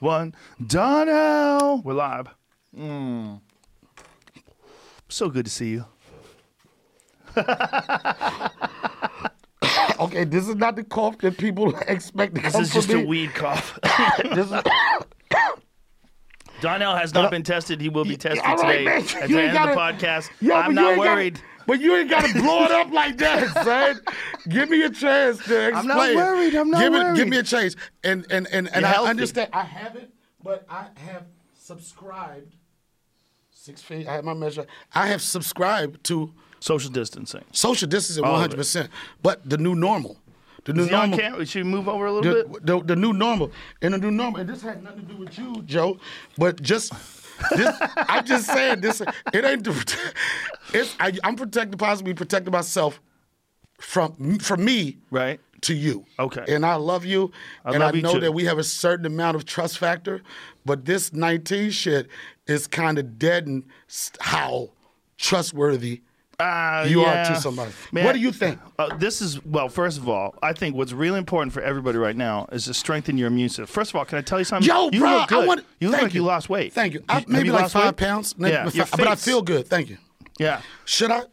one. Donnell. We're live. Mm. So good to see you. Okay, this is not the cough that people expect to This come is just a weed cough. This is- Donnell has not been tested. He will be tested right, today man. at the end of the podcast. Yo, I'm not ain't gotta- worried. But you ain't got to blow it up like that, son. Give me a chance to explain. I'm not worried. I'm not give worried. It, give me a chance. And and and, and You're I healthy. understand. I haven't, but I have subscribed. Six feet. I have my measure. I have subscribed to Social distancing. social distancing All one of hundred percent. But the new normal. The new Is he on normal. camera? Should we move over a little bit? the, the, the new normal and the new normal and this had nothing to do with you joe but just this i'm just saying this it ain't it's I, i'm protecting possibly protecting myself from from me Right. to you Okay. and i love you I and love i know that we have a certain amount of trust factor but this 19 shit is kind of deadening s- how trustworthy Uh, you yeah. are to somebody Man, what do you think Uh, this is well. First of all, I think what's really important for everybody right now is to strengthen your immune system. First of all, can I tell you something? Yo, you bro, look good. I want. you look like you. lost weight. Thank you. I, maybe you like lost five weight? pounds. Yeah, your but I feel good. Thank you. Yeah. Should I?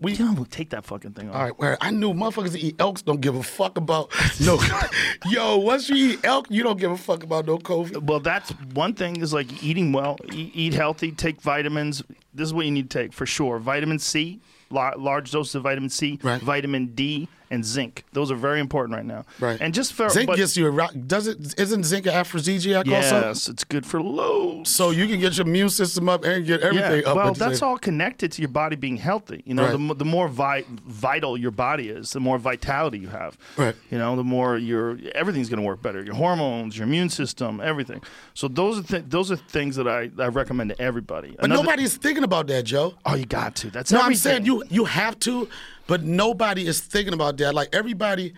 We. You know, take that fucking thing off. All right, where I knew motherfuckers that eat elks don't give a fuck about no. Yo, once you eat elk, you don't give a fuck about no COVID. Well, that's one thing is like eating well, eat, eat healthy, take vitamins. This is what you need to take for sure. Vitamin C, la- large doses of vitamin C, Right. vitamin D, and zinc. Those are very important right now. Right. And just for Zinc but, gets you a rock. Does it? Isn't zinc an aphrodisiac also? yes, it's good for loads. So you can get your immune system up and get everything yeah. up. Well, that's all connected to your body being healthy. You know, Right. the, the more vi- vital your body is, the more vitality you have. Right. You know, the more your everything's going to work better. Your hormones, your immune system, everything. So those are th- those are things that I, I recommend to everybody. But Another- nobody's thinking about that, Joe. Oh, you got to. That's No, I'm saying you you have to, but nobody is thinking about that. Like everybody,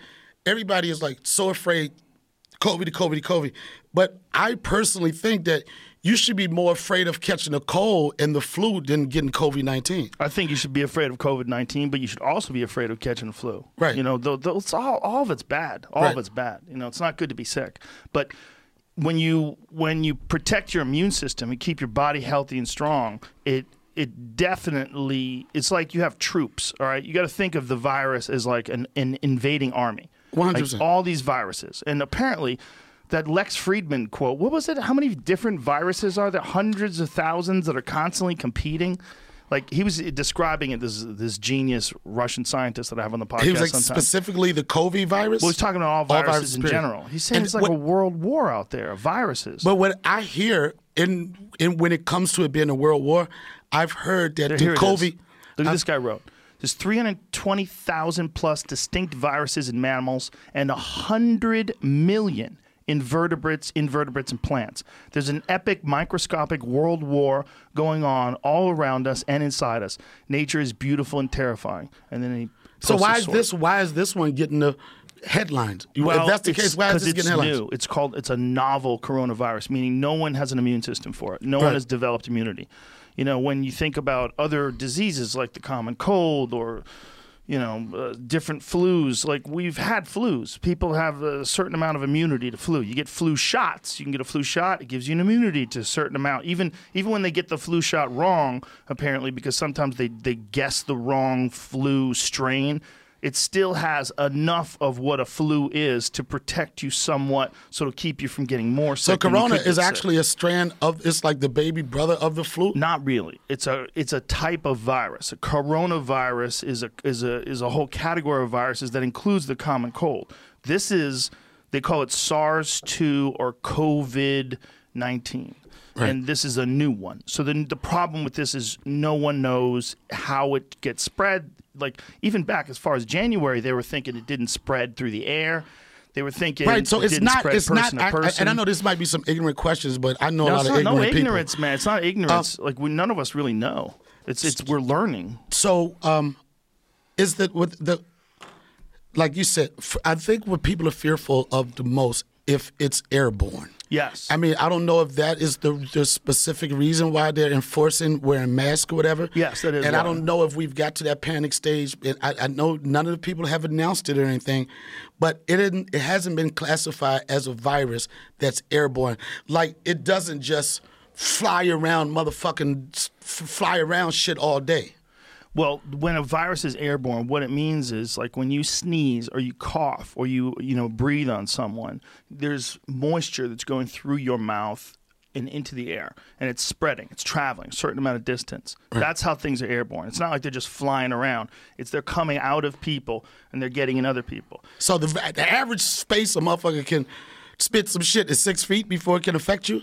everybody is like so afraid, COVID, COVID, COVID. But I personally think that you should be more afraid of catching a cold and the flu than getting COVID nineteen. I think you should be afraid of COVID nineteen, but you should also be afraid of catching the flu. Right. You know, th- all all of it's bad. All of it's bad. You know, it's not good to be sick. But when you when you protect your immune system and keep your body healthy and strong, it it definitely it's like you have troops. All right, you got to think of the virus as like an, an invading army. 100%. Like all these viruses, and apparently. That Lex Fridman quote, what was it? How many different viruses are there? Hundreds of thousands that are constantly competing? Like he was describing it, this this genius Russian scientist that I have on the podcast He was like sometimes. specifically the COVID virus. well, he's talking about all viruses, viruses, in period. general. He's saying And it's like what- a world war out there of viruses. But what I hear in in when it comes to it being a world war, I've heard that Here. COVID. Look at this guy wrote. There's 320,000 plus distinct viruses in mammals and 100 million invertebrates, invertebrates, and plants. There's an epic microscopic world war going on all around us and inside us. Nature is beautiful and terrifying. And then he So why is this? Why is this one getting the headlines? Well, if that's the case, why is this getting headlines? new. It's called it's a novel coronavirus, meaning no one has an immune system for it. No one has developed immunity. You know, when you think about other diseases like the common cold or you know, uh, different flus. Like we've had flus. People have a certain amount of immunity to flu. You get flu shots. You can get a flu shot. It gives you an immunity to a certain amount. Even even when they get the flu shot wrong, apparently, because sometimes they they guess the wrong flu strain. It still has enough of what a flu is to protect you somewhat, so to keep you from getting more So sick. you corona is sick. actually a strand of. It's like the baby brother of the flu. Not really. It's a it's a type of virus. A coronavirus is a is a is a whole category of viruses that includes the common cold. This is they call it SARS-2 or COVID-19. And this is a new one. So then the problem with this is no one knows how it gets spread. Like even back as far as January, they were thinking it didn't spread through the air. They were thinking Right, so it it's didn't not. It's not. to I- I- and I know this might be some ignorant questions, but I know a lot of ignorant no people. ignorance, man. It's not ignorance. like we, none of us really know. It's it's we're learning. So, um, is that what the, like you said? f- I think what people are fearful of the most if it's airborne. Yes. I mean, I don't know if that is the, the specific reason why they're enforcing wearing masks or whatever. Yes, that is And I don't know if we've got to that panic stage. And I, I know none of the people have announced it or anything, but it it hasn't been classified as a virus that's airborne. Like it doesn't just fly around, motherfucking fly around shit all day. Well, when a virus is airborne, what it means is like when you sneeze or you cough or you you know breathe on someone, there's moisture that's going through your mouth and into the air, and it's spreading, it's traveling a certain amount of distance. That's how things are airborne. It's not like they're just flying around. It's they're coming out of people and they're getting in other people. So the, the average space a motherfucker can spit some shit is six feet before it can affect you.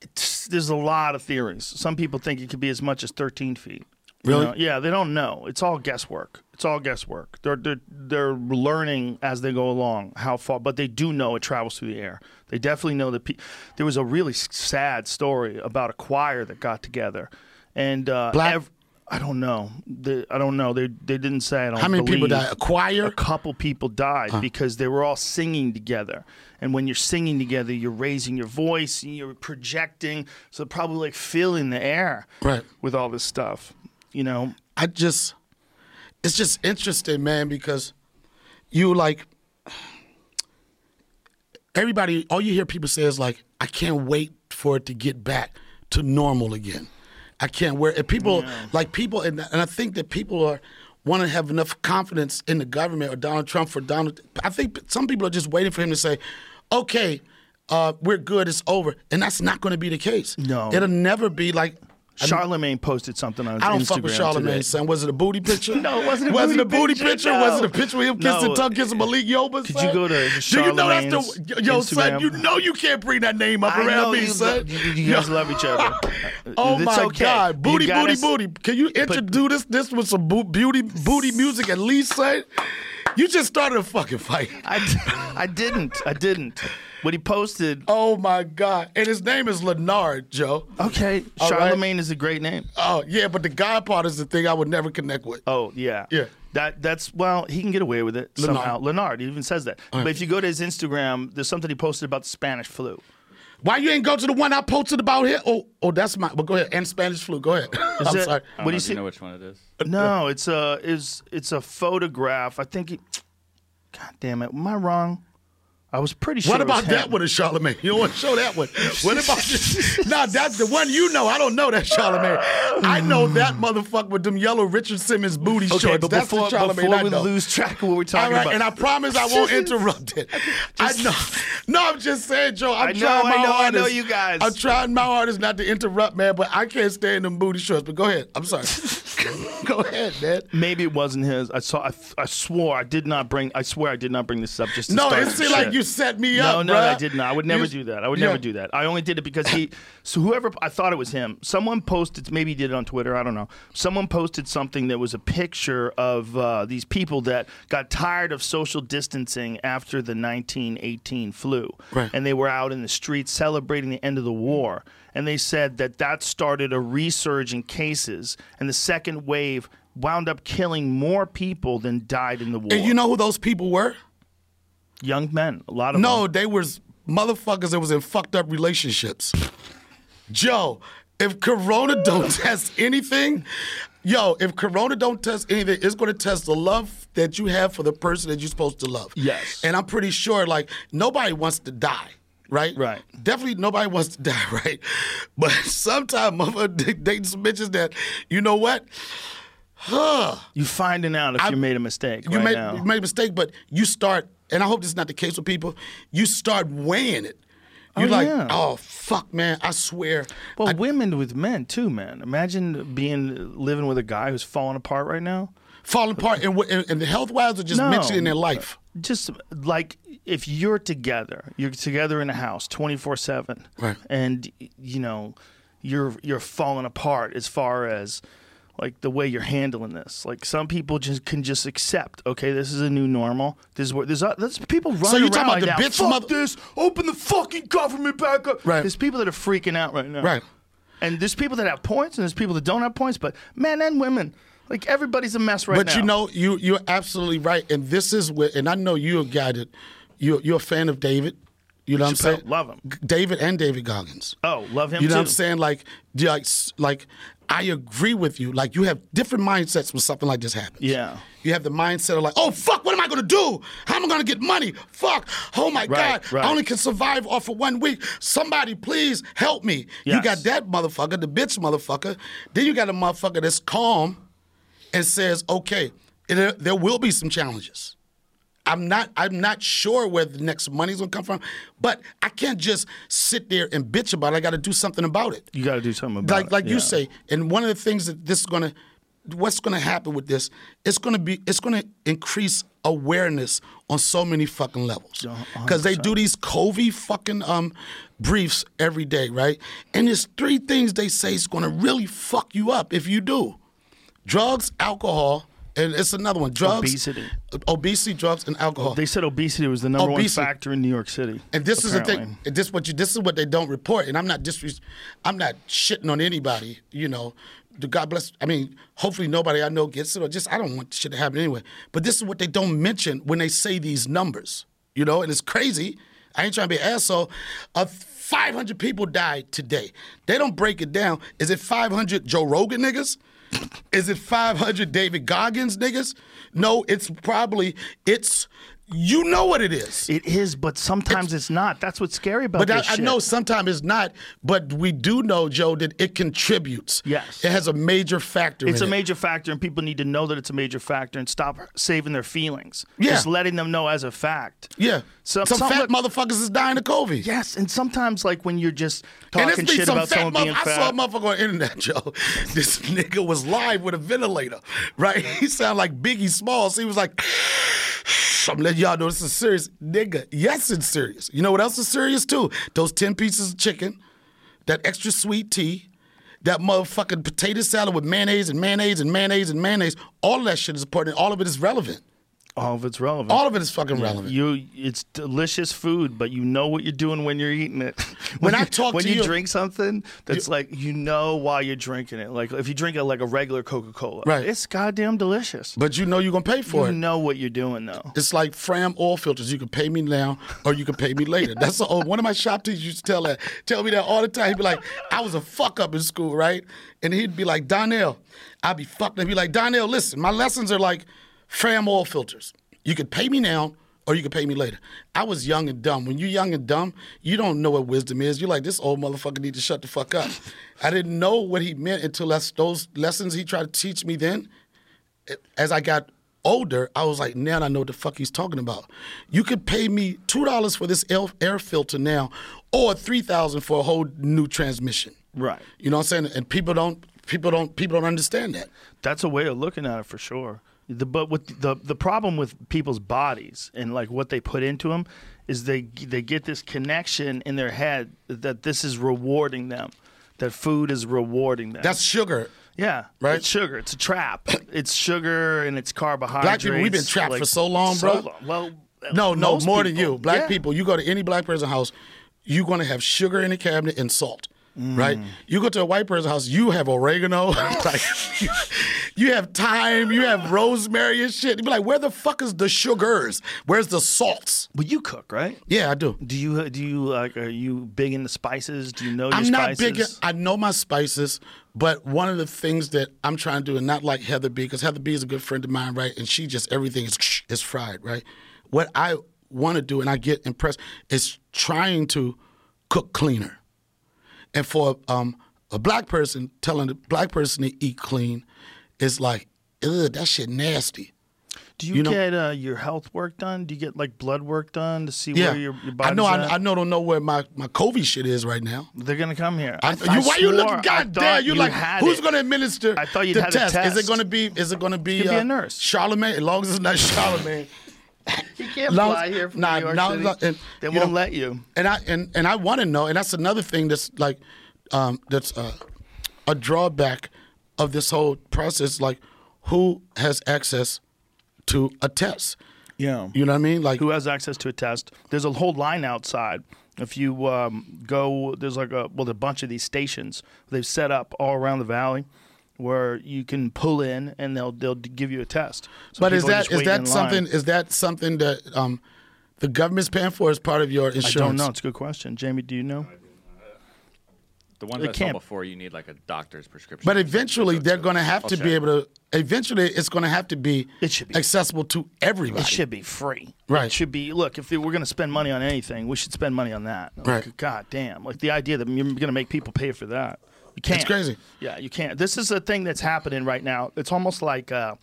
It's- there's a lot of theories. Some people think it could be as much as 13 feet. You Really? know? Yeah, they don't know. It's all guesswork. It's all guesswork. They're, they're they're learning as they go along how far, but they do know it travels through the air. They definitely know that. Pe- there was a really sad story about a choir that got together, and uh, Black? ev- I don't know. They, I don't know. They they didn't say. I don't How many people died? A choir? A couple people died because they were all singing together. And when you're singing together, you're raising your voice, and you're projecting, so probably like filling the air Right. with all this stuff. You know, I just, it's just interesting, man, because you like, everybody, all you hear people say is like, I can't wait for it to get back to normal again. I can't wear and people like people and, and I think that people are want to have enough confidence in the government or Donald Trump for Donald I think some people are just waiting for him to say, Okay, uh, we're good, it's over. And that's not gonna be the case. No. It'll never be like Charlemagne posted something on his I don't Instagram fuck with Charlemagne, son. Was it a booty picture? No, it wasn't a was booty it a booty picture, picture? no. Was it a picture of him kissing No. tongue kissing Malik Yoba? Could son? you go to Do you know that's the yo, son? You know you can't bring that name up I around me, you, son. you, you guys love each other. Uh, oh It's my okay. God, booty, booty, booty! Can you introduce this this with some bo- beauty, booty music at least, son? You just started a fucking fight. I, d- I didn't. I didn't. What he posted. Oh my God! And his name is Leonard, Joe. Okay, All right. Charlemagne is a great name. Oh yeah, but the God part is the thing I would never connect with. Oh yeah, Yeah. That that's well, he can get away with it somehow. Leonard even says that. But if you go to his Instagram, there's something he posted about the Spanish flu. Why you ain't go to the one I posted about here? Oh, oh, that's my. But go ahead. And Spanish flu. Go ahead. I'm it- sorry. I What do don't know, you do see? know which one it is? No, it's a is it's a photograph. I think. He, God damn it! Am I wrong? I was pretty sure. What about that one of Charlemagne? You don't want to show that one. What about this? nah, that's the one you know. I don't know that Charlemagne. I know hmm. that motherfucker with them yellow Richard Simmons booty Okay, shorts. but that's before, the Charlemagne before we lose track of what we're talking right, about, and I promise I won't interrupt it. I know. No, I'm just saying, Joe. I'm know, trying my I know, I know you guys. I'm trying my hardest not to interrupt, man. But I can't stay in them booty shorts. But go ahead. I'm sorry. go ahead, man. maybe it wasn't his. I saw. I, I swore I did not bring. I swear I did not bring this up. Just to No, start it seemed like. You set me No, up. no, bruh. I did not. I would never You- do that. I would Yeah. never do that. I only did it because he. So whoever I thought it was him. Someone posted. Maybe he did it on Twitter. I don't know. Someone posted something that was a picture of uh, these people that got tired of social distancing after the 1918 flu, Right. and they were out in the streets celebrating the end of the war. And they said that that started a resurge in cases, and the second wave wound up killing more people than died in the war. And you know who those people were? Young men, a lot of No, them. they was motherfuckers that was in fucked up relationships. Joe, if Corona don't test anything, yo, if Corona don't test anything, it's going to test the love that you have for the person that you're supposed to love. Yes. And I'm pretty sure, like, nobody wants to die. Right? Right. Definitely nobody wants to die, right? But sometimes motherfucker dating some bitches that, you know what? Huh. You finding out if I- you made a mistake You right made, now. you made a mistake, but you start, and I hope this is not the case with people. You start weighing it. You're Oh, like, yeah. oh fuck, man! I swear. well, I- women with men too, man. Imagine being living with a guy who's falling apart right now. falling apart, and, and, and the health wise are just No. mentioned in their life. Just like if you're together, you're together in a house, twenty four seven, and you know you're you're falling apart as far as like the way you're handling this. Like some people just can just accept, okay, this is a new normal. This is what there's, uh, there's people running you're talking about right the now, bitch Fuck mother- this, open the fucking government back up. Right. There's people that are freaking out right now. Right. And there's people that have points and there's people that don't have points, but men and women, like everybody's a mess right but now. But you know, you you're absolutely right, and this is where, and I know you're a guy that you're you're a fan of David. You know what I'm saying? love him. David and David Goggins. Oh, love him You know too. what I'm saying? Like, you like, like, I agree with you. Like, you have different mindsets when something like this happens. Yeah. You have the mindset of like, oh fuck, what am I gonna do? How am I gonna get money? Fuck. Oh my Right, God. right. I only can survive off of one week. Somebody please help me. You got that motherfucker, the bitch motherfucker. Then you got a motherfucker that's calm and says, okay, there, there will be some challenges. I'm not I'm not sure where the next money's gonna come from, but I can't just sit there and bitch about it. I gotta do something about it You got to do something about like it. like you Yeah. say and one of the things that this is going to what's going to happen with this it's going to be it's going to increase awareness on so many fucking levels because they do these covid fucking um briefs every day right and there's three things they say is going to really fuck you up if you do drugs alcohol and it's another one drugs Obesity. obesity drugs and alcohol They said obesity was the number Obesity. one factor in New York City. and this is the thing. This what you. This is what they don't report. And I'm not disres- I'm not shitting on anybody. You know, God bless. I mean, hopefully nobody I know gets it, or just I don't want shit to happen anyway. But this is what they don't mention when they say these numbers. You know, and it's crazy. I ain't trying to be an asshole. Uh, 500 people died today. They don't break it down. Is it 500 Joe Rogan niggas? Is it 500 David Goggins niggas? No, it's probably it's you know what it is. It is, but sometimes it's, not. That's what's scary about But I, this I shit. know sometimes it's not, but we do know, Joe, that it contributes. Yes. It has a major factor It's a it. major factor, and people need to know that it's a major factor and stop saving their feelings. Yeah. Just letting them know as a fact. Yeah. Some- Some, some- fat motherfuckers is dying of COVID. Yes, and sometimes like when you're just talking it's shit some about fat someone being motherfucker. I saw a motherfucker on the internet, Joe. This nigga was live with a ventilator, right? He sounded like Biggie Smalls. He was like, I'm letting y'all know this is serious. Nigga, yes, it's serious. You know what else is serious too? Those 10 pieces of chicken, that extra sweet tea, that motherfucking potato salad with mayonnaise and mayonnaise and mayonnaise and mayonnaise. All of that shit is important. All of it is relevant. All of it's relevant. All of it is fucking relevant. You, it's delicious food, but you know what you're doing when you're eating it. When I you- talk when to you, you- drink something, that's like you know why you're drinking it. Like if you drink it like a regular Coca Cola, Right. It's goddamn delicious. But you know you're gonna pay for you it. You know what you're doing though. It's like Fram oil filters. You can pay me now or you can pay me later. That's the old one of my shop teachers used to tell that tell me that all the time. He'd be like, I was a fuck up in school, right? And he'd be like, Donnell, I'd be fucked. He'd be like, Donnell, listen, my lessons are like Fram oil filters. You could pay me now or you could pay me later. I was young and dumb. When you're young and dumb, you don't know what wisdom is. You're like, this old motherfucker need to shut the fuck up. I didn't know what he meant until those lessons he tried to teach me then as I got older, I was like, now I know what the fuck he's talking about. You could pay me two dollars for this air, air filter now, or three thousand for a whole new transmission. Right. You know what I'm saying? And people don't, people don't, people don't understand that. That's a way of looking at it for sure. The, but with the the problem with people's bodies and like what they put into them is they they get this connection in their head that this is rewarding them, that food is rewarding them. That's sugar. yeah, right? It's sugar. It's a trap. it's sugar and it's carbohydrates. Black people, we've been trapped for so long, bro. long. Well, No, uh, no, most more than you. Black Yeah. people, you go to any black person's house, you're gonna have sugar in the cabinet and salt. Right? You go to a white person's house, you have oregano, like you, you have thyme, you have rosemary and shit. You be like, where the fuck is the sugars? Where's the salts? But you cook, right? Yeah, I do. Do you do you like? Are you big into spices? Do you know your spices? I'm not spices? big. I know my spices, but one of the things that I'm trying to do, and not like Heather B, because Heather B is a good friend of mine, right? And she just everything is is fried, right? What I want to do, and I get impressed, is trying to cook cleaner. And for um, a black person telling a black person to eat clean is like, ugh, that shit nasty. Do you, You know- get uh, your health work done? Do you get like blood work done to see Yeah, where your, your I body's know. at? I, I know. Don't know where my my COVID shit is right now. They're gonna come here. I, I you, why you looking? I God damn! You like who's it. going to administer? I thought the had a test. Is it going to be? Is it to be? could be a uh, nurse. Charlemagne. As long as it's not Charlemagne. You can't Long- fly here from nah, New York nah, City. nah, and, they won't know, let you. And I and and I want to know. And that's another thing that's like, um, that's uh, a drawback of this whole process. Like, who has access to a test? Yeah. You know what I mean? Like, Who has access to a test? There's a whole line outside. If you um, go, there's like a well, a bunch of these stations they've set up all around the valley, where you can pull in and they'll they'll give you a test. So but is people are that just is waiting that in something? line. Is that something that um, the government's paying for as part of your insurance. I don't know. It's a good question. Jamie, do you know? The ones It I saw can't- before, you need like a doctor's prescription. But eventually, they're going to have I'll to be check. able to. Eventually, it's going to have to be, It should be. accessible to everybody. It should be free. Right. It should be. Look, if we're going to spend money on anything, we should spend money on that. Like, Right. God damn. Like the idea that you're going to make people pay for that. You can't. It's crazy. Yeah, you can't. This is a thing that's happening right now. It's almost like uh,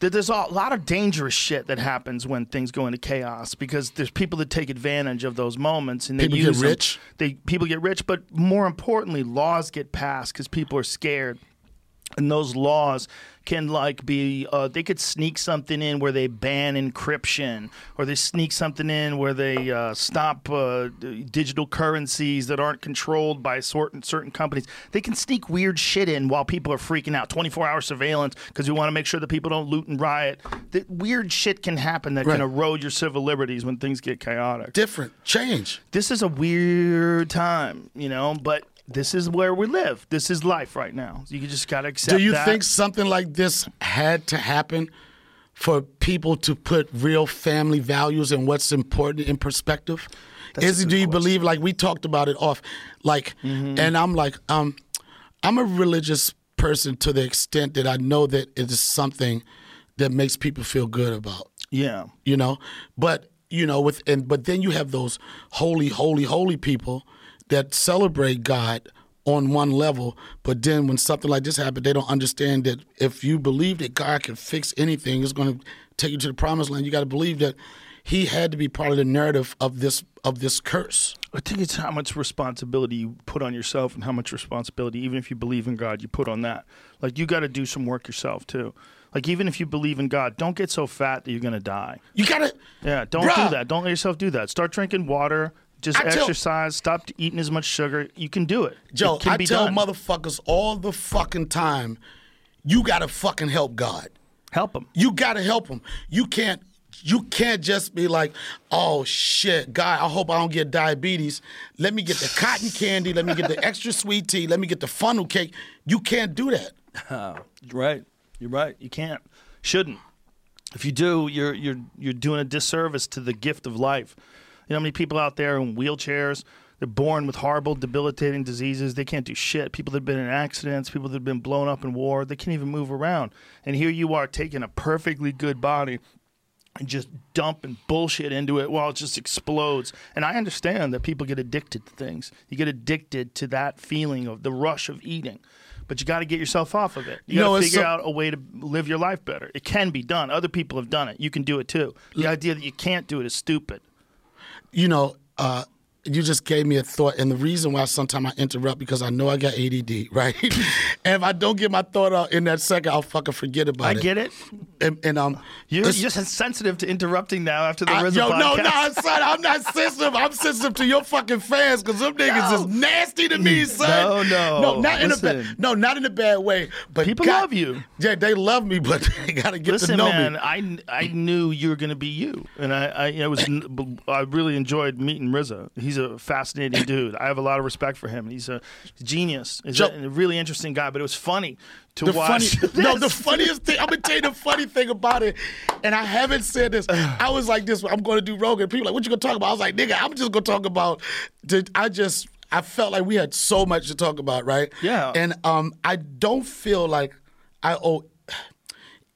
that there's a lot of dangerous shit that happens when things go into chaos because there's people that take advantage of those moments and they People get use them. rich. They people get rich, but more importantly, laws get passed because people are scared and those laws can like be uh, they could sneak something in where they ban encryption or they sneak something in where they uh, stop uh, digital currencies that aren't controlled by certain certain companies they can sneak weird shit in while people are freaking out 24 hour surveillance because we want to make sure that people don't loot and riot that weird shit can happen that Right. can erode your civil liberties when things get chaotic Different. Change. this is a weird time you know but this is where we live. This is life right now. You just gotta accept. Do you that. think something like this had to happen for people to put real family values and what's important in perspective? That's Is do you question. believe like we talked about it off, like, Mm-hmm. and I'm like, um, I'm a religious person to the extent that I know that it is something that makes people feel good about Yeah. you know but you know with and but then you have those holy holy holy people that celebrate god on one level but then when something like this happened, they don't understand that if you believe that god can fix anything it's going to take you to the promised land you got to believe that he had to be part of the narrative of this of this curse I think it's how much responsibility you put on yourself and how much responsibility, even if you believe in God, you put on that. Like you got to do some work yourself too. Like even if you believe in God, don't get so fat that you're gonna die. you got to Yeah, don't Bruh. do that. Don't let yourself do that. Start drinking water. Just I tell- exercise. Stop eating as much sugar. You can do it. joe it can i be tell done. motherfuckers all the fucking time you got to fucking help god help him. You gotta help him. You can't. You can't just be like, oh shit, God, I hope I don't get diabetes. Let me get the cotton candy. Let me get the extra sweet tea. Let me get the funnel cake. You can't do that. Right. You're right. You can't. Shouldn't. If you do, you're you're you're doing a disservice to the gift of life. You know how many people out there in wheelchairs? They're born with horrible, debilitating diseases. They can't do shit. People that have been in accidents, people that have been blown up in war, they can't even move around. And here you are taking a perfectly good body and just dumping bullshit into it while it just explodes. And I understand that people get addicted to things. You get addicted to that feeling of the rush of eating. But you got to get yourself off of it. You, You got to figure so- out a way to live your life better. It can be done. Other people have done it. You can do it too. The idea that you can't do it is stupid. You know, uh, you just gave me a thought, and the reason why sometimes I interrupt because I know I got ADD, right? and if I don't get my thought out in that second, I'll fucking forget about I it. I get it. And, and um, You're just sensitive to interrupting now after the I- RZA yo, no, podcast. no, son, I'm not sensitive. I'm sensitive to your fucking fans because them niggas No. is nasty to me, son. No, no. no, not in a bad, no, not in a bad way. But People God- love you. Yeah, they love me, but they gotta get to Listen, know man, me. I, I knew you were going to be you, and I I, I was I really enjoyed meeting RZA. He's a fascinating dude. I have a lot of respect for him. He's a genius. He's Joe- a, really interesting guy. But it was funny to The watch. funny, no, the funniest thing. I'm gonna tell you the funny thing about it, and I haven't said this. I was like this. I'm going to do Rogan. People are like, what you gonna talk about? I was like, nigga, I'm just gonna talk about. I just, I felt like we had so much to talk about, right? Yeah. And um, I don't feel like I owe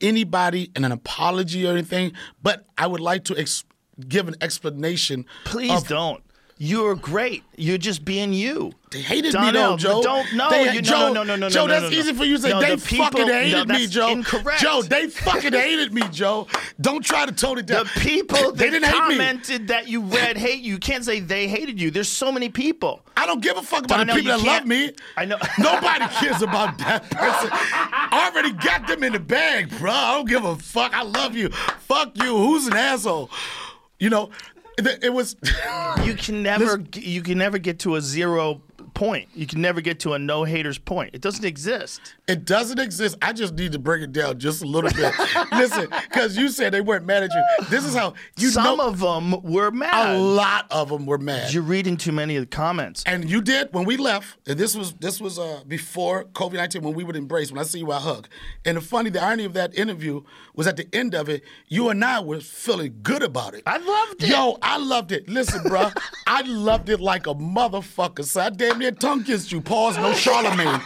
anybody an apology or anything, but I would like to ex- give an explanation. Please of- don't. You're great. You're just being you. They hated Donnell, me though, Joe. Don't no, They- you, Joe, no, no, no, no, Joe, no, that's no, no. easy for you to say. They the people- fucking hated no, me, Joe. Incorrect. Joe, they fucking hated me, Joe. Don't try to tone it down. The people they that didn't commented that you read hate you. You can't say they hated you. There's so many people. I don't give a fuck about Donnell, the people that love me. I know. Nobody cares about that person. I already got them in the bag, bro. I don't give a fuck. I love you. Fuck you. Who's an asshole? You know, it, it was. You can never you can never get to a zero point. You can never get to a no haters point. It doesn't exist. It doesn't exist. I just need to break it down just a little bit. Listen, because you said they weren't mad at you. This is how you Some know. of them were mad. a lot of them were mad. You're reading too many of the comments. And you did when we left. And this was this was uh, before COVID nineteen when we would embrace. When I see you, I hug. And the funny, the irony of that interview was at the end of it, you and I were feeling good about it. I loved it. Yo, I loved it. Listen, bro, I loved it like a motherfucker. So I damn near tongue kissed you. Pause. No Charlemagne.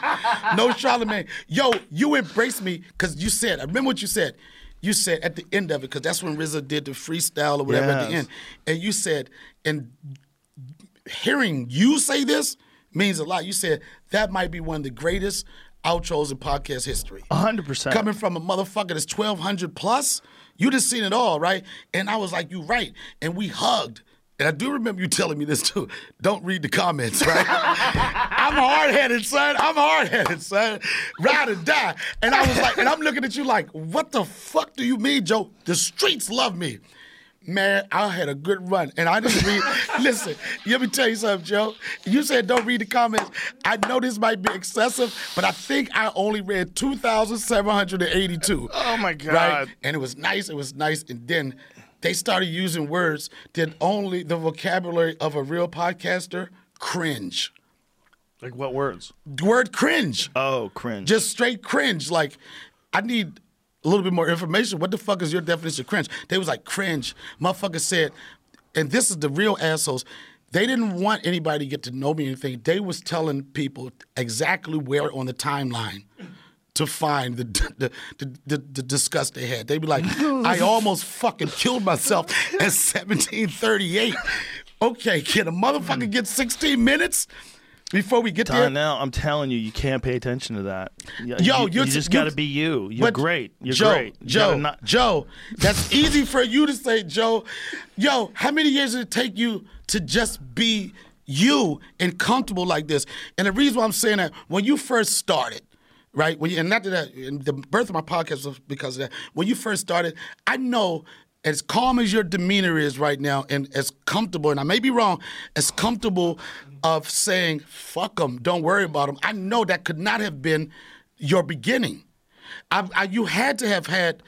No Charlemagne. Yo, you embraced me because you said. I remember what you said. You said at the end of it because that's when RZA did the freestyle or whatever at the end, and you said, and hearing you say this means a lot. You said that might be one of the greatest outros in podcast history. 100%. Coming from a motherfucker that's 1200 plus, you just seen it all, right? And I was like, you right. And we hugged. And I do remember you telling me this too. Don't read the comments, right? I'm hard headed, son. I'm hard headed, son. Ride or die. And I was like, and I'm looking at you like, what the fuck do you mean, Joe? The streets love me. Man, I had a good run, and I didn't read. listen, let me tell you something, Joe. You said don't read the comments. I know this might be excessive, but I think I only read two thousand seven hundred and eighty-two. Oh, my God! Right, and it was nice. It was nice, and then they started using words that only the vocabulary of a real podcaster cringe. Like what words? The word cringe Oh, cringe. just straight cringe. Like, I need a little bit more information. What the fuck is your definition of cringe? They was like cringe. Motherfucker said, and this is the real assholes. They didn't want anybody to get to know me or anything. They was telling people exactly where on the timeline to find the the, the, the, the disgust they had. They'd be like, I almost fucking killed myself at 1738. Okay, can a motherfucker get 16 minutes before we get there? now I'm telling you, you can't pay attention to that. Y- Yo, you, you're you just got to be you. You're but great. You're Joe, great. You Joe, not- Joe, that's easy for you to say, Joe. Yo, how many years did it take you to just be you and comfortable like this? And the reason why I'm saying that, when you first started, right? When you, and not that the birth of my podcast was because of that. When you first started, I know as calm as your demeanor is right now, and as comfortable, and I may be wrong, as comfortable of saying "fuck them," don't worry about them. I know that could not have been your beginning. I, I, you had to have had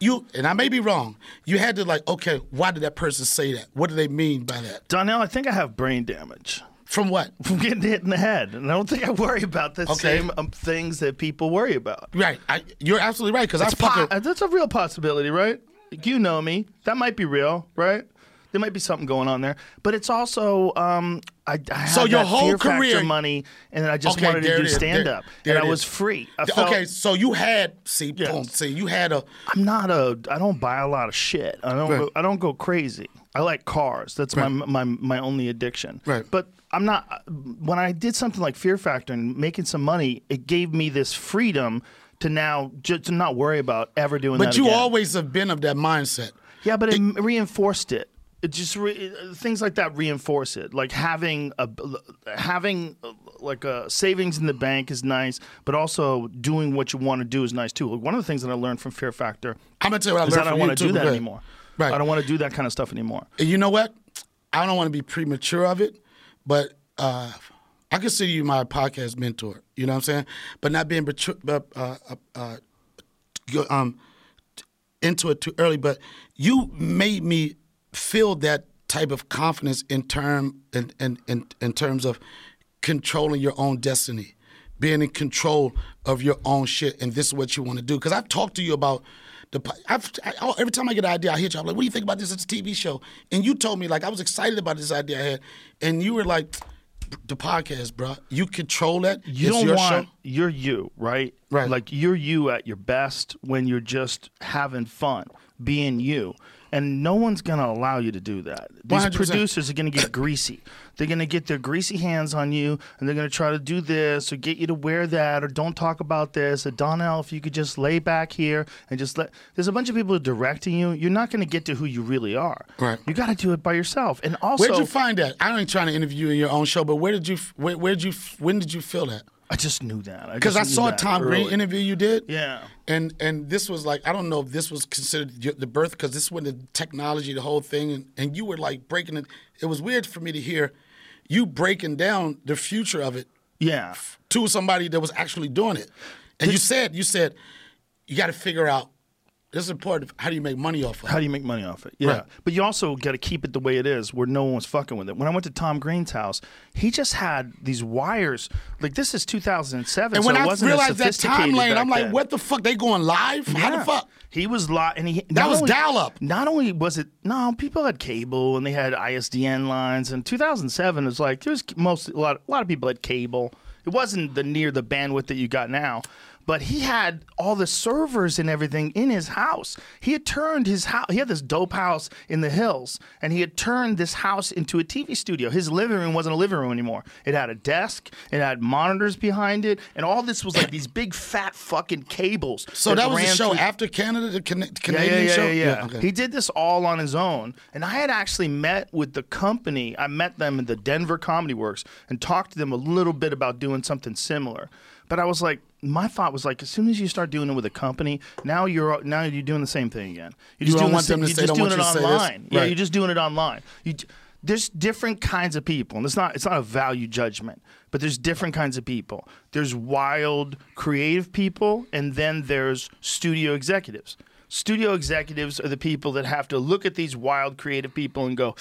you, and I may be wrong. You had to like, okay, why did that person say that? What do they mean by that? Donnell, I think I have brain damage From what? from getting hit in the head, and I don't think I worry about the Okay. same um, things that people worry about. Right, I, you're absolutely right because I It's po- that's a real possibility, right? You know me. That might be real, right? There might be something going on there, but it's also um, I, I had So your whole career- money, and then I just Okay, wanted to do stand up, and I was is. free. Felt, okay, so you had see, Yes. boom, see, you had a I'm not a. I don't buy a lot of shit. I don't. Right. Go, I don't go crazy. I like cars. That's my my my only addiction. Right. But I'm not. When I did something like Fear Factor and making some money, it gave me this freedom to now just to not worry about ever doing that. But you again. always have been of that mindset. Yeah, but it, reinforced it. It just re, things like that reinforce it. Like having a having like a savings in the bank is nice, but also doing what you want to do is nice too. Like one of the things that I learned from Fear Factor I'm gonna tell you what I is learned I don't want to do that but- anymore. Right. I don't want to do that kind of stuff anymore. And you know what? I don't want to be premature of it, but uh, I consider you my podcast mentor. You know what I'm saying? But not being uh, uh, uh, um, into it too early. But you made me feel that type of confidence in term in, in, in, in terms of controlling your own destiny, being in control of your own shit, and this is what you want to do. Because I've talked to you about the. I've, I, every time I get an idea, I hit you. I'm like, "What do you think about this? It's a TV show." And you told me like I was excited about this idea I had, and you were like, "The podcast, bro. You control that. You it's don't your want show." you're you, right? Right. Like you're you at your best when you're just having fun, being you. And no one's gonna allow you to do that. These 100%. producers are gonna get greasy. They're gonna get their greasy hands on you, and they're gonna try to do this or get you to wear that or don't talk about this. Or Donnell, if you could just lay back here and just let. There's a bunch of people directing you. You're not gonna get to who you really are. Right. You got to do it by yourself. And also, Where'd you find that? I ain't trying to interview you in your own show, but where did you? Where, where'd you? When did you feel that? I just knew that. Because I just knew saw a that Tom Green interview you did. Yeah. And and this was like I don't know if this was considered the birth because this was the technology, the whole thing, and, and you were like breaking it. It was weird for me to hear you breaking down the future of it Yeah. to somebody that was actually doing it. And you said, you said, you got to figure out. This is important. Of how do you make money off of it? How do you make money off it? Yeah. Right. But you also got to keep it the way it is where no one was fucking with it. When I went to Tom Green's house, he just had these wires. Like, this is 2007. And so when it I realized that time lane. I'm like, then. what the fuck? They going live? How the fuck? He was live, and he That was only- dial-up. Not only was it no, people had cable and they had ISDN lines. And 2007 was like there's most a lot a lot of people had cable. It wasn't the near the bandwidth that you got now. But he had all the servers and everything in his house. He had turned his house. He had this dope house in the hills, and he had turned this house into a TV studio. His living room wasn't a living room anymore. It had a desk, it had monitors behind it, and all this was like these big fat fucking cables. So that was the show through- after Canada, the Can- Canadian yeah, yeah, show? Yeah, yeah. okay. He did this all on his own. And I had actually met with the company. I met them in the Denver Comedy Works and talked to them a little bit about doing something similar. But I was like, my thought was like, as soon as you start doing it with a company, now you're now you're doing the same thing again. You're You just don't doing want the same, them to you're say, just "Don't doing it you online. Yeah, Right. you're just doing it online. You, there's different kinds of people, and it's not it's not a value judgment, but there's different kinds of people. There's wild, creative people, and then there's studio executives. Studio executives are the people that have to look at these wild, creative people and go,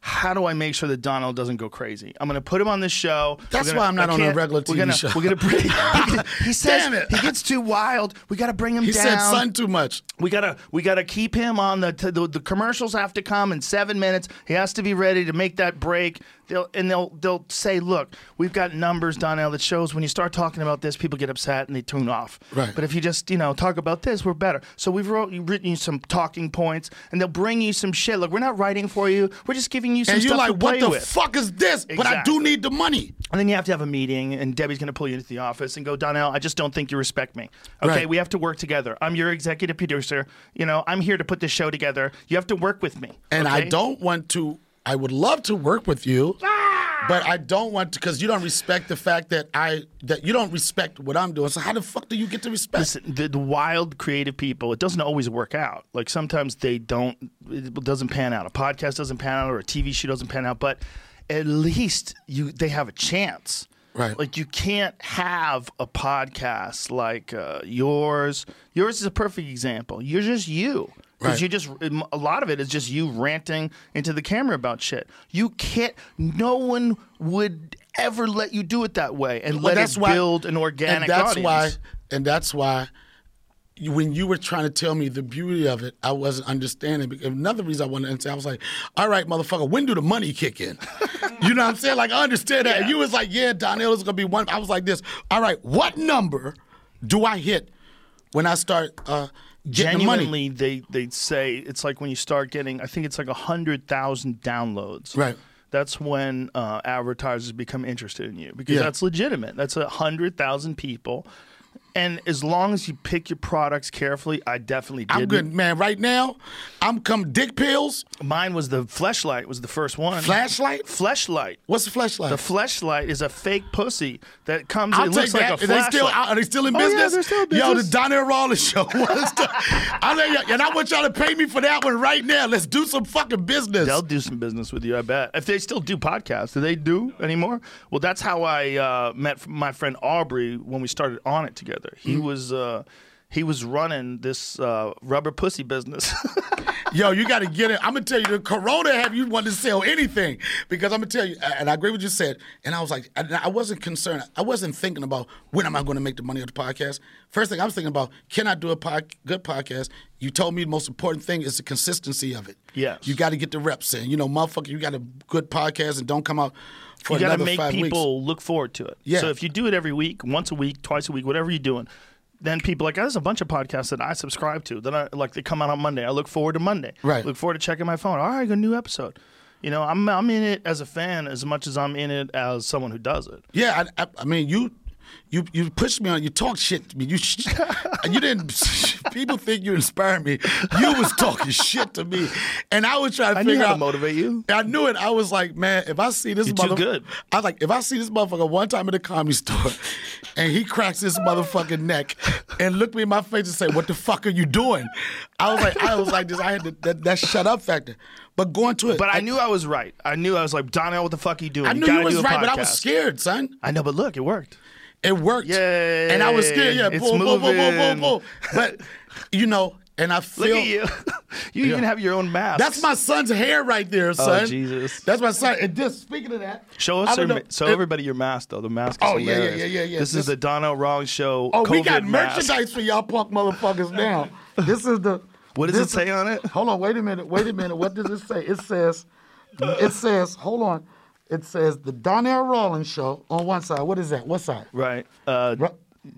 how do I make sure that Donnell doesn't go crazy? I'm going to put him on this show. That's gonna- why I'm not on a regular we're TV gonna, show. We're going to bring. he says it. he gets too wild. We got to bring him he down. He said son too much. We gotta we gotta keep him on the, t- the the commercials have to come in seven minutes. He has to be ready to make that break. They'll and they'll they'll say, look, we've got numbers, Donnell, that shows when you start talking about this, people get upset and they tune off. Right. But if you just you know talk about this, we're better. So we've wrote, written you some talking points, and they'll bring you some shit. Look, we're not writing for you. We're just giving you some And you're like, what the with. fuck is this? But I do need the money. And then you have to have a meeting, and Debbie's going to pull you into the office and go, Donnell, I just don't think you respect me. Okay, Right. we have to work together. I'm your executive producer. You know, I'm here to put this show together. You have to work with me. And I don't want to, I would love to work with you. But I don't want to because you don't respect the fact that I that you don't respect what I'm doing. So how the fuck do you get to respect? Listen, the, the wild creative people, it doesn't always work out. Like sometimes they don't, it doesn't pan out. A podcast doesn't pan out or a TV show doesn't pan out, but at least you they have a chance. Right. Like you can't have a podcast like uh, yours. Yours is a perfect example. You're just you. Because Right. you just a lot of it is just you ranting into the camera about shit. You can't. No one would ever let you do it that way and Well, let it build an organic and that's audience. why and that's why when you were trying to tell me the beauty of it, I wasn't understanding. Because another reason I wanted to understand, I was like, "All right, motherfucker, when do the money kick in?" you know what I'm saying? Like I understand that. And you was like, "Yeah, Donnell is gonna be one." I was like, "This, all right, what number do I hit when I start uh, getting the money?" genuinely they they say it's like when you start getting i think it's like a hundred thousand downloads Right. that's when uh, advertisers become interested in you because Yeah. that's legitimate that's a hundred thousand people and as long as you pick your products carefully i definitely did I'm good, man. Right now, I'm come dick pills, mine was the fleshlight was the first one flashlight. fleshlight What's the flashlight? the fleshlight is a fake pussy that comes I'll it looks like that. a Are they still flashlight. are they still in business? Oh, yeah, business? they're still in Yo, the business. Donnell Rawlings show. I and I want y'all to pay me for that one right now. Let's do some fucking business. They'll do some business with you, I bet. If they still do podcasts, do they do anymore? Well, that's how I uh, met my friend Aubrey when we started on it together. He Mm-hmm. was uh, he was running this uh, rubber pussy business. Yo, you got to get it. I'm gonna tell you, the Corona have you want to sell anything because I'm gonna tell you, and I agree with what you said. And I was like, I, I wasn't concerned. I wasn't thinking about when am I going to make the money of the podcast. First thing I was thinking about, can I do a pod, good podcast? You told me the most important thing is the consistency of it. Yes. you got to get the reps in. You know, motherfucker, you got a good podcast and don't come out you got to make five weeks. people look forward to it. Yeah. So if you do it every week, once a week, twice a week, whatever you're doing, then people are like, oh, there's a bunch of podcasts that I subscribe to that I like. They come out on Monday. I look forward to Monday. Right. Look forward to checking my phone. All right, a new episode. You know, I'm I'm in it as a fan as much as I'm in it as someone who does it. Yeah, I, I, I mean, you you you pushed me on. You talk shit to me. You sh- you didn't. People think you inspired me. You was talking shit to me, and I was trying to I figure how to out. motivate you. I knew it. I was like, man, if I see this motherfucker, good. I was like, if I see this motherfucker one time in the comedy store, and he cracks his motherfucking neck and look me in my face and say, "What the fuck are you doing?" I was like, I was like this. I had to, that, that shut up factor. But going to it, But I knew I was right. I knew I was like, Donnell, what the fuck are you doing? I knew gotta you was right, but I was scared, son. I know, but look, it worked. It worked. Yay. And I was scared. Yeah, It's boom, boom, boom, boom, boom, moving. boom. But you know, and I Look feel at you. you even have your own mask. that's my son's hair right there, oh, son. Oh, Jesus. That's my son. And just speaking of that, Show us, your, know- show it- everybody your mask though. The mask. Is Oh, yeah, yeah, yeah, yeah, yeah. This, This- is the Donnell Wrong show. Oh, we got mask. merchandise for y'all punk motherfuckers now. This is the. What does it say on it? Hold on, wait a minute, wait a minute. What does it say? It says, it says, hold on. It says the Donnell Rawlings show on one side. What is that? What side? Right. Uh, Ru-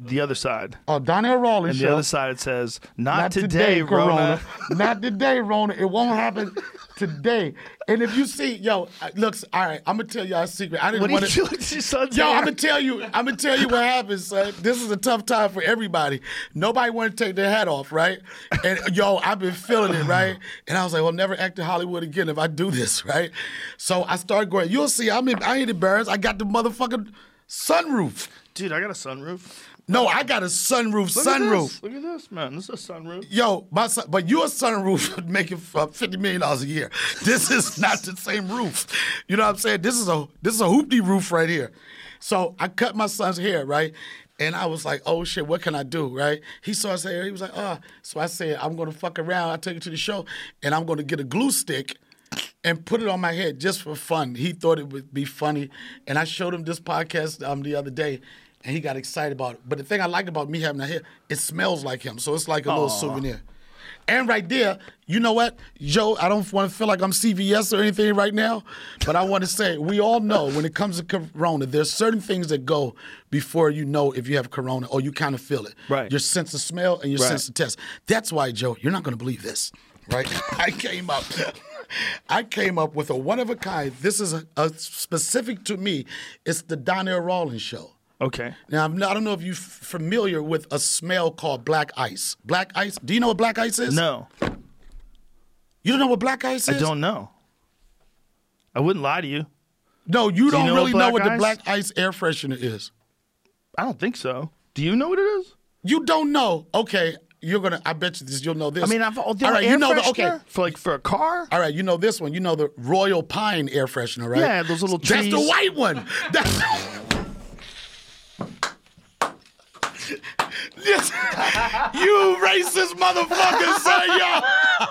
the other side. Oh, Donnell Rawlings. And show. the other side it says, "Not, Not today, Rona." Not today, Rona. It won't happen today. And if you see, yo, looks, all right, I'm gonna tell y'all a secret. I didn't What do you want to. with your son's Yo, hair? I'm gonna tell you. I'm gonna tell you what happens, son. This is a tough time for everybody. Nobody want to take their hat off, right? And yo, I've been feeling it, right? And I was like, well, never act in Hollywood again if I do this, right? So I started going. You'll see. I'm. In, I ain't embarrassed. I got the motherfucking sunroof. Dude, I got a sunroof. No, I got a sunroof. Look at sunroof. this. Look at this, man. This is a sunroof. Yo, my son, but your sunroof would make it uh, fifty million dollars a year. This is not the same roof. You know what I'm saying? This is a this is a hoopty roof right here. So I cut my son's hair right, and I was like, oh shit, what can I do? Right? He saw his hair. He was like, ah. So I said, I'm gonna fuck around. I take it to the show, and I'm gonna get a glue stick. And put it on my head just for fun. He thought it would be funny, and I showed him this podcast um, the other day, and he got excited about it. But the thing I like about me having that hair, it smells like him, so it's like a little souvenir. And right there, you know what, Joe? I don't want to feel like I'm CVS or anything right now, but I want to say we all know when it comes to Corona, there's certain things that go before you know if you have Corona or you kind of feel it. Right. Your sense of smell and your Right. sense of taste. That's why, Joe, you're not going to believe this, right? I came up. I came up with a one of a kind. This is a, a specific to me. It's the Donnell Rawlings show. Okay. Now, I'm not, I don't know if you're familiar with a smell called black ice. Black ice. Do you know what black ice is? No, You don't know what black ice is? I don't know. I wouldn't lie to you. No, you don't know really what know what the black ice air freshener is. I don't think so. Do you know what it is? You don't know. Okay, you're gonna. I bet you this. You'll know this. I mean, I've oh, all, all right. air You know the okay. for like for a car. All right, you know this one. You know the Royal Pine air freshener, right? Yeah, those little That's the white one. That's. Yes. you racist motherfucker, son, yo.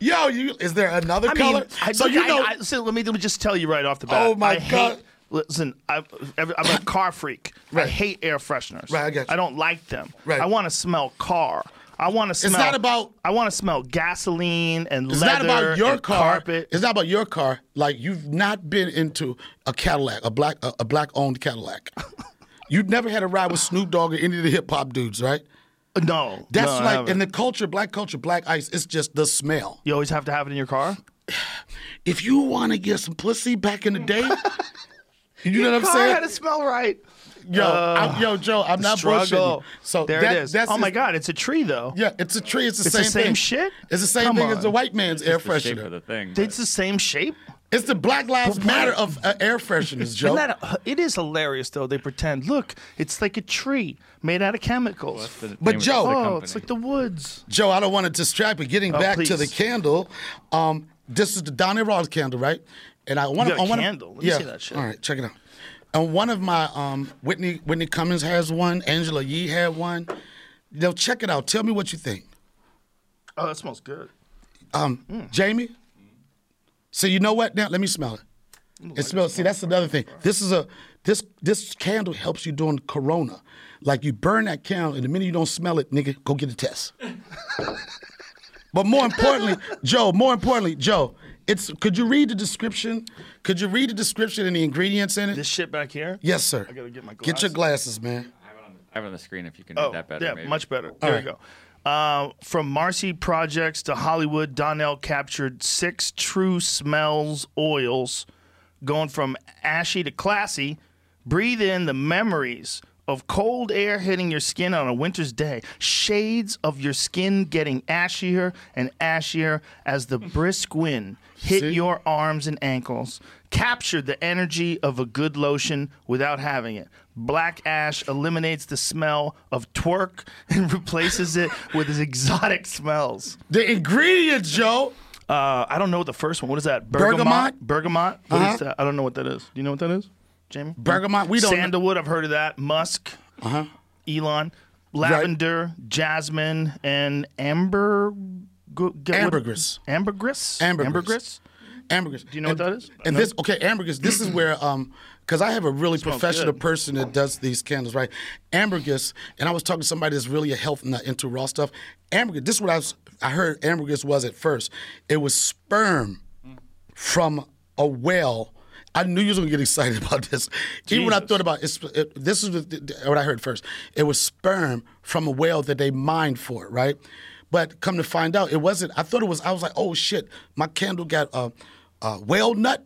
Yo, you is there another I color? mean, I, so look, you know, I, so let me let me just tell you right off the bat. Oh, my God. Hate, listen, I, I'm a car freak. I hate air fresheners. Right, I got you. I don't like them. Right. I want to smell car. I want to smell. It's not about- I want to smell gasoline and it's leather. not about your and car. Carpet. It's not about your car. Like you've not been into a Cadillac, a black, a, a black owned Cadillac. You've never had a ride with Snoop Dogg or any of the hip hop dudes, right? No, That's no, like in the culture, black culture, black ice. It's just the smell. You always have to have it in your car. If you want to get some pussy back in the day, you know what I'm car saying? had to smell right. Yo, uh, I'm, yo, Joe, I'm not Struggle. bullshitting. So there that- it is. That's oh my God, it's a tree though. Yeah, it's a tree. It's the It's same the same thing. shit? It's the same Come thing as the white man's air the shape of freshener. the thing. It's the same shape. It's the Black Lives Matter of uh, air fresheners, Joe. That a- it is hilarious though. They pretend, look, it's like a tree made out of chemicals. The But Joe- the oh, it's like the woods. Joe, I don't want to distract, but getting Oh, back to the candle, um, this is the Donnie Ross candle, right? And I want got a on one candle? Let me yeah. see that shit. All right, check it out. And one of my um, Whitney Whitney Cummings has one. Angela Yee had one. You know, check it out. Tell me what you think. Oh, that smells good. Um, Jamie. So you know what? Now let me smell it. It smells. See, that's another thing. This is a this this candle helps you during Corona. Like you burn that candle, and the minute you don't smell it, nigga, go get a test. but more importantly, Joe. More importantly, Joe. It's. Could you read the description? Could you read the description and the ingredients in it? This shit back here. yes, sir. I gotta get my glasses. Get your glasses. glasses, man. I have it on the, I have it on the screen if you can Oh, read that better. yeah, maybe. much better. There right. you go. Uh, from Marcy Projects to Hollywood, Donnell captured six true smells oils, going from ashy to classy. Breathe in the memories of cold air hitting your skin on a winter's day, shades of your skin getting ashier and ashier as the brisk wind hit See? your arms and ankles, captured the energy of a good lotion without having it. Black ash eliminates the smell of twerk and replaces it with its exotic smells. The ingredients, Joe. Uh, I don't know what the first one. What is that? Bergamot? Bergamot. What is Uh-huh. that? I don't know what that is. Do you know what that is, Jamie? Bergamot. We don't. Sandalwood. I've heard of that. Musk. Uh huh. Elon. Lavender, jasmine, and amber. gu- gu- what- Ambergris. Ambergris. Ambergris. Ambergris. Ambergris. Do you know what that is? And this, okay, ambergris. This is where, um, because I have a really professional good. person that does these candles, right? Ambergris, and I was talking to somebody that's really a health nut into raw stuff. Ambergris. This is what I was. I heard ambergris was at first. It was sperm from a whale. I knew you was gonna get excited about this. Even when I thought about it, it this is what I heard first. It was sperm from a whale that they mined for, right? But come to find out, it wasn't. I thought it was. I was like, oh shit, my candle got a, a whale nut,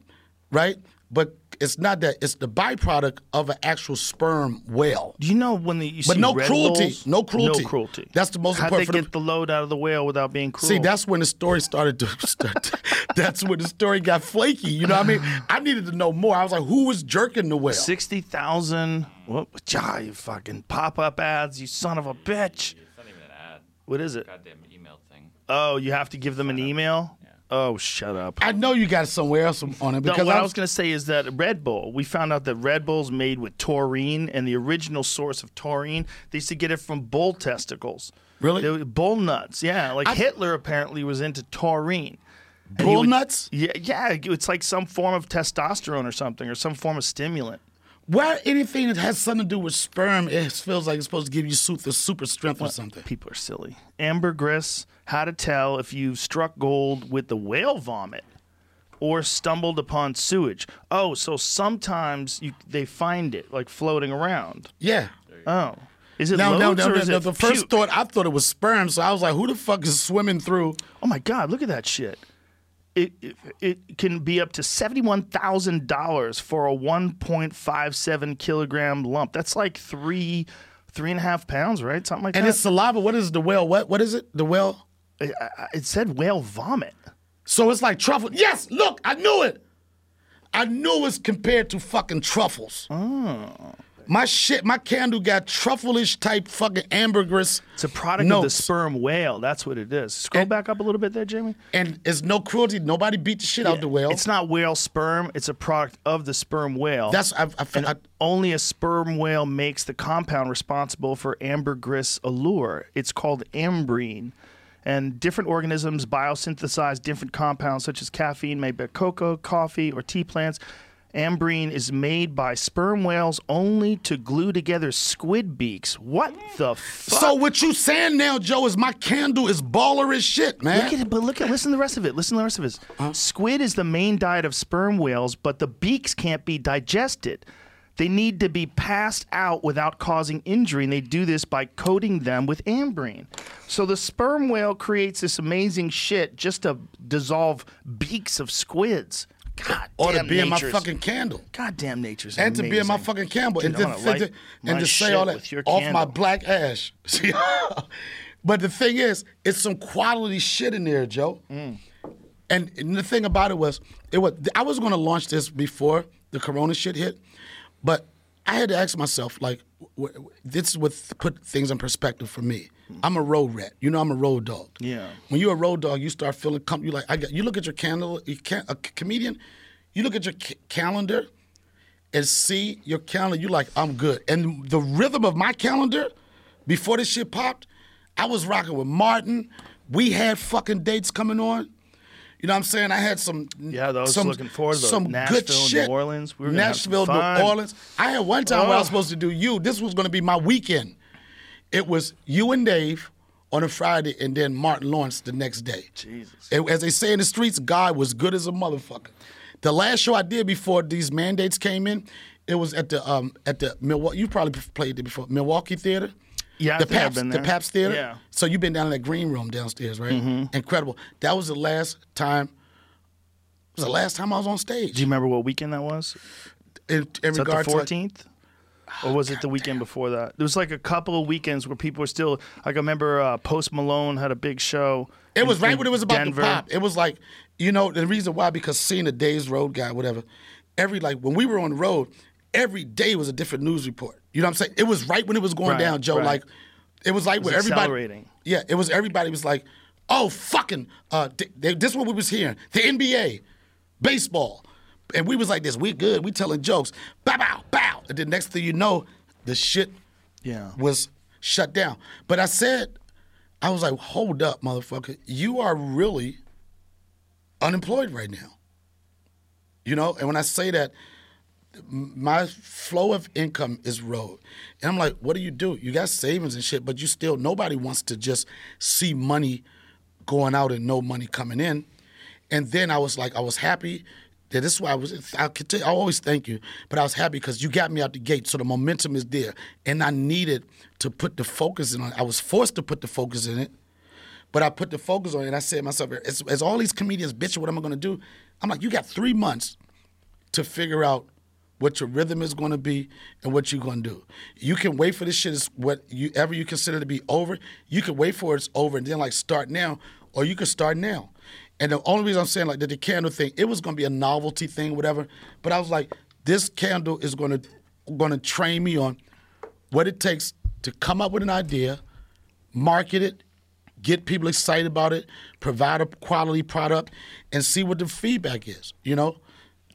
right? But it's not that. It's the byproduct of an actual sperm whale. Do you know when the you But see no Red cruelty. Bulls? No cruelty. No cruelty. That's the most How'd important they for get the load out of the whale without being cruel? See, that's when the story started to start. that's when the story got flaky. You know what I mean? I needed to know more. I was like, who was jerking the whale? sixty thousand. What? Ah, you fucking pop up ads. You son of a bitch. It's not even an ad. What is it? Goddamn email thing. Oh, you have to give them an email. Oh, shut up. I know you got somewhere else on it No, because what I I was going to say is that Red Bull, we found out that Red Bull's made with taurine, and the original source of taurine, they used to get it from bull testicles. Really? They were bull nuts, yeah. Like I- Hitler apparently was into taurine. Bull would- nuts. Yeah, yeah, it's like some form of testosterone or something, or some form of stimulant. Why anything that has something to do with sperm? It feels like it's supposed to give you super, super strength or something. People are silly. Ambergris, how to tell if you've struck gold with the whale vomit or stumbled upon sewage. Oh, so sometimes you, they find it like floating around. Yeah. Oh. Is it No, no, no, no, no. The first thought I thought it was sperm, so I was like, who the fuck is swimming through? Oh my God! Look at that shit. It it, it can be up to seventy one thousand dollars for a one point five seven kilogram lump. That's like three three and a half pounds, right? Something like And that. And it's saliva. What is the whale? What what is it? The whale? It, said whale vomit. So it's like truffle. Yes, look, I knew it. I knew it's compared to fucking truffles. Oh. My shit, my candle got truffle-ish type fucking ambergris. It's a product of the sperm whale. That's what it is. Scroll And- back up a little bit there, Jamie. And it's no cruelty. Nobody beat the shit out the whale. It's not whale sperm. It's a product of the sperm whale. That's I, I, I, only a sperm whale makes the compound responsible for ambergris allure. It's called ambrein. And different organisms biosynthesize different compounds, such as caffeine made by cocoa, coffee, or tea plants. Ambrein is made by sperm whales only to glue together squid beaks. What the fuck? So what you saying now, Joe, is my candle is baller as shit, man. Look at it, but look at listen to the rest of it. Listen to the rest of it. Squid is the main diet of sperm whales, but the beaks can't be digested. They need to be passed out without causing injury, and they do this by coating them with ambrein. So the sperm whale creates this amazing shit just to dissolve beaks of squids. God or to be in my fucking candle. God damn nature's And to be in my fucking candle. Dude, and to, wanna to- light to- my and to say all that off my black ash. See? but the thing is, it's some quality shit in there, Joe. Mm. And, and the thing about it was, it was I was going to launch this before the Corona shit hit, but I had to ask myself, like, w- w- this is what put things in perspective for me. I'm a road rat. You know, I'm a road dog. Yeah. When you're a road dog, you start feeling com- you like I got. You look at your candle. You can a c- comedian. You look at your c- calendar and see your calendar. You like I'm good. And the rhythm of my calendar before this shit popped, I was rocking with Martin. We had fucking dates coming on. You know what I'm saying? I had some. Yeah, I was some, looking forward to some Nashville, good shit. New Orleans. We were gonna have Nashville, fun. New Orleans. I had one time where I was Oh. supposed to do you. This was going to be my weekend. It was you and Dave on a Friday, and then Martin Lawrence the next day. Jesus. It- as they say in the streets, God was good as a motherfucker. The last show I did before these mandates came in, it was at the um at the Milwaukee. You probably played it before Milwaukee Theater. Yeah, I the Pabst, the. Pabst Theater. Yeah. So you've been down in that green room downstairs, right? Mm-hmm. Incredible. That was the last time. It was the last time I was on stage. Do you remember what weekend that was? in, in that the to like- fourteenth? Or was it the weekend before that? There was like a couple of weekends where people were still like I remember uh, Post Malone had a big show. It in- was right when it was about Denver. to pop. It was like, you know, the reason why because seeing the Days Road guy, whatever. Every like when we were on the road, every day was a different news report. You know what I'm saying? It was right when it was going Right, down, Joe. right. Like, it was like was where everybody. Yeah, it was. Everybody was like, "Oh, fucking!" Uh, th- th- this is what we was hearing: the NBA, baseball, and we was like this. We good. We telling jokes. Bow, bow, bow. And then next thing you know, the shit Yeah. was shut down. But I said, I was like, hold up, motherfucker. You are really unemployed right now. You know, and when I say that, my flow of income is road. And I'm like, what do you do? You got savings and shit, but you still, nobody wants to just see money going out and no money coming in. And then I was like, I was happy. That this is why I was. I could tell, I always thank you, but I was happy because you got me out the gate, so the momentum is there, and I needed to put the focus in on. it. I was forced to put the focus in it, but I put the focus on it. And I said to myself, as, as all these comedians bitch, what am I going to do? I'm like, you got three months to figure out what your rhythm is going to be and what you're going to do. You can wait for this shit is what you ever you consider to be over. You can wait for it's over and then like start now, or you can start now. And the only reason I'm saying like that the candle thing, it was going to be a novelty thing, whatever. But I was like, this candle is going to going to train me on what it takes to come up with an idea, market it, get people excited about it, provide a quality product, and see what the feedback is. You know,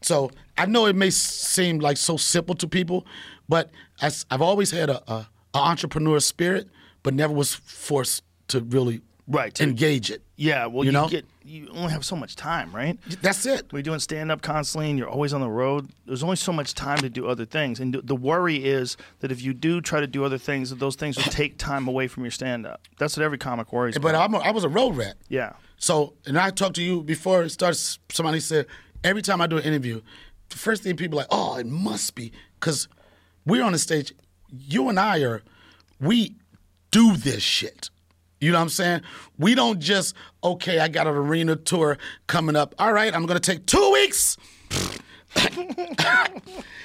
so I know it may seem like so simple to people, but as I've always had a, a, a entrepreneur spirit, but never was forced to really Right, to- engage it. Yeah, well, You you, know? get you only have so much time, right? That's it. You're doing stand up constantly and you're always on the road, there's only so much time to do other things. And the worry is that if you do try to do other things, that those things will take time away from your stand up. That's what every comic worries about. But about. I'm a, I was a road rat. yeah. So, and I talked to you before it starts. Somebody said every time I do an interview, the first thing people are like, oh, it must be because we're on the stage. You and I are, we do this shit. You know what I'm saying? We don't just okay. I got an arena tour coming up. All right, I'm gonna take two weeks.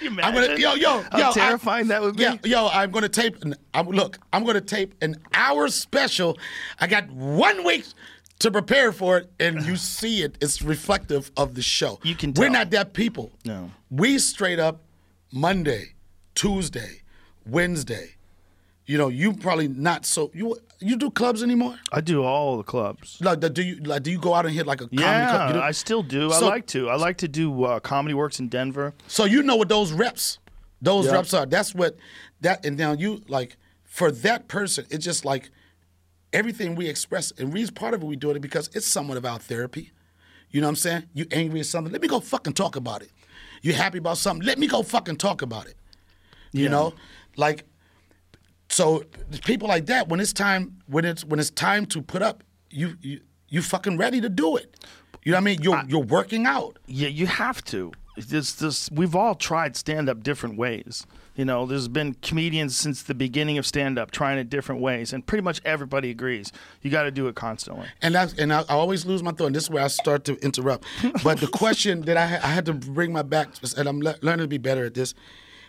You I'm gonna yo yo how yo. I- terrifying that would be. Yeah, yo, I'm gonna tape. An, I'm, look, I'm gonna tape an hour special. I got one week to prepare for it, and you see it. It's reflective of the show. You can We're not that people. No. We straight up Monday, Tuesday, Wednesday. You know, you probably not so you you do clubs anymore? I do all the clubs. Like, do you like do you go out and hit like a comedy Yeah, club? I still do. So- I like to. I like to do uh, comedy works in Denver. So you know what those reps, those Yeah. reps are. That's what that and now you like for that person. It's just like everything we express, and reason part of it we do it because it's somewhat of our therapy. You know what I'm saying? You angry at something? Let me go fucking talk about it. You happy about something? Let me go fucking talk about it. You Yeah. know, like so people like that when it's time when it's when it's time to put up, you you you fucking ready to do it. You know what I mean? You're you're working out. Yeah, you have to. This, this, we've all tried stand up different ways. You know, there's been comedians since the beginning of stand up trying it different ways, and pretty much everybody agrees. You got to do it constantly. And that's and I, I always lose my thought. And this is where I start to interrupt. But the question that I, I had to bring my back, and I'm le- learning to be better at this,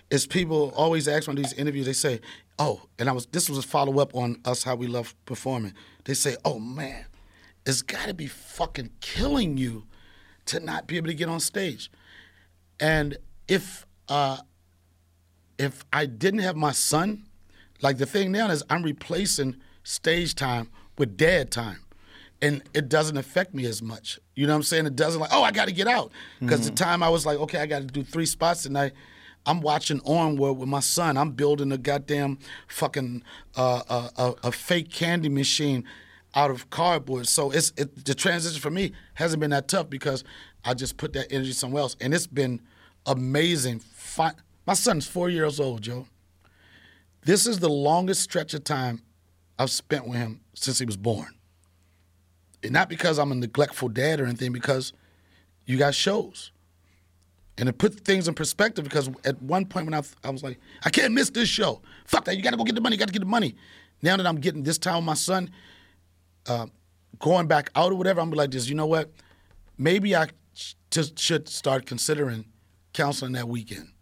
is people always ask on these interviews. They say, "Oh," and I was this was a follow up on us how we love performing. They say, "Oh man, it's got to be fucking killing you to not be able to get on stage." And if uh, if I didn't have my son, like the thing now is I'm replacing stage time with dad time. And it doesn't affect me as much. You know what I'm saying? It doesn't like, oh, I got to get out. Because the time I was like, okay, I got to do three spots tonight. I'm watching Onward with my son. I'm building a goddamn fucking uh, uh, a, a fake candy machine out of cardboard. So it's it, the transition for me hasn't been that tough because I just put that energy somewhere else, and it's been amazing. Fi- My son's four years old, Joe. This is the longest stretch of time I've spent with him since he was born. And not because I'm a neglectful dad or anything, because you got shows. And it put things in perspective because at one point when I, I was like, I can't miss this show. Fuck that. You got to go get the money. You got to get the money. Now that I'm getting this time with my son, uh, going back out or whatever, I'm like this. You know what? Maybe I sh- should start considering counseling that weekend.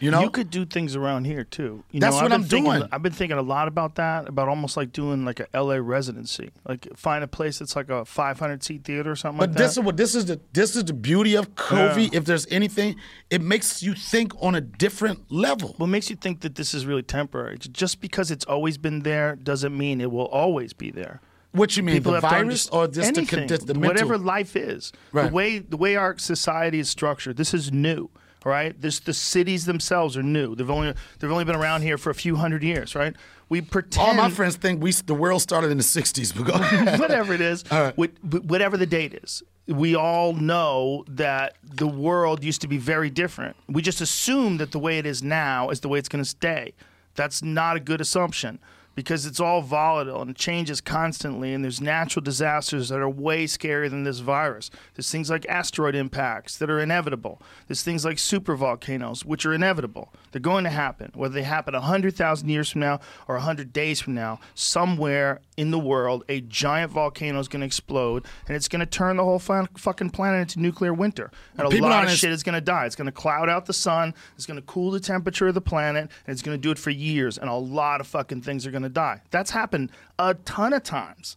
You know, you could do things around here too. You That's know, what I've been I'm thinking, doing. I've been thinking a lot about that, about almost like doing like a LA residency, like find a place that's like a 500 seat theater or something But like this that. is what this is the this is the beauty of Covey. If there's anything, it makes you think on a different level. what makes you think that this is really temporary? Just because it's always been there doesn't mean it will always be there. What you mean, People the virus or just anything, the mental? whatever life is, Right. the way the way our society is structured. This is new, right? This the cities themselves are new. They've only they've only been around here for a few hundred years, right? We pretend All my friends think we the world started in the '60s. But whatever it is, All right. wh- wh- whatever the date is, we all know that the world used to be very different. We just assume that the way it is now is the way it's going to stay. That's not a good assumption because it's all volatile and changes constantly, and there's natural disasters that are way scarier than this virus. There's things like asteroid impacts that are inevitable. There's things like supervolcanoes, which are inevitable. They're going to happen, whether they happen 100,000 years from now or 100 days from now. Somewhere in the world, a giant volcano is going to explode, and it's going to turn the whole fu- fucking planet into nuclear winter. And a lot of shit is going to die. It's going to cloud out the sun. It's going to cool the temperature of the planet, and it's going to do it for years. And a lot of fucking things are going to die. That's happened a ton of times.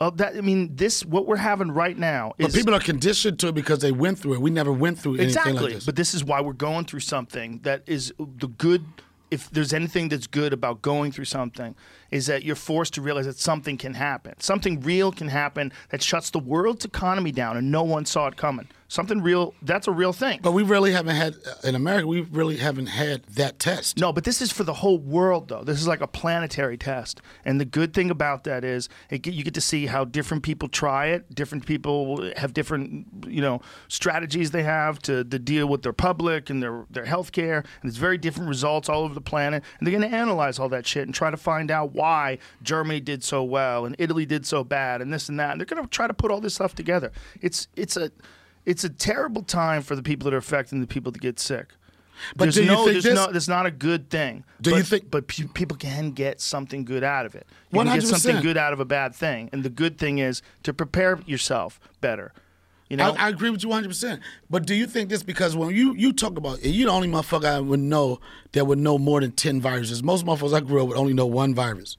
Uh, that I mean, this what we're having right now is But people are conditioned to it because they went through it. We never went through anything exactly. like this. But this is why we're going through something that is the good. If there's anything that's good about going through something, is that you're forced to realize that something can happen. Something real can happen that shuts the world's economy down, and no one saw it coming. Something real. That's a real thing. But we really haven't had in America. We really haven't had that test. No, but this is for the whole world, though. This is like a planetary test. And the good thing about that is it, you get to see how different people try it. Different people have different, you know, strategies they have to, to deal with their public and their, their health care. And there's very different results all over the planet. And they're going to analyze all that shit and try to find out why Germany did so well and Italy did so bad and this and that. And they're going to try to put all this stuff together. It's, it's a. It's a terrible time for the people that are affected and the people that get sick. But there's do you no, think there's this- no, that's not a good thing. Do but, you think- But pe- people can get something good out of it. You can get 100%. something good out of a bad thing, and the good thing is to prepare yourself better. You know, I, I agree with you 100. percent But do you think this because when you you talk about you the only motherfucker I would know that would know more than 10 viruses. Most motherfuckers I grew up with only know one virus.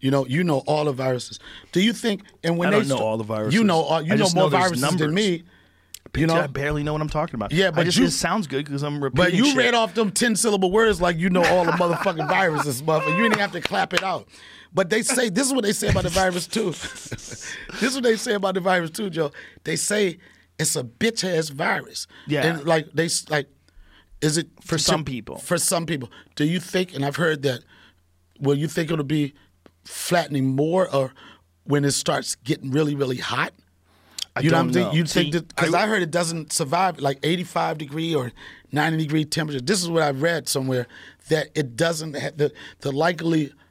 You know, you know all the viruses. Do you think? And when I they don't know sta- all the viruses. You know, all, you I know more know viruses than me. You know, I barely know what I'm talking about. Yeah, I but just you- it sounds good because I'm repeating. But you shit. read off them 10 syllable words like you know all the motherfucking viruses, motherfucker. You didn't have to clap it out. But they say, this is what they say about the virus too. this is what they say about the virus too, Joe. They say it's a bitch ass virus. Yeah. And like, they, like, is it For some people. For some people. Do you think, and I've heard that, will you think it'll be flattening more or when it starts getting really, really hot? I you know don't what I'm saying? You think that because I- I, heard it doesn't survive like 85 degree or 90 degree temperature. This is what I've read somewhere that it doesn't have the the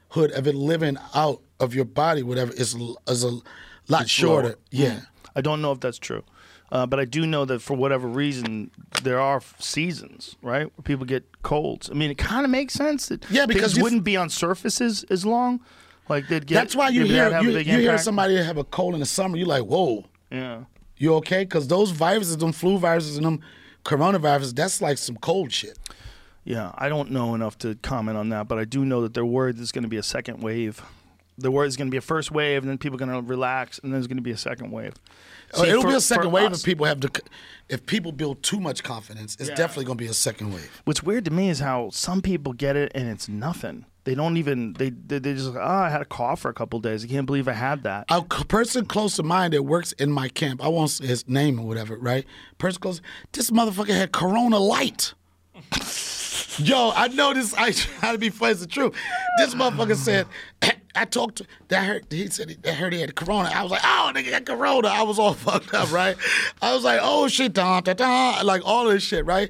likelihood of it living out of your body, whatever, is is a lot shorter. lower. Yeah. I don't know if that's true. Uh, but I do know that for whatever reason, there are seasons, right, where people get colds. I mean, it kind of makes sense that Yeah, because wouldn't be on surfaces as long. Like they'd get. That's why you hear that'd have a you, you hear somebody have a cold in the summer. You're like, whoa, Yeah. you okay? Because those viruses, them flu viruses and them coronaviruses, that's like some cold shit. Yeah, I don't know enough to comment on that, but I do know that they're worried there's going to be a second wave. They're worried there's going to be a first wave, and then people are going to relax, and then there's going to be a second wave. Oh, See, it'll for- be a second wave us- if people have the, if people build too much confidence. It's Yeah. definitely going to be a second wave. What's weird to me is how some people get it and it's nothing. They don't even they they, they just like, oh I had a cough for a couple days. I can't believe I had that. A person close to mine that works in my camp, I won't say his name or whatever, right? Person close, this motherfucker had Corona Light. Yo, I know this. I try to be funny. It's the truth. This motherfucker said, I talked to that. Heard, he said that heard he had Corona. I was like, oh, nigga got Corona. I was all fucked up, right? I was like, oh shit, da da da, like all this shit, right?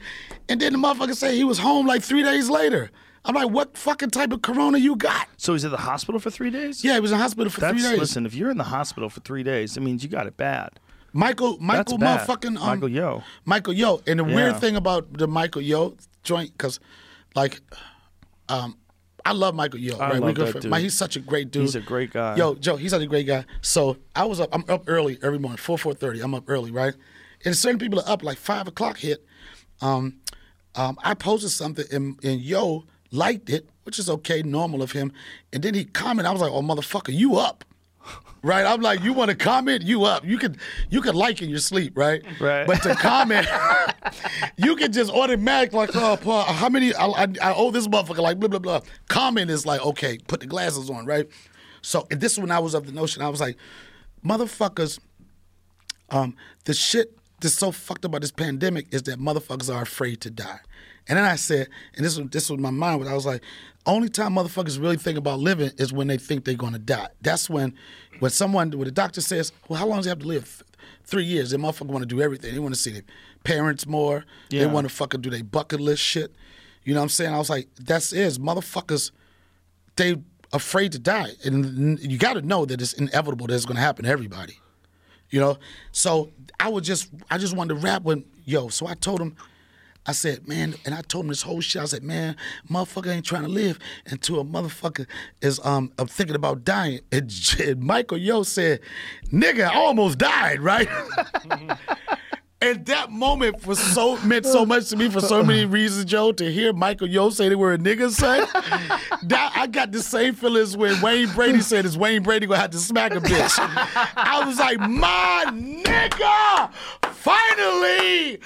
And then the motherfucker said he was home like three days later. I'm like, what fucking type of Corona you got? So he's at the hospital for three days. Yeah, he was in the hospital for That's three days. listen. If you're in the hospital for three days, it means you got it bad. Michael, Michael, motherfucking um, Michael Yo. Michael Yo. And the Yeah. weird thing about the Michael Yo joint, because like, um, I love Michael Yo. I right, love good that dude. He's such a great dude. He's a great guy. Yo, Joe, he's such a great guy. So I was up. I'm up early every morning, four four thirty. I'm up early, right? And certain people are up like five o'clock hit. Um, um, I posted something and, and Yo liked it, which is okay, normal of him. And then he commented. I was like, "Oh motherfucker, you up?" Right? I'm like, "You want to comment? You up? You could you could like in your sleep, right? Right. But to comment, you can just automatic like, "Oh, Paul, how many? I, I, I owe this motherfucker like blah blah blah." Comment is like, "Okay, put the glasses on," right? So and this is when I was of the notion. I was like, "Motherfuckers." um, the shit that's so fucked up about this pandemic is that motherfuckers are afraid to die. And then I said, and this was this was my mind. I was like, only time motherfuckers really think about living is when they think they're gonna die. That's when, when someone, when the doctor says, well, how long do he have to live? Three years. They motherfucker want to do everything. They want to see their parents more. They want to fucking do their bucket list shit. You know what I'm saying? I was like, that's is motherfuckers they afraid to die, and you got to know that it's inevitable that it's going to happen to everybody. You know, so I would just I just wanted to rap with yo. So I told him, I said, man, and I told him this whole shit. I said, man, motherfucker ain't trying to live until a motherfucker is um I'm thinking about dying. And, and Michael Yo said, nigga, I almost died, right? And that moment was so meant so much to me for so many reasons, Joe. To hear Michael Yo say they were a nigga, son, that I got the same feelings when Wayne Brady said, "Is Wayne Brady gonna have to smack a bitch?" I was like, "My nigga, finally!"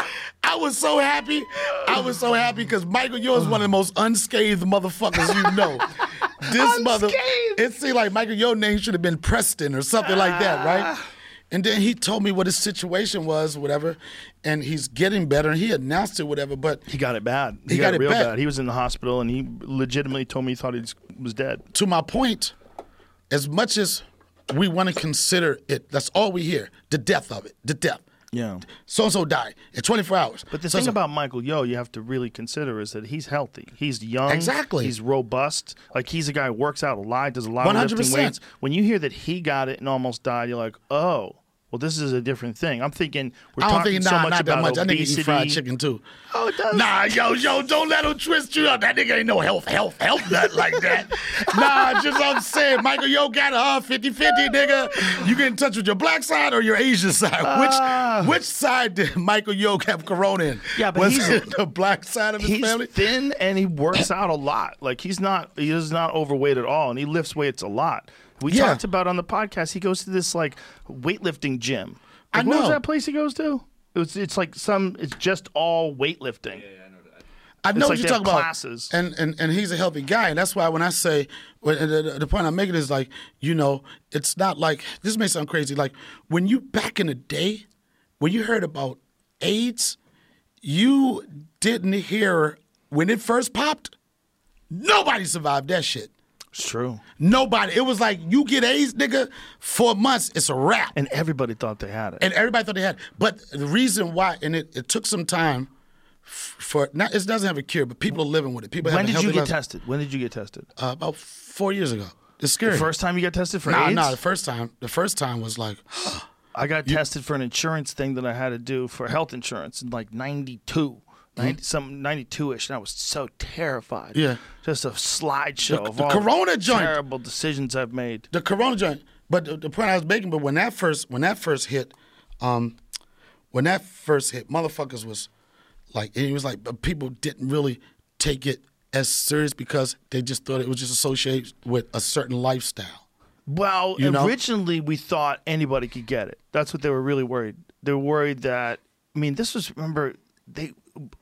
I was so happy. I was so happy because Michael Yo is one of the most unscathed motherfuckers you know. This mother, it seemed like Michael Yo name should have been Preston or something like that, right? And then he told me what his situation was, whatever, and he's getting better. And he announced it, whatever. But He got it bad. He, He got, got it real bad. bad. He was in the hospital, and he legitimately told me he thought he was dead. to my point, as much as we want to consider it, that's all we hear: the death of it, the death. Yeah. So and so died in 24 hours. But the So- thing about Michael Yo, you have to really consider is that he's healthy. He's young. Exactly. He's robust. Like he's a guy who works out a lot, does a lot of lifting 100%. weights. When you hear that he got it and almost died, you're like, oh, well, this is a different thing. I'm thinking we're talking think so nah, much not about much. Obesity. eat fried chicken too. Oh, it does. Nah, yo, yo, don't let him twist you up. That nigga ain't no health, health, health nut like that. nah, just what I'm saying, Michael, yo, got a uh, 50-50, nigga. You get in touch with your black side or your Asian side? which which side did Michael Yo have corona in? Ah. Yeah, but Was he's- it the black side of his He's family? thin and he works out a lot. Like he's not he is not overweight at all, and he lifts weights a lot. We Yeah. talked about on the podcast. He goes to this like weightlifting gym. I Like, What was know. that place he goes to? It was, it's like some. It's just all weightlifting. I know like what you're talking about. classes. And, and and he's a healthy guy, and that's why when I say when, the, the- the point I'm making is like you know it's not like this may sound crazy. Like when you back in the day, when you heard about AIDS, you didn't hear when it first popped. Nobody survived that shit. It's true. Nobody. It was like you get AIDS, nigga, for months, it's a wrap. And everybody thought they had it. and everybody thought they had. But the reason why, and it, it took some time for not it doesn't have a cure, but people are living with it. People when did you get life- tested? When did you get tested? Uh, about four years ago. It's scary. The first time you got tested for nah, AIDS? nah, the first time. The first time was like, I got tested for an insurance thing that I had to do for health insurance in like 92. 90, some 92ish, and I was so terrified. Mm-hmm. Yeah. Just a slideshow The- of the all Corona the joint. terrible decisions I've made. the corona joint. But the, the point I was making, but when that first when that first hit, um, when that first hit, motherfuckers was like, it was like, but people didn't really take it as serious because they just thought it was just associated with a certain lifestyle. Well, You know? originally we thought anybody could get it. That's what they were really worried. They were worried that I mean, this was remember they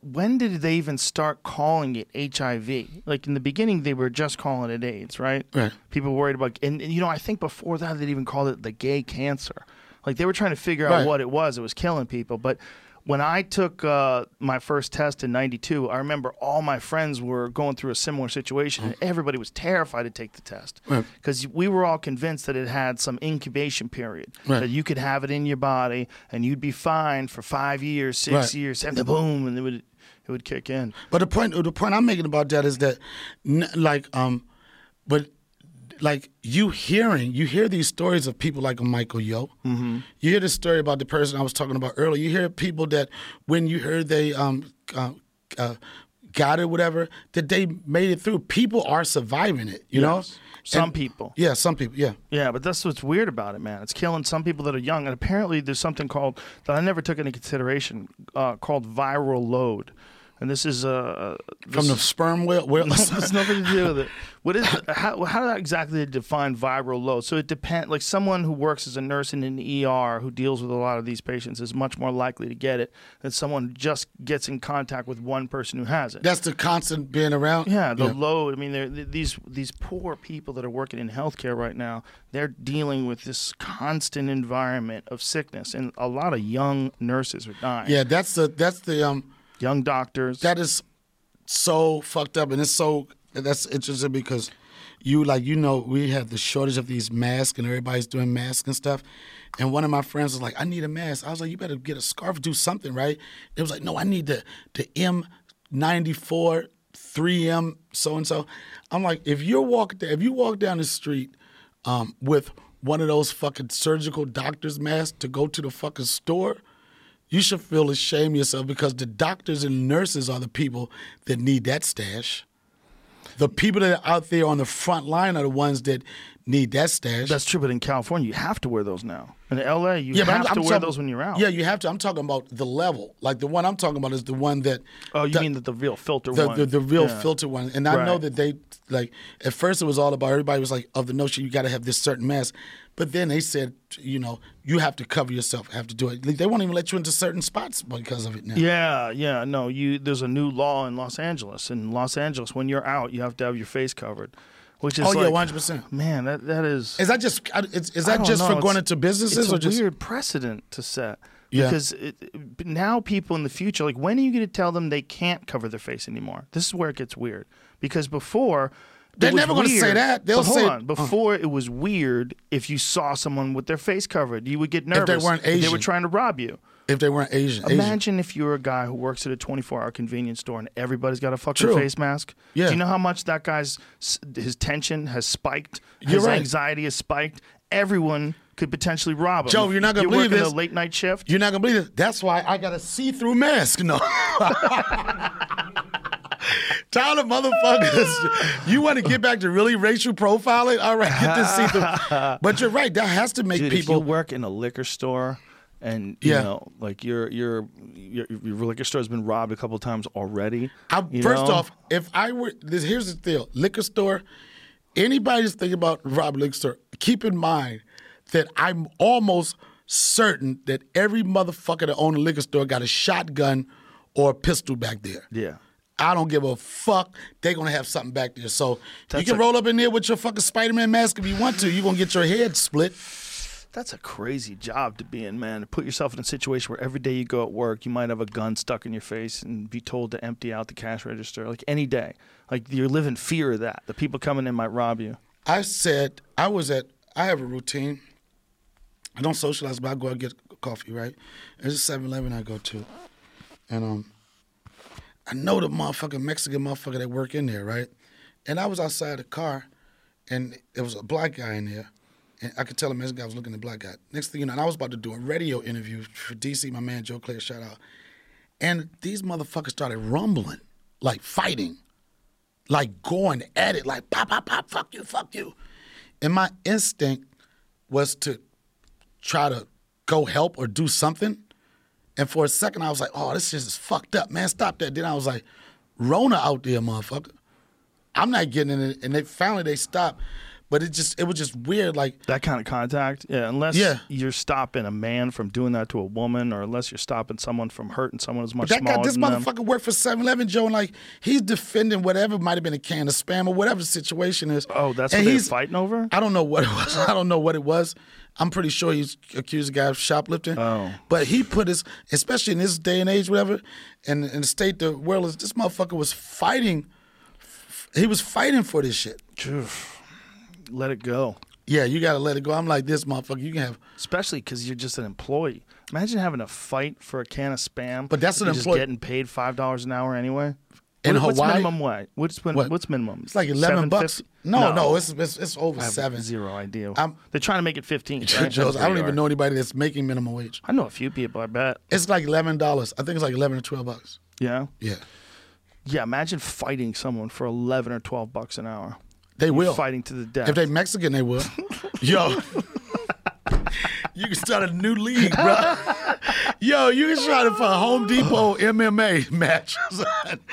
when did they even start calling it HIV? Like in the beginning they were just calling it AIDS, right? Right. People worried about and, and you know, I think before that they'd even called it the gay cancer. Like they were trying to figure out Right. what it was. It was killing people, but when I took uh, my first test in '92, I remember all my friends were going through a similar situation, and everybody was terrified to take the test Right. because we were all convinced that it had some incubation period Right. that you could have it in your body and you'd be fine for five years, six Right. years, and then boom, and it would it would kick in. But the point, the point I'm making about that is that, like, um, but like you hearing, you hear these stories of people like Michael Yo. Mm-hmm. You hear the story about the person I was talking about earlier. You hear people that when you heard they um uh, uh, got it, whatever, that they made it through. People are surviving it. You know, Some And- people. Yeah, some people. Yeah. Yeah, but that's what's weird about it, man. It's killing some people that are young, and apparently there's something called that I never took into consideration uh, called viral load. And this is uh From the sperm whale. whale There's nothing to do with it. What is how how exactly to define viral load? So it depends. Like someone who works as a nurse in an ER who deals with a lot of these patients is much more likely to get it than someone who just gets in contact with one person who has it. That's the constant being around. Yeah, the load. I mean, they're, th- these these poor people that are working in healthcare right now. They're dealing with this constant environment of sickness, and a lot of young nurses are dying. Yeah, that's the that's the um young doctors. that is so fucked up and it's so that's interesting because you like you know we have the shortage of these masks and everybody's doing masks and stuff and one of my friends was like i need a mask. I was like you better get a scarf do something right? It was like no i need the the m94 3m so and so i'm like if you're walking if you walk down the street um, with one of those fucking surgical doctor's masks to go to the fucking store you should feel ashamed of yourself because the doctors and nurses are the people that need that stash. The people that are out there on the front line are the ones that need that stash. That's true, but in California, you have to wear those now. In LA, you but have to wear talking- those when you're out. Yeah, you have to. I'm talking about the level. Like the one I'm talking about is the one that. Oh, you the, mean that the real filter the, one? the, the real Yeah. filter one. And I know that they like at first it was all about everybody was like of the notion you got to have this certain mask, but then they said you know you have to cover yourself, have to do it. Like, they won't even let you into certain spots because of it now. Yeah, yeah. No, you. There's a new law in Los Angeles. In Los Angeles, when you're out, you have to have your face covered, which is Oh yeah, 100. percent man, that that is. Is that just is, is that just know. for going into businesses it's or a just weird precedent to set. Yeah. Because it- now people in the future, like, when are you going to tell them they can't cover their face anymore? This is where it gets weird. Because before. They're never gonna say that. They'll hold say- on. Before it was weird if you saw someone with their face covered, you would get nervous. If they weren't Asian, They were trying to rob you. if they weren't Asian? Imagine if you're a guy who works at a 24 hour convenience store and everybody's got a fucking True. face mask. Yeah. Do you know how much that guy's his tension has spiked? You're his right. anxiety has spiked. Everyone could potentially rob him. Joe, you're not gonna you're believe working this. a late night shift. You're not gonna believe it. That's why I got a see-through mask. No. Tell of motherfuckers, you want to get back to really racial profiling? All right, get this see-through. But you're right. That has to make Dude, if you people. work in a liquor store and you Yeah. know, like your your your, your liquor store has been robbed a couple times already. I, first know? off, if I were this, here's the deal: liquor store. Anybody thinking about rob liquor store, keep in mind that I'm almost certain that every motherfucker that own a liquor store got a shotgun or a pistol back there. yeah. I don't give a fuck. They're gonna have something back there. So That's you can a- roll up in there with your fucking Spider-Man mask if you want to. You're gonna get your head split. That's a crazy job to be in, man. To put yourself in a situation where every day you go at work, you might have a gun stuck in your face and be told to empty out the cash register. Like any day, like you live in fear of that. The people coming in might rob you. I said I was at. I have a routine. I don't socialize, but I go and get coffee. Right? There's a 7-Eleven I go to, and um, I know the motherfucking Mexican motherfucker that work in there, right? And I was outside the car, and there was a black guy in there, and I could tell the Mexican guy was looking at the black guy. Next thing you know, and I was about to do a radio interview for DC, my man Joe Clair, shout out. And these motherfuckers started rumbling, like fighting like going at it, like pop, pop, pop, fuck you, fuck you. And my instinct was to try to go help or do something. And for a second, I was like, oh, this shit is fucked up, man. Stop that. Then I was like, Rona out there, motherfucker. I'm not getting in it. And they finally they stopped. But it just it was just weird. Like That kind of contact, yeah. Unless Yeah. you're stopping a man from doing that to a woman, or unless you're stopping someone from hurting someone who's much that guy, this than them. motherfucker worked for 7-Eleven, Joe, and like he's defending whatever might have been a can of spam or whatever the situation is. Oh, that's and what he's- fighting over. I don't know what it was. I don't know what it was. I'm pretty sure he's accused the guy of shoplifting. Oh. But he put his, especially in this day and age, whatever, and in the state the world is, this motherfucker was fighting. He was fighting for this shit. Let it go. Yeah, you gotta let it go. I'm like this motherfucker. You can have, Especially because you're just an employee. Imagine having a fight for a can of spam. But that's an you're just employee- getting paid five dollars an hour anyway. In What- what's Hawaii? minimum wage? What's min- What? what's minimum? it's like 11 bucks. $7.50? No, no, it's, it's it's over I have seven. Zero idea. I'm- They're trying to make it fifteen. right? Joe's, I don't even They know anybody that's making minimum wage. I know a few people. I bet. It's like eleven dollars. I think it's like eleven or twelve bucks. Yeah. Yeah, Yeah. Imagine fighting someone for eleven or twelve bucks an hour. they You're will. fighting to the death. If they Mexican, they will. Yo. You can start a new league, bro. Yo, you can try to for a Home Depot MMA match.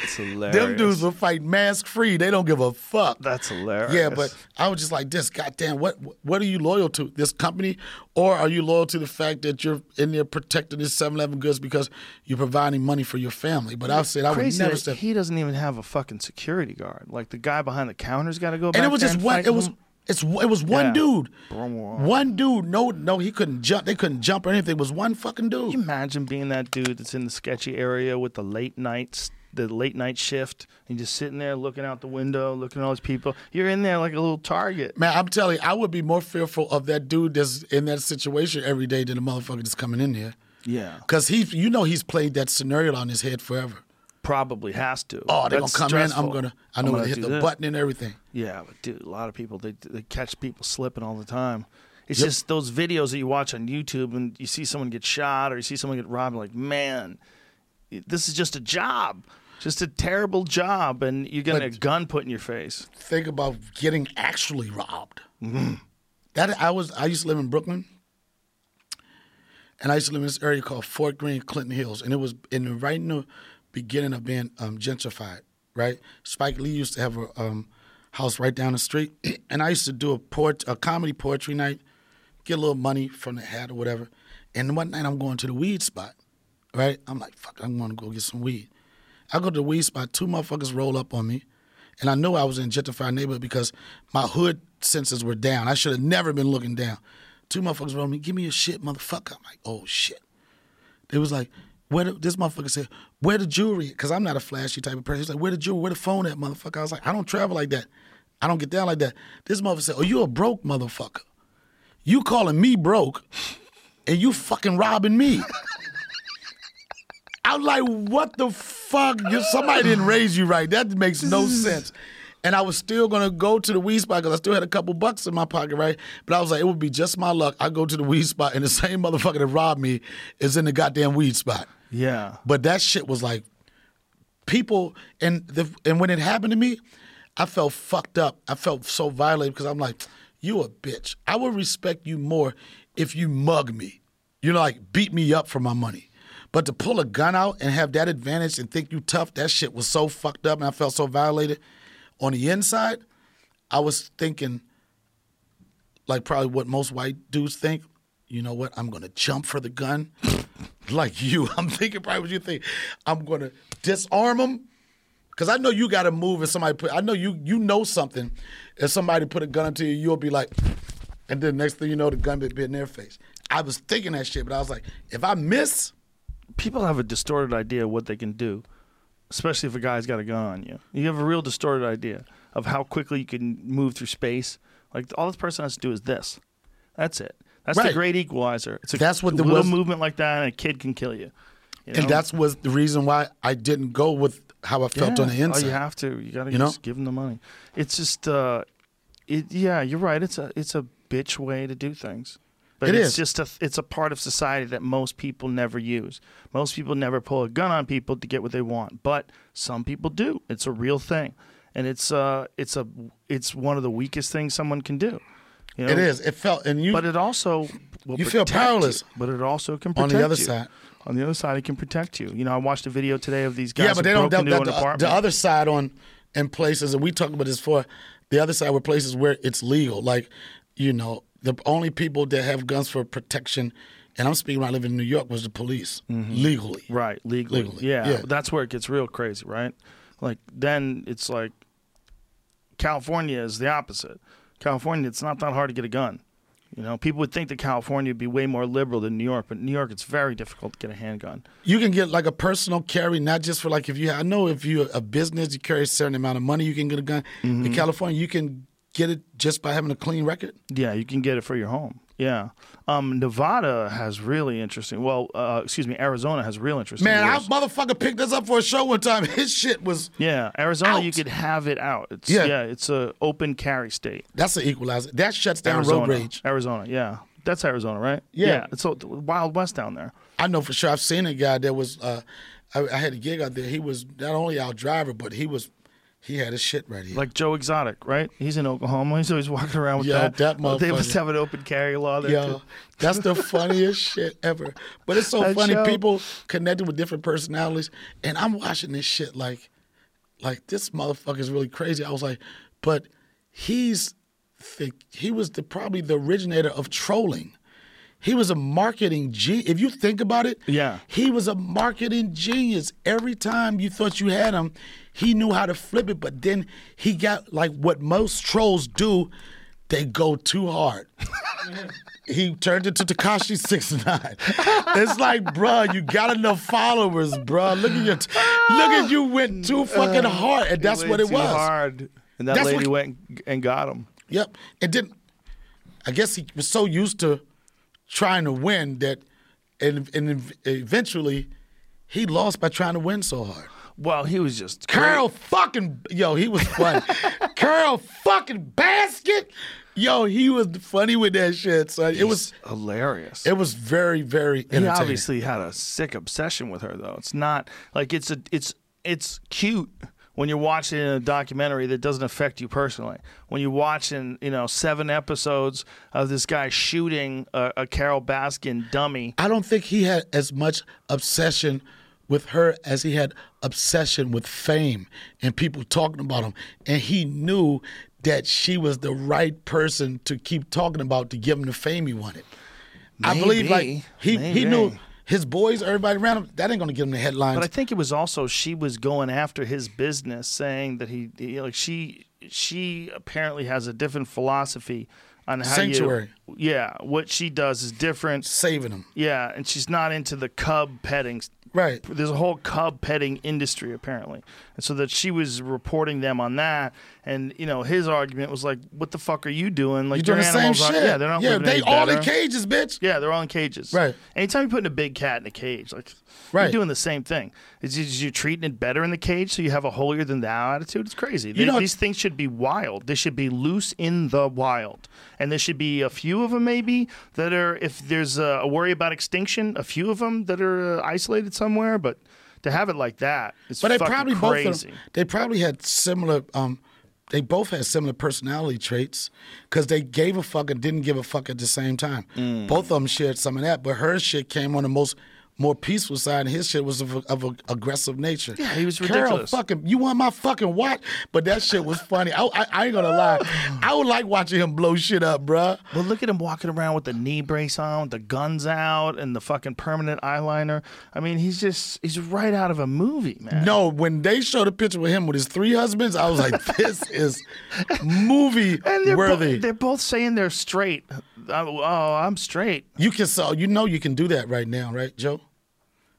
It's hilarious. Them dudes will fight mask free. They don't give a fuck. That's hilarious. Yeah, but I was just like this. Goddamn, what what are you loyal to? This company, or are you loyal to the fact that you're in there protecting this 7-Eleven goods because you're providing money for your family? But I said I would crazy never step. he doesn't even have a fucking security guard. Like the guy behind the counter's got to go. and back it was just and one. It was him? It's it was one Yeah. dude. Bro. One dude. No, no, he couldn't jump. They couldn't jump or anything. It was one fucking dude. Can you imagine being that dude that's in the sketchy area with the late nights, the late night shift, and just sitting there looking out the window, looking at all these people. You're in there like a little target. Man, I'm telling you, I would be more fearful of that dude that's in that situation every day than the motherfucker that's coming in there. Yeah, Cause he, you know, he's played that scenario on his head forever. Probably has to. Oh, they're That's gonna come in. I'm gonna. I I'm know gonna hit the this. button and everything. Yeah, but dude, a lot of people they they catch people slipping all the time. It's Yep. just those videos that you watch on YouTube and you see someone get shot or you see someone get robbed. Like, man, this is just a job, just a terrible job, and you're getting But- a gun put in your face. Think about getting actually robbed. Mm-hmm. That I was. I used to live in Brooklyn, and I used to live in this area called Fort Greene, Clinton Hills, and it was in the right in the beginning of being um, gentrified. Right, Spike Lee used to have a um, house right down the street, and I used to do a port a comedy poetry night, get a little money from the hat or whatever. And one night I'm going to the weed spot, right? I'm like, fuck, I'm to go get some weed. I go to the weed spot, two motherfuckers roll up on me, and I knew I was in a gentrified neighborhood because my hood senses were down. I should have never been looking down. Two motherfuckers roll me, give me your shit, motherfucker. I'm like, oh shit. They was like, where the, this motherfucker said, where the jewelry? Because I'm not a flashy type of person. He's like, where the jewelry? Where the phone at, motherfucker? I was like, I don't travel like that. I don't get down like that. This motherfucker said, oh, you a broke motherfucker. You calling me broke, and you fucking robbing me. I'm like, what the fuck? You, somebody didn't raise you right. That makes no sense. And I was still gonna go to the weed spot because I still had a couple bucks in my pocket, right? But I was like, it would be just my luck. I go to the weed spot and the same motherfucker that robbed me is in the goddamn weed spot. Yeah, But that shit was like people and the and when it happened to me, I felt fucked up. I felt so violated because I'm like, you a bitch. I would respect you more if you mug me. You know, like beat me up for my money. But to pull a gun out and have that advantage and think you tough, that shit was so fucked up and I felt so violated. On the inside, I was thinking like probably what most white dudes think. You know what? I'm gonna jump for the gun, like you. I'm thinking probably what you think. I'm gonna disarm them, cause I know you got to move. If somebody put, I know you you know something. If somebody put a gun into you, you'll be like, and then next thing you know, the gun bit, bit in their face. I was thinking that shit, but I was like, if I miss, people have a distorted idea of what they can do, especially if a guy's got a gun on you. You have a real distorted idea of how quickly you can move through space. Like all this person has to do is this. That's it. That's the great equalizer. It's a That's what the little was- movement like that, and a kid can kill you. you know? and that's was the reason why I didn't go with how I felt on the Yeah. inside. Oh, you have to. You got to You know? just give them the money. It's just, uh, it. Yeah, you're right. It's a it's a bitch way to do things. But It it's is. just a it's a part of society that most people never use. Most people never pull a gun on people to get what they want, but some people do. It's a real thing, and it's uh it's a it's one of the weakest things someone can do. You know? It is. It felt, and you. but it also You feel powerless. You, but it also can protect On the other you. side. On the other side, it can protect you. You know, I watched a video today of these guys. yeah, but they don't. That, that, the, the other side on in places, and we talked about this before. The other side were places where it's legal. Like, you know, the only people that have guns for protection, and I'm speaking when I live in New York, was the police mm-hmm. legally. Right, legally. Legally, Yeah, yeah. that's where it gets real crazy, right? Like then it's like California is the opposite. California, it's not that hard to get a gun. You know, people would think that California would be way more liberal than New York, but New York, it's very difficult to get a handgun. You can get like a personal carry, not just for like if you. I know if you're a business, you carry a certain amount of money, you can get a gun. In mm-hmm. California, you can get it just by having a clean record. Yeah, you can get it for your home. Yeah, um, Nevada has really interesting. Well, uh, excuse me, Arizona has real interesting. Man, I motherfucker picked us up for a show one time. His shit was yeah, Arizona, you could have it out. It's, Yeah. yeah, it's a open carry state. that's an equalizer. That shuts down Arizona, road rage. Arizona, yeah, that's Arizona, right? Yeah. it's a Wild West down there. I know for sure. I've seen a guy that was. Uh, I, I had a gig out there. He was not only our driver, but he was He had his shit right here. Like Joe Exotic, right? He's in Oklahoma. He's always walking around with Yeah, that. that They must have an open carry law there Yo, too. that's the funniest shit ever. But it's so That funny. show. People connected with different personalities, and I'm watching this shit like, like this motherfucker is really crazy. I was like, but he's the, he was the probably the originator of trolling. He was a marketing ge If you think about it, Yeah. he was a marketing genius. Every time you thought you had him, he knew how to flip it. But then he got like what most trolls do, they go too hard. he turned into Tekashi Six Nine. It's like, bruh, you got enough followers, bruh. Look at your, look at you went too uh, fucking hard, and that's what it too was. Hard, and that That's lady what- went and got him. Yep. And then I guess he was so used to trying to win that and, and eventually he lost by trying to win so hard. Well, he was just Carole fucking yo, he was funny. Carole fucking Baskin. Yo, he was funny with that shit, son. It was hilarious. it was very, very he obviously had a sick obsession with her, though. It's not like it's a it's it's cute when you're watching a documentary that doesn't affect you personally. When you're watching, you know, seven episodes of this guy shooting a, a Carole Baskin dummy. I don't think he had as much obsession with her as he had obsession with fame and people talking about him. And he knew that she was the right person to keep talking about to give him the fame he wanted. I believe like Maybe. he he knew his boys, everybody around him, that ain't gonna give him the headlines. But I think it was also she was going after his business, saying that he, he like she she apparently has a different philosophy on how Sanctuary. you yeah what she does is different Saving him. yeah and she's not into the cub petting Right. there's a whole cub petting industry apparently and so that she was reporting them on that and you know his argument was like what the fuck are you doing like You doing the same animals shit. yeah they're not yeah, living they any all in cages, bitch. Yeah, they're all in cages. Right. Anytime you're putting a big cat in a cage, like Right. you're doing the same thing. Is you, is you treating it better in the cage so you have a holier than thou attitude? It's crazy. They- know- these things should be wild. They should be loose in the wild, and there should be a few of them maybe that are. If there's a, a worry about extinction, a few of them that are uh, isolated somewhere, but. To have it like that, it's But they fucking probably both crazy. of them, they probably had similar um they both had similar personality traits because they gave a fuck and didn't give a fuck at the same time. Mm. Both of them shared some of that, but her shit came on the most more peaceful side, and his shit was of, of a aggressive nature. Yeah, he was Carol, ridiculous. fucking, you want my fucking watch? But that shit was funny. I, I, I ain't gonna lie, I would like watching him blow shit up, bruh. But look at him walking around with the knee brace on, with the guns out, and the fucking permanent eyeliner. I mean, he's just, he's right out of a movie, man. No, when they showed a picture with him with his three husbands, I was like, this is movie And they're, bo- worthy. they're both saying they're straight. Oh, oh, I'm straight. You can so you know you can do that right now, right, Joe?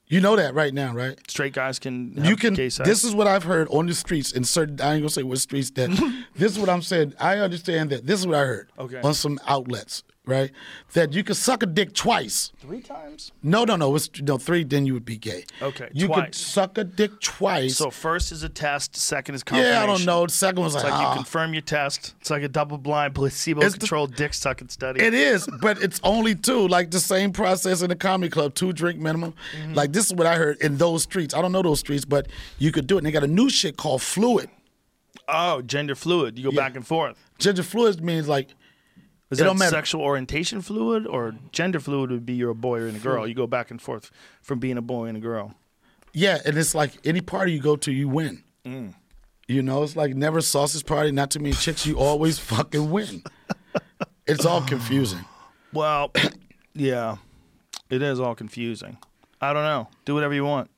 You know that right now, right? Straight guys can. You can. This is what I've heard on the streets in certain. I ain't gonna say what streets that. this is what I'm saying. I understand that. This is what I heard. Okay. On some outlets, right? That you could suck a dick twice. three times. No, no, no. It's no three. Then you would be gay. Okay, You could twice. suck a dick twice. So first is a test. Second is confirmation. yeah, I don't know. The second one's It's like, like you ah. confirm your test. It's like a double-blind, placebo-controlled dick sucking study. It is, but it's only two. Like the same process in the comedy club, two drink minimum. Mm-hmm. Like this is what I heard in those streets. I don't know those streets, but you could do it. And they got a new shit called fluid. oh, gender fluid. You go back and forth. Gender fluid means like Is It that sexual orientation fluid or gender fluid would be you're a boy or a girl. You go back and forth from being a boy and a girl. yeah, and it's like any party you go to, you win. Mm. You know, it's like never sausage party, not too many chicks. You always fucking win. It's all confusing. Well, yeah, it is all confusing. I don't know. Do whatever you want.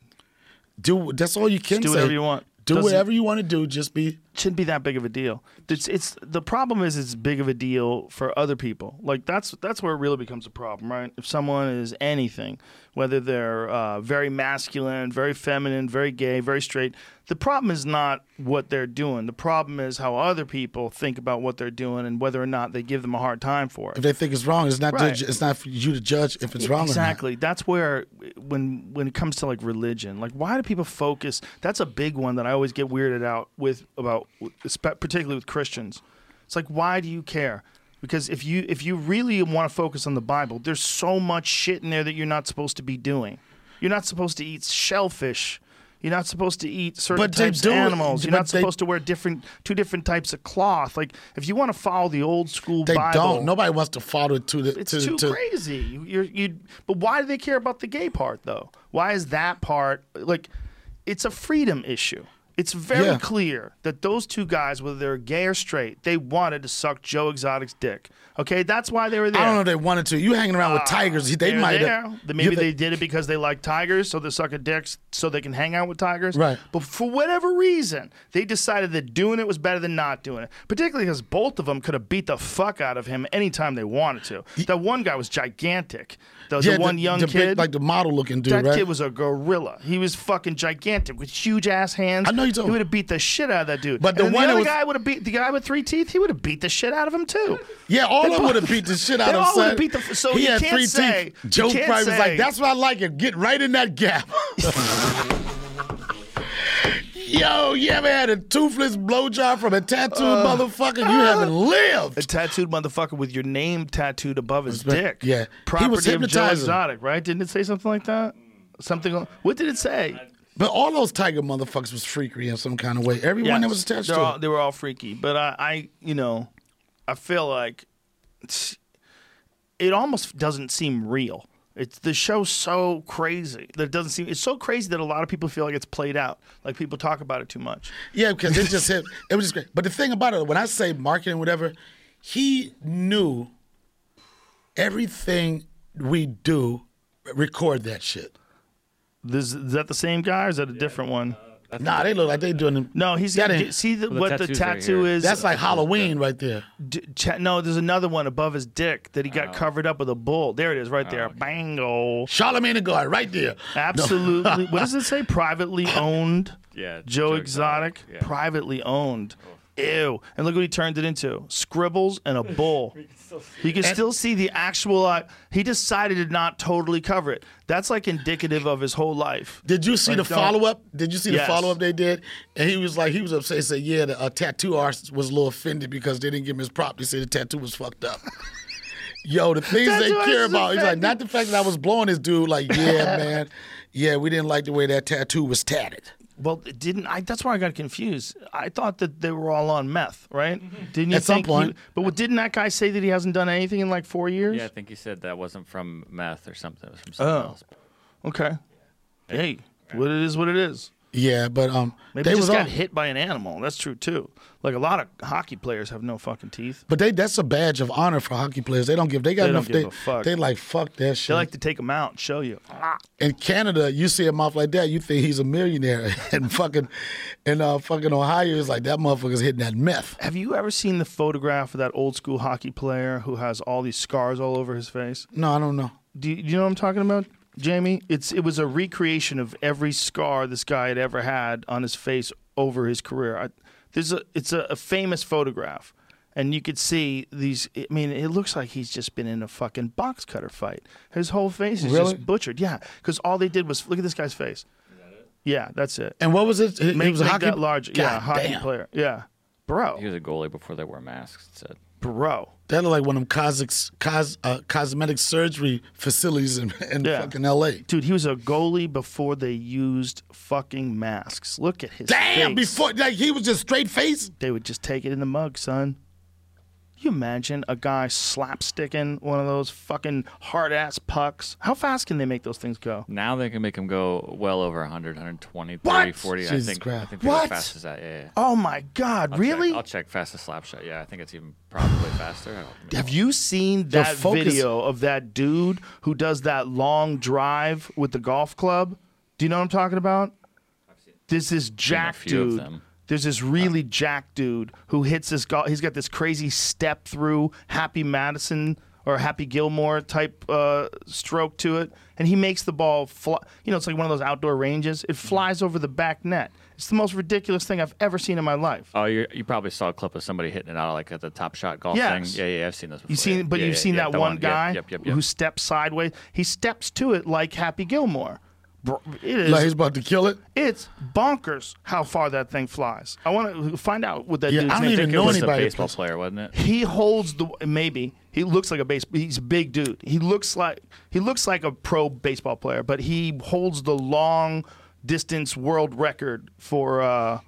Do that's all you can Do say. whatever you want. Do Doesn't- whatever you want to do. Just be shouldn't be that big of a deal. It's it's the problem is it's big of a deal for other people. Like that's that's where it really becomes a problem, right? If someone is anything, whether they're uh, very masculine, very feminine, very gay, very straight, the problem is not what they're doing. The problem is how other people think about what they're doing and whether or not they give them a hard time for it. if they think it's wrong, it's not. Right. To, it's not for you to judge if it's wrong or not. Exactly. That's where when when it comes to like religion, like why do people focus? That's a big one that I always get weirded out with about, particularly with Christians. It's like why do you care? Because if you if you really want to focus on the Bible, there's so much shit in there that you're not supposed to be doing. You're not supposed to eat shellfish. You're not supposed to eat certain But types of animals. You're not they- supposed to wear different two different types of cloth. Like if you want to follow the old school They Bible, don't. Nobody wants to follow it to the it's to, too to crazy. You're you. But why do they care about the gay part though? Why is that part like? It's a freedom issue. It's very Yeah. clear that those two guys, whether they're gay or straight, they wanted to suck Joe Exotic's dick. Okay, that's why they were there. I don't know if they wanted to. You hanging around with ah, tigers, they They're might there. have. Maybe they did it because they like tigers, so they're sucking dicks so they can hang out with tigers. Right. But for whatever reason, they decided that doing it was better than not doing it. Particularly because both of them could have beat the fuck out of him anytime they wanted to. That one guy was gigantic. The, the one young the kid. big, like the model looking dude, that right? kid was a gorilla. He was fucking gigantic with huge ass hands. I know you're talking- He would have beat the shit out of that dude. But the and one the other was- guy would have beat the guy with three teeth. He would have beat the shit out of him too. yeah, all Them would have beat the shit out of son. beat the- so he had can't three say- teeth. Joe probably was like, "That's what I like it. Get right in that gap." Yo, you ever had a toothless blowjob from a tattooed Uh. motherfucker? You haven't lived. A tattooed motherfucker with your name tattooed above his Respect- dick. yeah. He Property was of Joe. Exotic, right? Didn't it say something like that? Something. What did it say? But all those tiger motherfuckers was freaky in some kind of way. Everyone that was attached to all, they were all freaky. But I, I, you know, I feel like it almost doesn't seem real. It's the show's so crazy that it doesn't seem. It's so crazy that a lot of people feel like it's played out. Like people talk about it too much. Yeah, because it just hit. It was just great. But the thing about it, when I say marketing, whatever, he knew everything we do. Record that shit. This, is that the same guy or is that a different one? Uh, Nah, they look like they doing. them. No, he's That ain't- see the, Well, the what the tattoos right tattoo here. is. That's like Halloween right there. D- cha- no, there's another one above his dick that he got oh. covered up with a bull. There it is, right there. Oh, Bango. Charlamagne the God, right there. Absolutely. what does it say? Privately owned. Yeah, Joe Joe Exotic. Exotic, yeah. Privately owned. Oh. Ew. And look what he turned it into scribbles and a bull. You can still see the actual. Uh, he decided to not totally cover it. That's like indicative of his whole life. Did you see Like, the follow up? Did you see the follow up they did? And he was like, he was upset. He said, "Yeah, the uh, tattoo artist was a little offended because they didn't give him his prop. They said the tattoo was fucked up." Yo, the things they care about. He's like, not the fact that I was blowing this dude. Like, yeah, man, yeah, we didn't like the way that tattoo was tatted. Well, it didn't I? That's why I got confused. I thought that they were all on meth, right? Didn't you At some think? he- point. but what, didn't that guy say that he hasn't done anything in like four years? Yeah, I think he said that wasn't from meth or something. It was from something Oh. else. Okay. Hey, what it is, what it is. Yeah, but um, Maybe they he was just got on. hit by an animal. That's true too. Like a lot of hockey players have no fucking teeth. But they that's a badge of honor for hockey players. They don't give. They got They don't enough. give they, a fuck. they like fuck that shit. They like to take them out and show you. in Canada, you see a mouth like that, you think he's a millionaire. and fucking in uh, fucking Ohio, it's like that motherfucker's hitting that meth. Have you ever seen the photograph of that old school hockey player who has all these scars all over his face? No, I don't know. Do you, do you know what I'm talking about, Jamie? It's it was a recreation of every scar this guy had ever had on his face over his career. I, there's a it's a, a famous photograph, and you could see these. I mean, it looks like he's just been in a fucking box cutter fight. His whole face is Really? just butchered. Yeah, because all they did was look at this guy's face. Yeah, that's it. And what was it? He, he Make, was a make hockey that large. yeah, God hockey damn. player. Yeah, bro, He was a goalie before they wore masks. It said. bro. That looked like one of them cosmic, cos, uh, cosmetic surgery facilities in, in Yeah. fucking L.A. Dude, he was a goalie before they used fucking masks. Look at his Damn! face. Before like he was just straight face. they would just take it in the mug, son. You imagine a guy slapsticking one of those fucking hard ass pucks? How fast can they make those things go? Now they can make them go well over 100, 120, 30, What? 40. I Jesus think. Christ. I think they're What? as fast as that. Yeah. yeah. Oh my god, I'll really? Check. I'll check fastest slap shot. Yeah, I think it's even probably faster. I don't know. Have you seen that focus- video of that dude who does that long drive with the golf club? Do you know what I'm talking about? There's this is jack few of dude. them. There's this really jack dude who hits this golf. He's got this crazy step through Happy Madison or Happy Gilmore type uh, stroke to it, and he makes the ball fly. You know, it's like one of those outdoor ranges. It flies over the back net. It's the most ridiculous thing I've ever seen in my life. Oh, you you probably saw a clip of somebody hitting it out like at the Top Shot golf Yes. thing. Yeah, yeah, I've seen this. Before. You seen, but Yeah, you've yeah, seen yeah, that one Yep, guy Yep, yep, yep. who steps sideways. He steps to it like Happy Gilmore. Bro, It is. Like he's about to kill it. it's bonkers how far that thing flies. I want to find out what that Yeah, dude's I don't name. even know it was anybody a baseball plays- player, wasn't it? He holds the maybe he looks like a base. He's a big dude. He looks like he looks like a pro baseball player, but he holds the long distance world record for uh,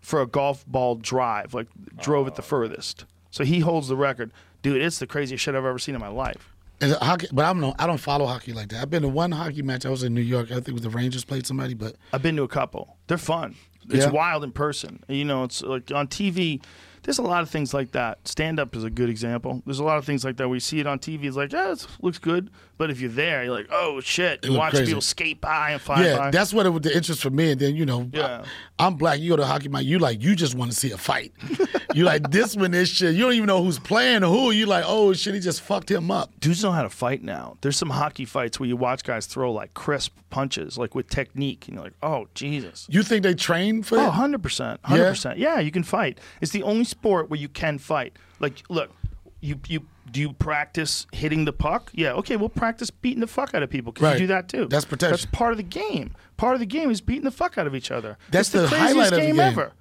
for a golf ball drive, like drove it the furthest. So he holds the record. Dude, it's the craziest shit I've ever seen in my life. And hockey, but I'm no, I don't follow hockey like that. I've been to one hockey match. I was in New York. I think it was the Rangers played somebody, but I've been to a couple. They're fun. It's Yeah. wild in person. You know, it's like on TV. There's a lot of things like that. Stand up is a good example. There's a lot of things like that We see it on TV. It's like, yeah, it looks good. But if you're there, you're like, oh shit. You watch crazy. people skate by and fly yeah, by. that's what it was the interest for me. And then you know, Yeah. I, am black. You go to hockey match. You like you just want to see a fight. you like this one, this shit. You don't even know who's playing or who. You like, oh shit, he just fucked him up. Dudes know how to fight now. There's some hockey fights where you watch guys throw like crisp punches, like with technique, and you're like, oh Jesus. You think they train for Oh, 100%. 100%. Yeah? you can fight. It's the only sport where you can fight. Like, look, you you do you practice hitting the puck? Yeah, okay, we'll practice beating the fuck out of people because Right. you do that too. That's protection. That's part of the game. Part of the game is beating the fuck out of each other. That's the, the craziest highlight of the game, game. ever.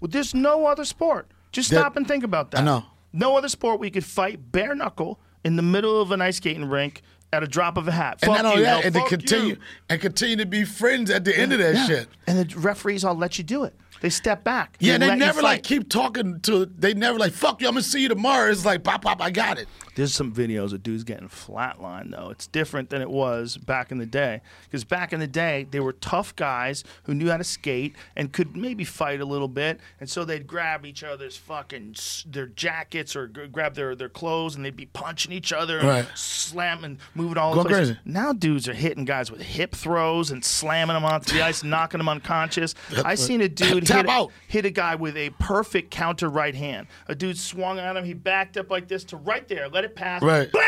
Well, there's no other sport. Just That- stop and think about that. I know. No other sport where you could fight bare knuckle in the middle of an ice skating rink at a drop of a hat. and fuck not only you, that, and to continue you. and continue to be friends at the end of that Yeah. shit. And the referees all let you do it. They step back. Yeah, and they never like keep talking to. They never like fuck you. I'm gonna see you tomorrow. It's like pop pop. I got it. There's some videos of dudes getting flatlined though. It's different than it was back in the day. Because back in the day, they were tough guys who knew how to skate and could maybe fight a little bit, and so they'd grab each other's fucking their jackets or g- grab their their clothes, and they'd be punching each other, and Right. slamming, moving all Going the places. crazy. Now dudes are hitting guys with hip throws and slamming them onto the ice, knocking them unconscious. I seen a dude Tap hit a- out. hit a guy with a perfect counter right hand. A dude swung at him. He backed up like this to right there, let it pass. Right. Blah!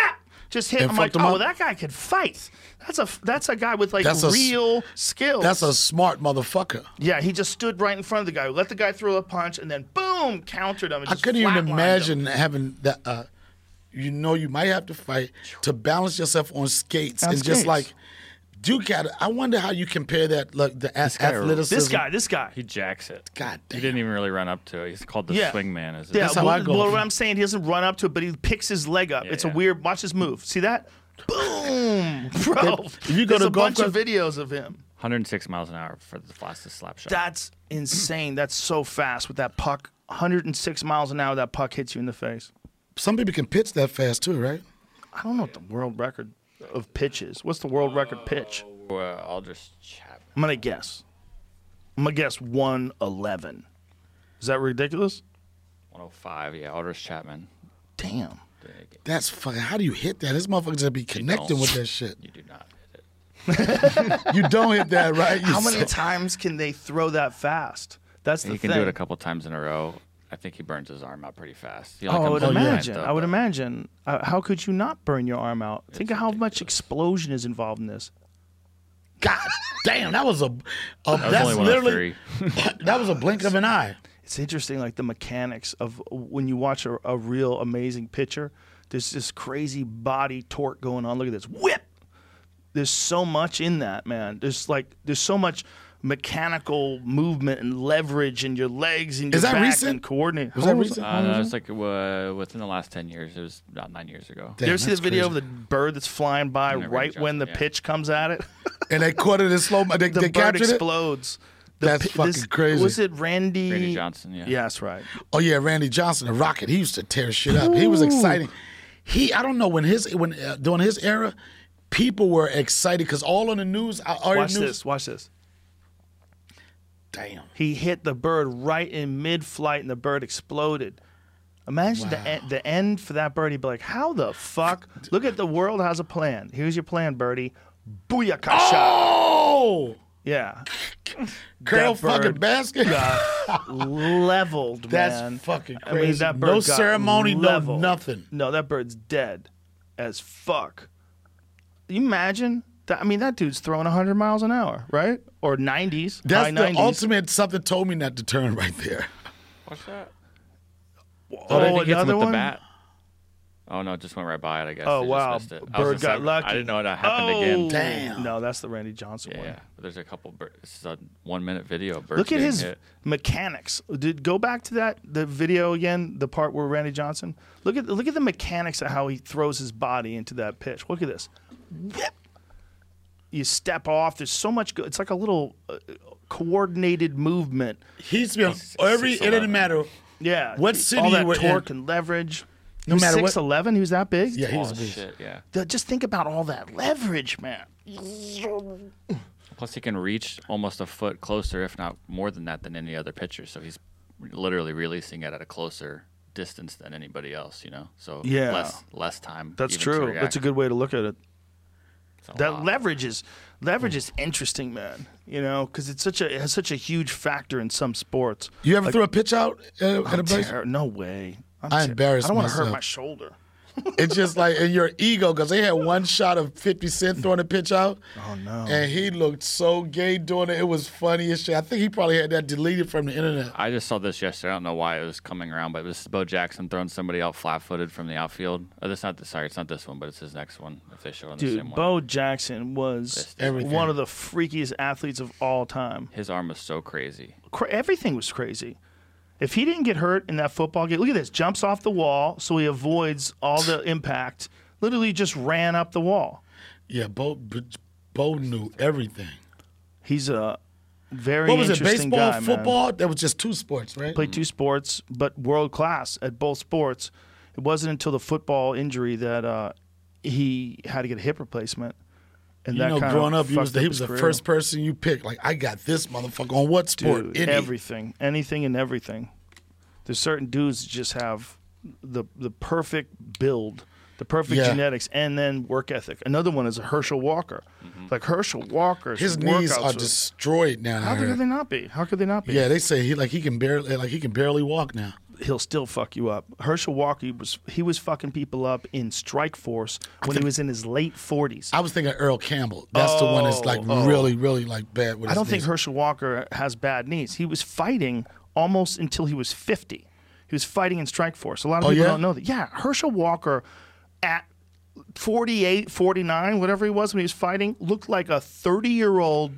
Just hit. And I'm like, oh, up? that guy could fight. That's a that's a guy with like That's a real skills. That's a smart motherfucker. yeah. He just stood right in front of the guy, let the guy throw a punch, and then boom, countered him. I couldn't even flatlined him. imagine having that. Uh, you know, you might have to fight to balance yourself on skates On and just like. Duke got it. I wonder how you compare that, like the a- guy- athleticism. This guy, this guy. He jacks it. God He didn't even really run up to it. He's called the Yeah. swing man. Is it? Yeah, That's how well, I go. well, what I'm saying, he doesn't run up to it, but he picks his leg up. Yeah, it's a weird. Watch his move. See that? Boom, bro. If you go There's to a golf bunch of videos of him. 106 miles an hour for the fastest slap shot. That's insane. That's so fast with that puck. 106 miles an hour. That puck hits you in the face. Some people can pitch that fast too, right? I don't know what the world record of pitches? What's the world record pitch? Uh, Aroldis Chapman. I'm gonna guess. I'm gonna guess 111. Is that ridiculous? 105. Yeah, Aroldis Chapman. Damn. That's fucking. How do you hit that? This motherfucker's gonna be connecting with that shit. You do not hit it. You don't hit that, right? You How many so- times can they throw that fast? That's the He can thing. do it a couple times in a row. I think he burns his arm out pretty fast. He Oh, I would comes imagine. ninth, I would but imagine. Uh, how could you not burn your arm out? Think of how much explosion is involved in this. God damn, that was a. a That was that's only literally. that was a blink of an eye. It's interesting, like the mechanics of when you watch a, a real amazing pitcher. There's this crazy body torque going on. Look at this whip. There's so much in that, man. There's like there's so much mechanical movement and leverage in your legs and your Is that back recent? and coordinate. Was that recent? how Uh, no, it's like uh, within the last 10 years. It was about nine years ago. Did you ever see the that's video crazy. of the bird that's flying by Yeah, Randy right when the Johnson, yeah. pitch comes at it? And they caught it in slow. They, the they bird captured it. explodes. The That's pi- fucking crazy. Was it Randy? Randy Johnson, yeah. Yeah, that's right. Oh yeah, Randy Johnson, the Rocket. He used to tear shit up. He was exciting. He, I don't know when his when uh, during his era, people were excited because all on the news. uh, All Watch the news, this. Watch this. Damn. He hit the bird right in mid-flight, and the bird exploded. Imagine the en- the end for that bird. He'd be like, "How the fuck? Look at the world has a plan. Here's your plan, birdie. Booyakasha. Oh, Yeah, That fucking basket. got leveled, That's man. fucking I mean, crazy. that bird No ceremony, no nothing. No, that bird's dead as fuck. You imagine? I mean, that dude's throwing 100 miles an hour, right? Or 90s, That's high the 90s. ultimate. Something told me not to turn right there. What's that? Oh, did he another with one? the bat? Oh no, it just went right by it. I guess. Oh They wow, missed it. Bird got say, lucky. I didn't know that happened oh, again. Damn. No, that's the Randy Johnson Yeah, one. yeah. But there's a couple. Bir- this is a one minute video. Of birds Look at his hit. mechanics. Did go back to that the video again, the part where Randy Johnson. Look at look at the mechanics of how he throws his body into that pitch. Look at this. Whip. You step off. There's so much. Go- it's like a little uh, coordinated movement. He's been He's every. It 6'11". didn't matter. Yeah. What city All you that were torque in. and leverage. No he was matter what- 6'11", He was that big. Yeah, he was Oh, a beast. shit, yeah. Th- Just think about all that leverage, man. Plus, he can reach almost a foot closer, if not more than that, than any other pitcher. So he's literally releasing it at a closer distance than anybody else. You know, so Yeah. less less time. That's true. That's a good way to look at it. It's a That lot. leverage is leverage is interesting, man. You know, because it's such a it has such a huge factor in some sports. You ever throw a pitch out uh, at a I'm place? ter- no way. I'm I ter- embarrassed I don't want to hurt my shoulder. It's just like in your ego because they had one shot of 50 Cent throwing a pitch out. Oh no. And he looked so gay doing it. It was funny as shit. I think he probably had that deleted from the internet. I just saw this yesterday. I don't know why it was coming around, but this is Bo Jackson throwing somebody out flat-footed from the outfield. Oh, that's not the sorry, it's not this one, but it's his next one. If they show on the Dude, same one, Bo Jackson was Everything. one of the freakiest athletes of all time. his arm was so crazy. Cra- everything was crazy. If he didn't get hurt in that football game, look at this. Jumps off the wall, so he avoids all the impact. Literally just ran up the wall. Yeah, Bo, Bo knew everything. He's a very What was it, baseball, guy, man. football? That was just two sports, right? Played two sports, but world class at both sports. It wasn't until the football injury that uh, he had to get a hip replacement. And You that know, growing up, he was the, he was the career. first person you picked. Like, I got this motherfucker on what sport? Dude, everything, anything, and everything. There's certain dudes that just have the the perfect build, the perfect Yeah. genetics, and then work ethic. Another one is a Herschel Walker. Mm-hmm. Like Herschel Walker, His knees are destroyed now. How could they not be? How could they not be? Yeah, they say he like he can barely like he can barely walk now. He'll still fuck you up. Herschel Walker he was he was fucking people up in Strikeforce when he was in his late 40s. I was thinking of Earl Campbell. That's the one that's like Oh, oh. really, really like bad. With I don't think knees. Herschel Walker has bad knees. He was fighting almost until he was 50. He was fighting in Strikeforce. A lot of Oh, people yeah? don't know that. Yeah, Herschel Walker at 48, 49, whatever he was when he was fighting, looked like a 30 year old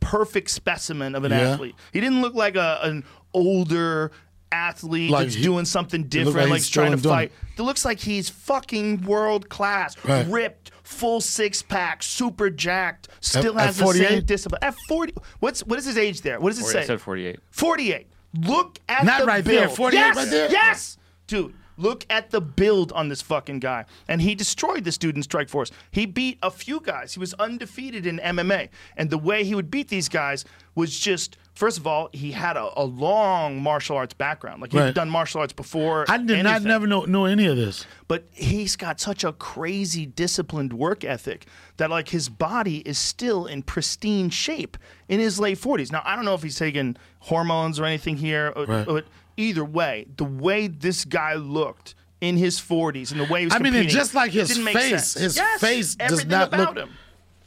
perfect specimen of an Yeah. athlete. He didn't look like a, an older athlete Like that's he- doing something different, like like, he's he's trying to doing fight. It looks like he's fucking world class, Right. ripped, full six pack, super jacked, still at has the same discipline. At 40, what's what is his age there? What does it Or say? I said 48. 48. Look at Not the right build. there, 48 yes, right there? Yes, dude. Look at the build on this fucking guy. And he destroyed this dude in Strikeforce. He beat a few guys. He was undefeated in MMA. And the way he would beat these guys was just, first of all, he had a, a long martial arts background. Like he'd Right. done martial arts before. I did not never know know any of this. But he's got such a crazy disciplined work ethic that like his body is still in pristine shape in his late 40s. Now, I don't know if he's taking hormones or anything here, or- Right. but either way, the way this guy looked in his 40s and the way he was I mean, and competing, just like his didn't make face, sense. his Yes, face does not about look- him.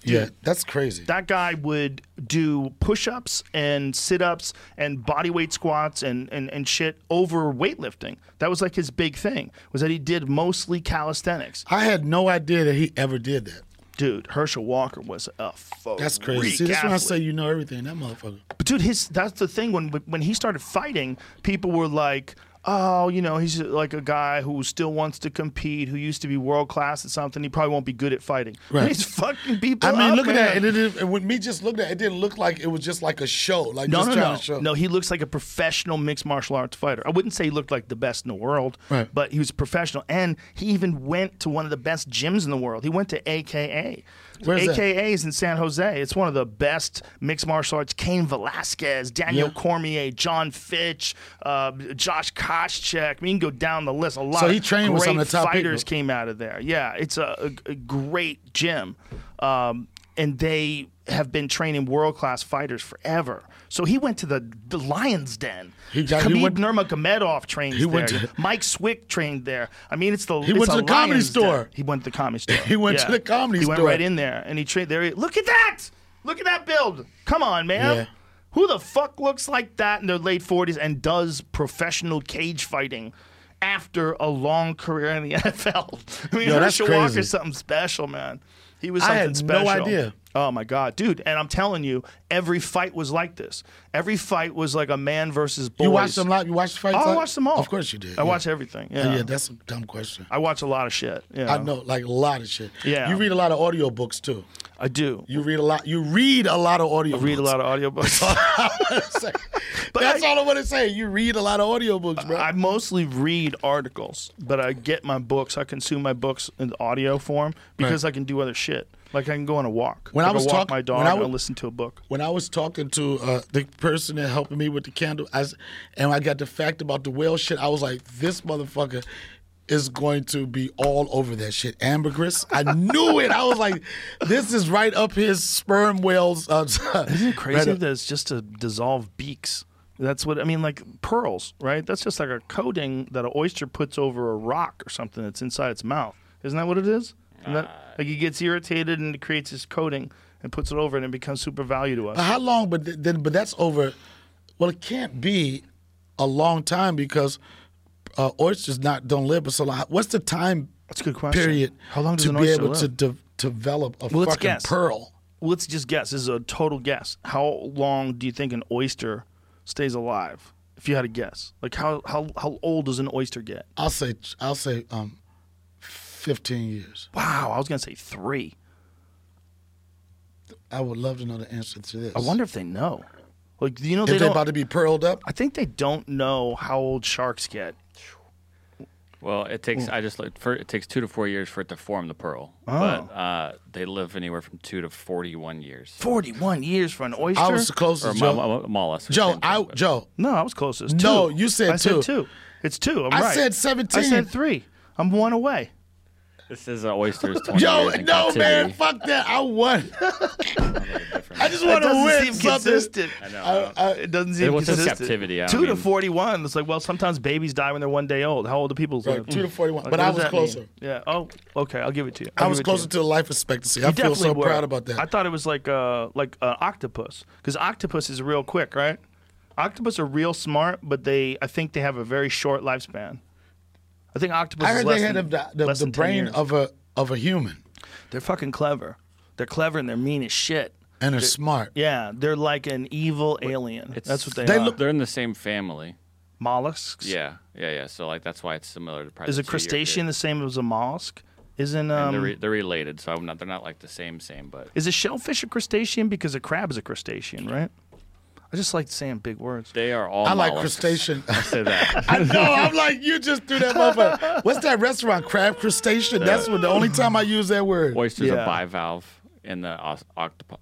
Yeah, that's crazy. That guy would do push-ups and sit-ups and body weight squats and, and, and shit over weightlifting. That was like his big thing. Was that he did mostly calisthenics. I had no idea that he ever did that. Dude, Herschel Walker was a fuck. That's crazy. See, that's when I say you know everything. That motherfucker. But dude, his that's the thing when when he started fighting, people were like, "Oh, you know, he's uh, like a guy who still wants to compete, who used to be world class at something. He probably won't be good at fighting." Right. He's fucking people. I mean, up, look at that. man. And, it, didn't- and when me just looked at it, it didn't look like it was just like a show. Like No, no, no. No, he looks like a professional mixed martial arts fighter. I wouldn't say he looked like the best in the world, Right. but he was professional. And he even went to one of the best gyms in the world. He went to AKA. Where's that? AKA is in San Jose. It's one of the best mixed martial arts. Cain Velasquez, Daniel Yeah. Cormier, Jon Fitch, uh, Josh Koscheck. I mean, you can go down the list. A lot So of he trained with great some of the top fighters people. came out of there. Yeah, it's a, a, a great gym. Um, and they have been training world class fighters forever. So he went to the, the Lion's Den. He got- he Khabib went- Nurmagomedov trains He there. went to- Mike Swick trained there. I mean, it's the He it's went to the Comedy Lion's Den. Store. He went to the comedy store. He went to the Comedy store. He went right in there and he trained there. Look at that! Look at that build! Come on, man. Yeah. Who the fuck looks like that in their late forties and does professional cage fighting? After a long career in the NFL, I mean, Yo, Herschel. Walker's something special, man. He was I something had no special. idea. Oh my god, dude! And I'm telling you, every fight was like this. Every fight was like a man versus boys. You watched them live? You watched the fights? Oh, I watched them all. Of course you did. I yeah. watch everything. Yeah. yeah, that's a dumb question. I watch a lot of shit. Yeah. I know, like a lot of shit. Yeah. You read a lot of audiobooks too. I do. You read a lot. You read a lot of audio. I read a lot of audiobooks. That's I- all I want to say. You read a lot of audiobooks, bro. I mostly read articles, but I get my books. I consume my books in audio form because I can do other shit. Like I can go on a walk. When Like I was talking, talk- my dog, when I I'll listen to a book. when I was talking to uh, the person that helping me with the candle, I, s- and I got the fact about the whale shit, I was like, this motherfucker is going to be all over that shit. Ambergris, I knew it. I was like, this is right up his sperm whales. Uh, Isn't it crazy right that it's just to dissolve beaks? That's what I mean, like pearls, right? That's just like a coating that an oyster puts over a rock or something that's inside its mouth. Isn't that what it is? That- like he gets irritated and it creates this coating and puts it over it and it becomes super value to us. How long? But th- then, but that's over. Well, it can't be a long time because uh, oysters not don't live for so long. What's the time That's a good question. period How long does to an be oyster able to live? de- develop a Well, fucking pearl? Let's just guess. This is a total guess. How long do you think an oyster stays alive? If you had to guess, like how how how old does an oyster get? I'll say I'll say um, fifteen years. Wow, I was gonna say three. I would love to know the answer to this. I wonder if they know. Like you know if they they're don't. about to be pearled up. I think they don't know how old sharks get. Well, it takes I just looked for it takes two to four years for it to form the pearl, Oh. but uh, they live anywhere from two to forty-one years. Forty-one years for an oyster. I was the closest. mo- Joe, mo- mollusk. Joe, I thing, Joe. no, I was closest. Two. No, you said I two. said two. It's two. I'm I right. said I 17. said three. I'm one away. This is uh, oysters. 20 Yo, years in no man, captivity. fuck that. I won. I just want to doesn't win seem something. consistent. I know. I- I- It doesn't seem It was just consistent. captivity, I Two to mean- forty-one. It's like, well, sometimes babies die when they're one day old. How old do people Right, live? two to 41. Like, But I was that mean? closer. Yeah. Oh, okay. I'll give it to you. I I'll was give it to closer to the life expectancy. I You feel so were. proud about that. I thought it was like uh like uh, octopus because octopus is real quick, right? Octopus are real smart, but they I think they have a very short lifespan. I think octopus. I is heard less they had than, the, the, less the brain of a of a human, They're fucking clever. They're clever and they're mean as shit. and they're smart. Yeah, they're like an evil alien. It's- That's what they, They are. look- They're in the same family. mollusks. Yeah, yeah, yeah. So like that's why it's similar to. probably Is a crustacean the same as a mollusk? Isn't And um they're, re- they're related, so I'm not. They're not like the same, same, but is a shellfish a crustacean because a crab is a crustacean, right? I just like saying big words. they are all. I like mollusks. crustacean. I'll say that. I know. I'm like, you just threw that motherfucker. What's that restaurant? Crab crustacean. That's what the only time I use that word. Oysters Yeah. a bivalve, and the os- octopus,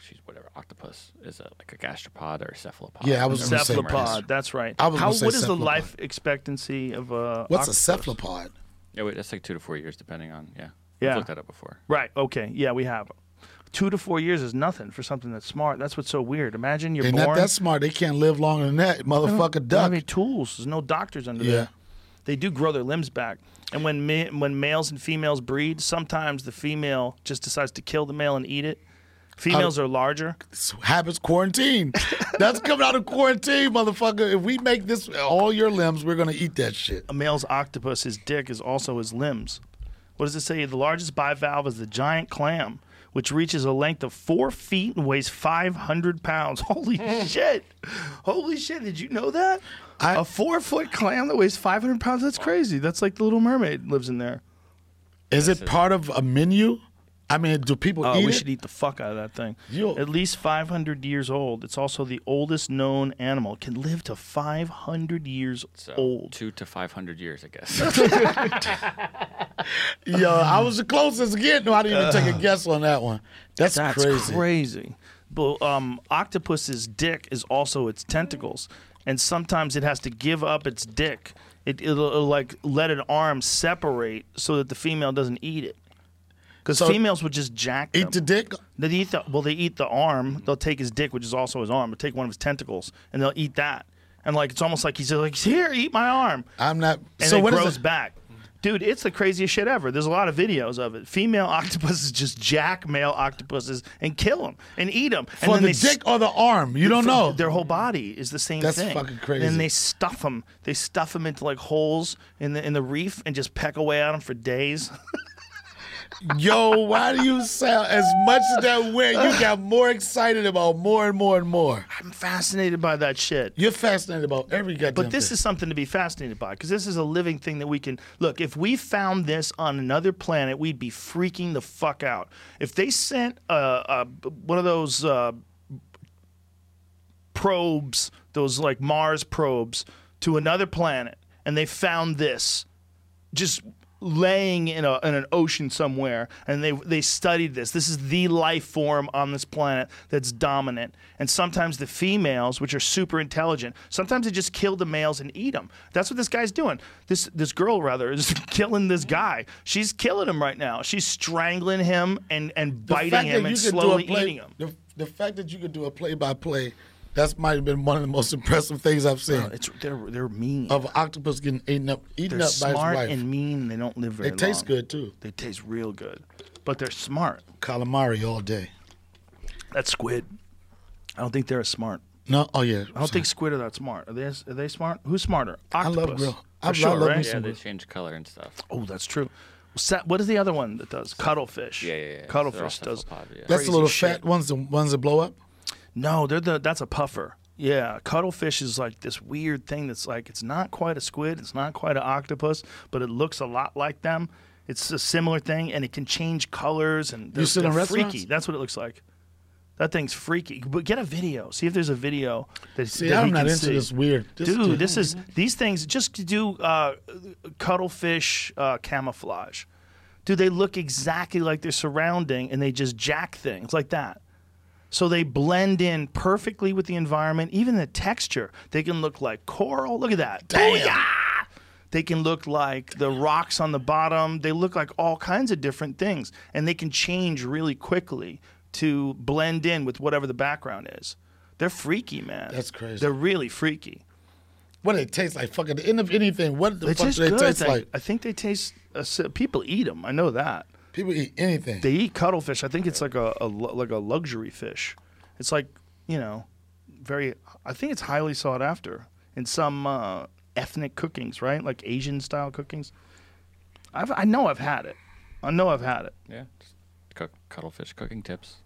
she's whatever octopus is a, like a gastropod or a cephalopod. Yeah, I was gonna say Cephalopod. That's right. I was How gonna say what is the life expectancy of a What's octopus? a cephalopod? Yeah, wait, that's like two to four years, depending on yeah. Yeah. I've looked that up before. Right. Okay. Yeah, we have. Two to four years is nothing for something that's smart. That's what's so weird. Imagine you're They're born. not that smart. They can't live longer than that. Motherfucker, They don't duck. have any tools. There's no doctors under Yeah. there. They do grow their limbs back. And when ma- when males and females breed, sometimes the female just decides to kill the male and eat it. Females are larger. Habits quarantine. That's coming out of quarantine, motherfucker. If we make this all your limbs, we're gonna eat that shit. A male's octopus, his dick is also his limbs. What does it say? The largest bivalve is the giant clam, which reaches a length of four feet and weighs 500 pounds. Holy hmm. shit! Holy shit! Did you know that? I- a four foot clam that weighs 500 pounds? That's crazy. That's like the Little Mermaid lives in there. Is it part of a menu? I mean, do people Oh, eat we it? should eat the fuck out of that thing. You'll- At least 500 years old. It's also the oldest known animal. It can live to 500 years So old. two to five hundred years, I guess. Yo, I was the closest again. No, I didn't even take a guess on that one. That's, crazy. That's crazy. crazy. But um, octopus's dick is also its tentacles, and sometimes it has to give up its dick. It, it'll, it'll like let an arm separate so that the female doesn't eat it. Because females would just jack them. Eat the dick. They eat the well. They eat the arm. They'll take his dick, which is also his arm. They'll take one of his tentacles, and they'll eat that. And like it's almost like he's like, "Here, eat my arm," I'm not. and so it what is grows it? back. Dude, it's the craziest shit ever. There's a lot of videos of it. Female octopuses just jack male octopuses and kill them and eat them. And For then the they dick or the arm? You don't know. Their whole body is the same That's thing. fucking crazy. And they stuff them. They stuff them into like holes in the in the reef and just peck away at them for days. Yo, why do you sound as much as that went? You got more excited about more and more and more. I'm fascinated by that shit. You're fascinated about every goddamn thing. But this thing. is something to be fascinated by because this is a living thing that we can look. If we found this on another planet, we'd be freaking the fuck out. If they sent uh, uh, one of those uh, probes, those like Mars probes, to another planet, and they found this, just laying in, a, in an ocean somewhere and they they studied this. This is the life form on this planet that's dominant. And sometimes the females which are super intelligent sometimes they just kill the males and eat them that's what this guy's doing. This this girl rather is killing this guy. She's killing him right now. She's strangling him and and biting him and you could do a slowly play- eating him. The, the fact that you could do a play by play, that's might have been one of the most impressive things I've seen. it's they're they're mean of an octopus getting eaten up, eaten they're up by his smart and mean they don't live very they taste long. good too. they taste real good but they're smart Calamari all day. That's squid. I don't think they're as smart. No, oh yeah. I don't think squid are that smart. Are they? Are they smart? Who's smarter? Octopus. I love grill. For I- I sure, love right? Yeah, they change color and stuff. Oh, that's true. What is the other one that does? Cuttlefish. Yeah, yeah, yeah. Cuttlefish does. cephalopod, yeah. That's the little shit. fat ones, the ones that blow up. No, they're the. That's a puffer. Yeah, cuttlefish is like this weird thing that's like it's not quite a squid, it's not quite an octopus, but it looks a lot like them. It's a similar thing, and it can change colors and they're, sit in they're freaky. That's what it looks like. That thing's freaky. But get a video. See if there's a video that, See, that I'm not into see. this weird. This Dude, this is these things just do uh, cuttlefish uh, camouflage. Dude, they look exactly like their surrounding, and they just jack things like that. So they blend in perfectly with the environment. Even the texture, they can look like coral. Look at that. Damn. Booyah! They can look like the rocks on the bottom. They look like all kinds of different things, and they can change really quickly to blend in with whatever the background is. They're freaky, man. That's crazy. They're really freaky. what do they taste like? Fucking the end of anything. What the They fuck do they good. taste like? I think they taste. Uh, people eat them. I know that. People eat anything. They eat cuttlefish. I think it's like a, a like a luxury fish. It's like you know, very. I think it's highly sought after in some uh, ethnic cookings, right? Like Asian style cookings. I've I know I've had it. I know I've had it. Yeah, just cook cuttlefish cooking tips.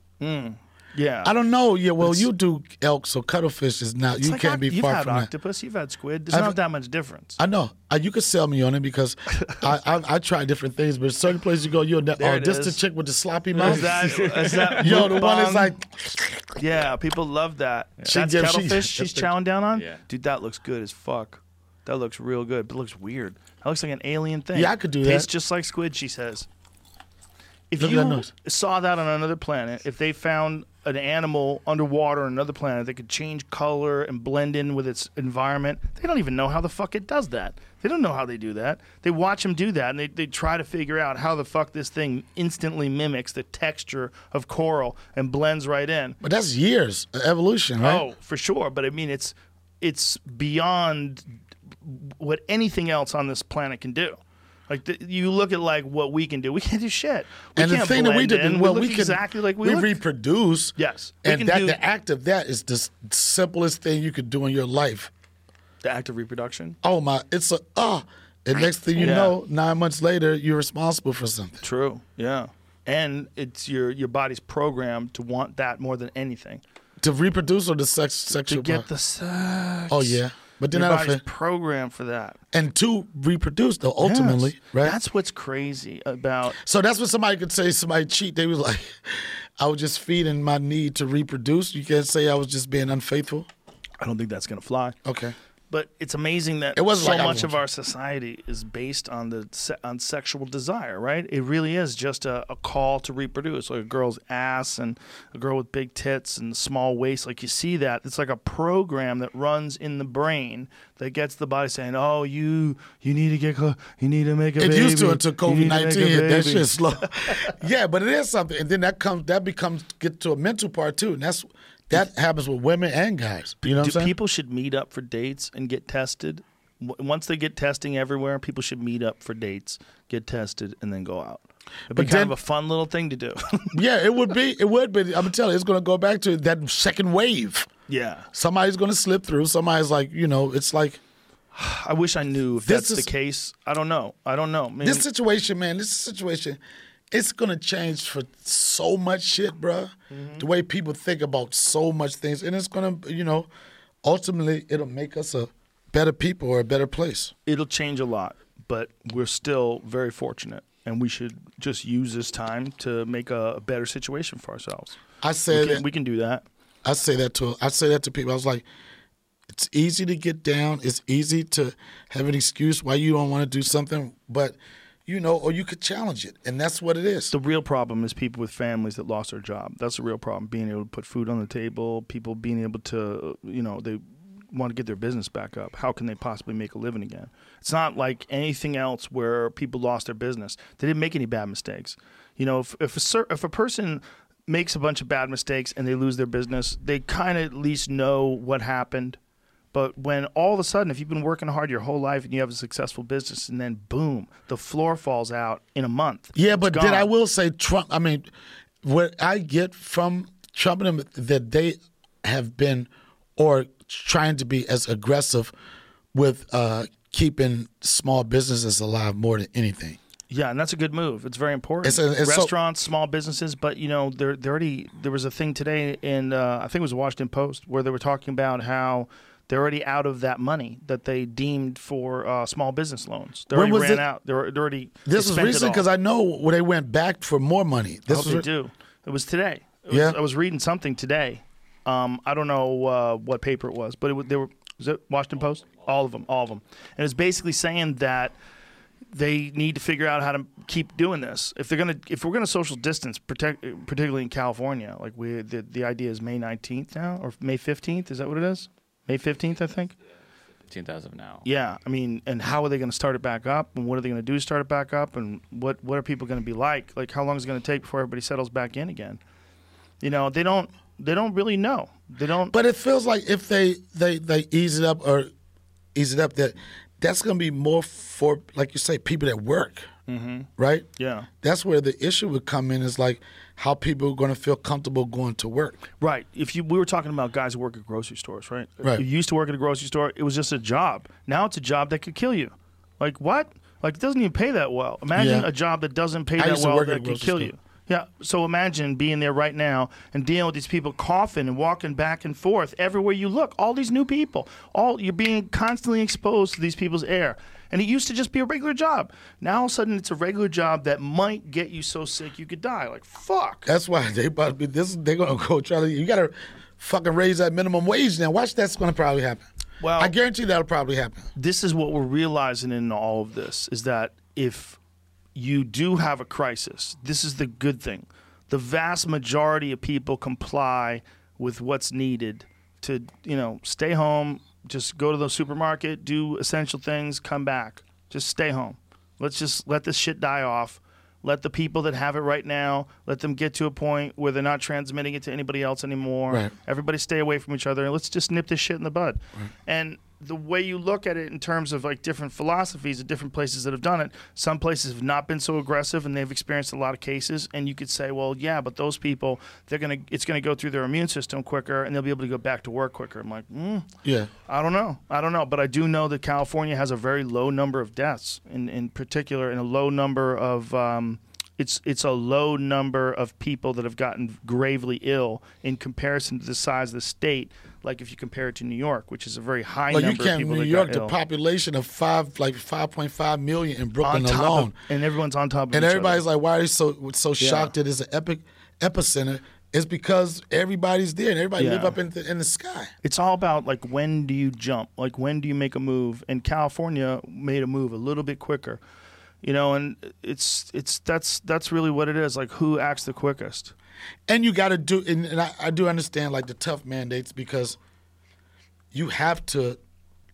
Yeah. I don't know. Yeah, well, It's- you do elk, so cuttlefish is not. It's You like can't oct- be You've far had from that. octopus. You've had squid. There's I've- not that much difference. I know. Uh, you could sell me on it because I, I I try different things, but certain places you go, you'll ne- There oh, it this the is. chick with the sloppy mouth. Is that, is that Yo, the one is mukbang? like Yeah, people love that. She That's gives- she- cuttlefish she's chowing down on? Yeah. Dude, that looks good as fuck. That looks real good, but it looks weird. That looks like an alien thing. Yeah, I could do Tastes that. just like squid, she says. If Look at you that nose. saw that on another planet, if they found an animal underwater on another planet that could change color and blend in with its environment, they don't even know how the fuck it does that. They don't know how they do that. They watch them do that and they, they try to figure out how the fuck this thing instantly mimics the texture of coral and blends right in. But that's years of evolution, right? Oh, for sure. But I mean, it's it's beyond what anything else on this planet can do. Like the, you look at like what we can do, we can't do shit. We and the can't thing that we blend did, in. well, we, we, look can exactly like we, we reproduce. Yes, we and that do- the act of that is the s- simplest thing you could do in your life. the act of reproduction. Oh my, it's a ah. and next thing you Yeah. know, nine months later, you're responsible for something. True. Yeah. And it's your your body's programmed to want that more than anything. To reproduce or the sex sexual To get part? the sex. Oh yeah, but then Your that body's affect- programmed for that. and to reproduce though ultimately, Yes. right? That's what's crazy about So that's what somebody could say. Somebody cheat. They was like, I was just feeding my need to reproduce. You can't say I was just being unfaithful. I don't think that's gonna fly. Okay. But it's amazing that It wasn't so like much of our society is based on the se- on sexual desire, right? It really is just a, a call to reproduce, like a girl's ass and a girl with big tits and small waist. Like you see that, it's like a program that runs in the brain that gets the body saying, "Oh, you you need to get co- you need to make a It baby. used to until COVID need to make a nineteen. That baby." shit slow. yeah, but it is something, and then that comes that becomes get to a mental part too, and that's that happens with women and guys. You know what I'm Do saying? people should meet up for dates and get tested? Once they get testing everywhere, people should meet up for dates, get tested, and then go out. It'd be But kind then- of a fun little thing to do. yeah, it would be. It would, but I'm telling you, it's going to go back to that second wave. yeah. Somebody's going to slip through. Somebody's like, you know, it's like I wish I knew if This that's is- the case. I don't know. I don't know. Maybe, this situation, man. This situation. It's gonna change for so much shit, bruh. The way people think about so much things, and it's gonna, you know, ultimately it'll make us a better people or a better place. It'll change a lot, but we're still very fortunate, and we should just use this time to make a, a better situation for ourselves. I say We that we can do that. I say that to I say that to people. I was like, it's easy to get down. It's easy to have an excuse why you don't want to do something, but you know, or you could challenge it, and that's what it is. The real problem is people with families that lost their job. That's the real problem. Being able to put food on the table, people being able to, you know, they want to get their business back up. How can they possibly make a living again? It's not like anything else where people lost their business. They didn't make any bad mistakes. You know, if if a if a person makes a bunch of bad mistakes and they lose their business, they kind of at least know what happened. But when all of a sudden, if you've been working hard your whole life and you have a successful business, and then boom, the floor falls out in a month. Yeah, but then. I will say Trump. I mean, what I get from Trump and them that they have been or trying to be as aggressive with uh, keeping small businesses alive more than anything. Yeah, and that's a good move. It's very important. It's a- it's so- Restaurants, small businesses, but you know, they're, they're already. There was a thing today in uh, I think it was the Washington Post where they were talking about how they're already out of that money that they deemed for uh, small business loans. They already ran it? out. They're, they're already. This spent recent because I know when they went back for more money. This was they do. It was today. It was, Yeah. I was reading something today. Um, I don't know uh, what paper it was, but it, they were. Was it Washington Post? All of them. All of them. And it's basically saying that they need to figure out how to keep doing this. If they're gonna, if we're gonna social distance, protect, particularly in California, like we, the, the idea is May 19th now or May 15th. Is that what it is? May 15th, I think. 15th as of now. Yeah, I mean, and how are they going to start it back up? And what are they going to do to start it back up? And what what are people going to be like? Like, how long is it going to take before everybody settles back in again? You know, they don't they don't really know. They don't. But it feels like if they they they ease it up or ease it up, that that's going to be more for like you say people that work, mm-hmm. right? yeah, That's where the issue would come in. Is like how people are going to feel comfortable going to work. right. If you we were talking about guys who work at grocery stores, right? Right. You used to work at a grocery store. It was just a job. Now it's a job that could kill you. Like what? Like it doesn't even pay that well. Imagine Yeah. a job that doesn't pay I that well work at a that could kill store. you. Yeah. So imagine being there right now and dealing with these people coughing and walking back and forth everywhere you look. All these new people. All you're being constantly exposed to these people's air. And it used to just be a regular job. Now all of a sudden it's a regular job that might get you so sick you could die. Like fuck. That's why they about to be this. They're going to go try to. You got to fucking raise that minimum wage now. Watch that's going to probably happen. Well- I guarantee that'll probably happen. this is what we're realizing in all of this is that if you do have a crisis, this is the good thing. The vast majority of people comply with what's needed to, you know, stay home, just go to the supermarket, do essential things, come back. Just stay home. Let's just let this shit die off. Let the people that have it right now, let them get to a point where they're not transmitting it to anybody else anymore. Right. Everybody stay away from each other and let's just nip this shit in the bud. And the way you look at it in terms of like different philosophies of different places that have done it, some places have not been so aggressive and they've experienced a lot of cases. And you could say, well, yeah, but those people, they're gonna, it's gonna go through their immune system quicker and they'll be able to go back to work quicker. I'm like, mm, Yeah. I don't know. I don't know. But I do know that California has a very low number of deaths, in, in particular, and a low number of. Um, it's it's a low number of people that have gotten gravely ill in comparison to the size of the state. Like if you compare it to New York, which is a very high Like you number of can't people New York, the ill. population of five like five point five million in Brooklyn alone. of, and everyone's on top of and everybody's other. like, why are you so so shocked that it's an epic epicenter? It's because everybody's there and everybody live up in the, in the sky. it's all about like when do you jump like when do you make a move and california made a move a little bit quicker you know and it's it's that's that's really what it is like who acts the quickest And you got to do, and, and I, I do understand like the tough mandates because you have to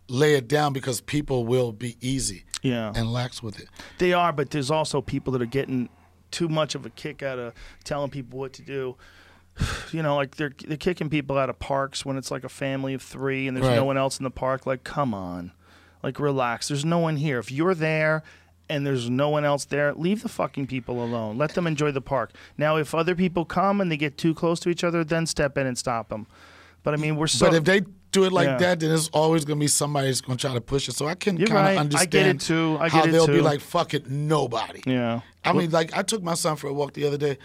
lay it down because people will be easy yeah. and lax with it. they are but there's also people that are getting too much of a kick out of telling people what to do. You know like they're they're kicking people out of parks when it's like a family of 3 and there's Right. no one else in the park. Like come on. Like relax. There's no one here. If you're there and there's no one else there leave the fucking people alone let them enjoy the park now if other people come and they get too close to each other then step in and stop them but i mean we're so but if they do it like Yeah. that, then there's always gonna be somebody that's gonna try to push it. So I can kind of right. I understand get it too. I how it they'll be like, "Fuck it, nobody." Yeah. I mean, like I took my son for a walk the other day,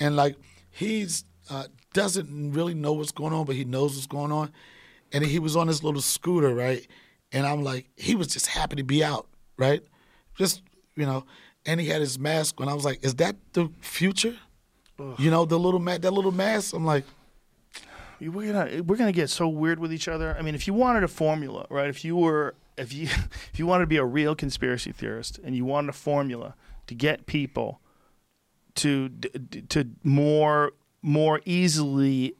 and like he's uh, doesn't really know what's going on, but he knows what's going on, and he was on this little scooter, right? And I'm like, he was just happy to be out, right? Just you know, and he had his mask And I was like, is that the future? You know, the little ma- that little mask. I'm like, we're gonna we're gonna get so weird with each other. I mean, if you wanted a formula, right? If you were if you if you wanted to be a real conspiracy theorist and you wanted a formula to get people to to more more easily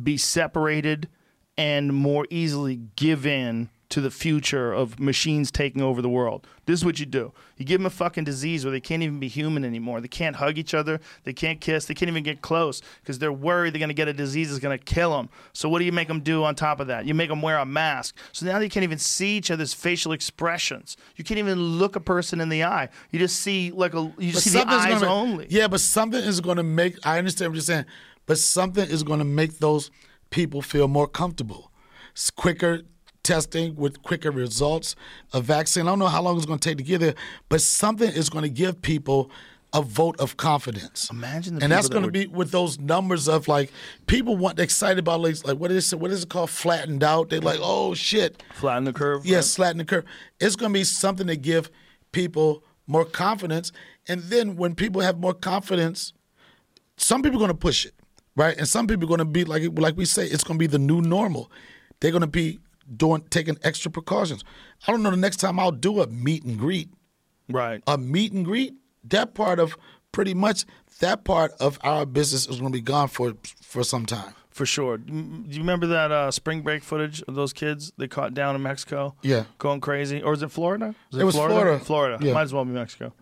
be separated and more easily give in to the future of machines taking over the world. This is what you do. You give them a fucking disease where they can't even be human anymore. They can't hug each other. They can't kiss. They can't even get close because they're worried they're going to get a disease that's going to kill them. So what do you make them do on top of that? You make them wear a mask. So now they can't even see each other's facial expressions. You can't even look a person in the eye. You just see like a you just see the eyes gonna, only. Yeah, but something is going to make. I understand what you're saying, but something is going to make those people feel more comfortable. It's quicker testing with quicker results. A vaccine. I don't know how long it's going to take to get there, but something is going to give people a vote of confidence. Imagine the and that's people going that to be with those numbers of like people want excited about like, like what is it? What is it called? Flattened out. They're like, oh shit. Flatten the curve. Yes, flatten the curve. It's going to be something to give people more confidence. And then when people have more confidence, some people are going to push it, right? And some people are going to be like like we say, it's going to be the new normal. They're going to be doing taking extra precautions. I don't know the next time I'll do a meet and greet. Right. A meet and greet. That part of pretty much that part of our business is going to be gone for for some time. For sure. Do you remember that uh, spring break footage of those kids they caught down in Mexico? Yeah. Going crazy. Or is it Florida? Is It was Florida. Florida. Yeah. Might as well be Mexico.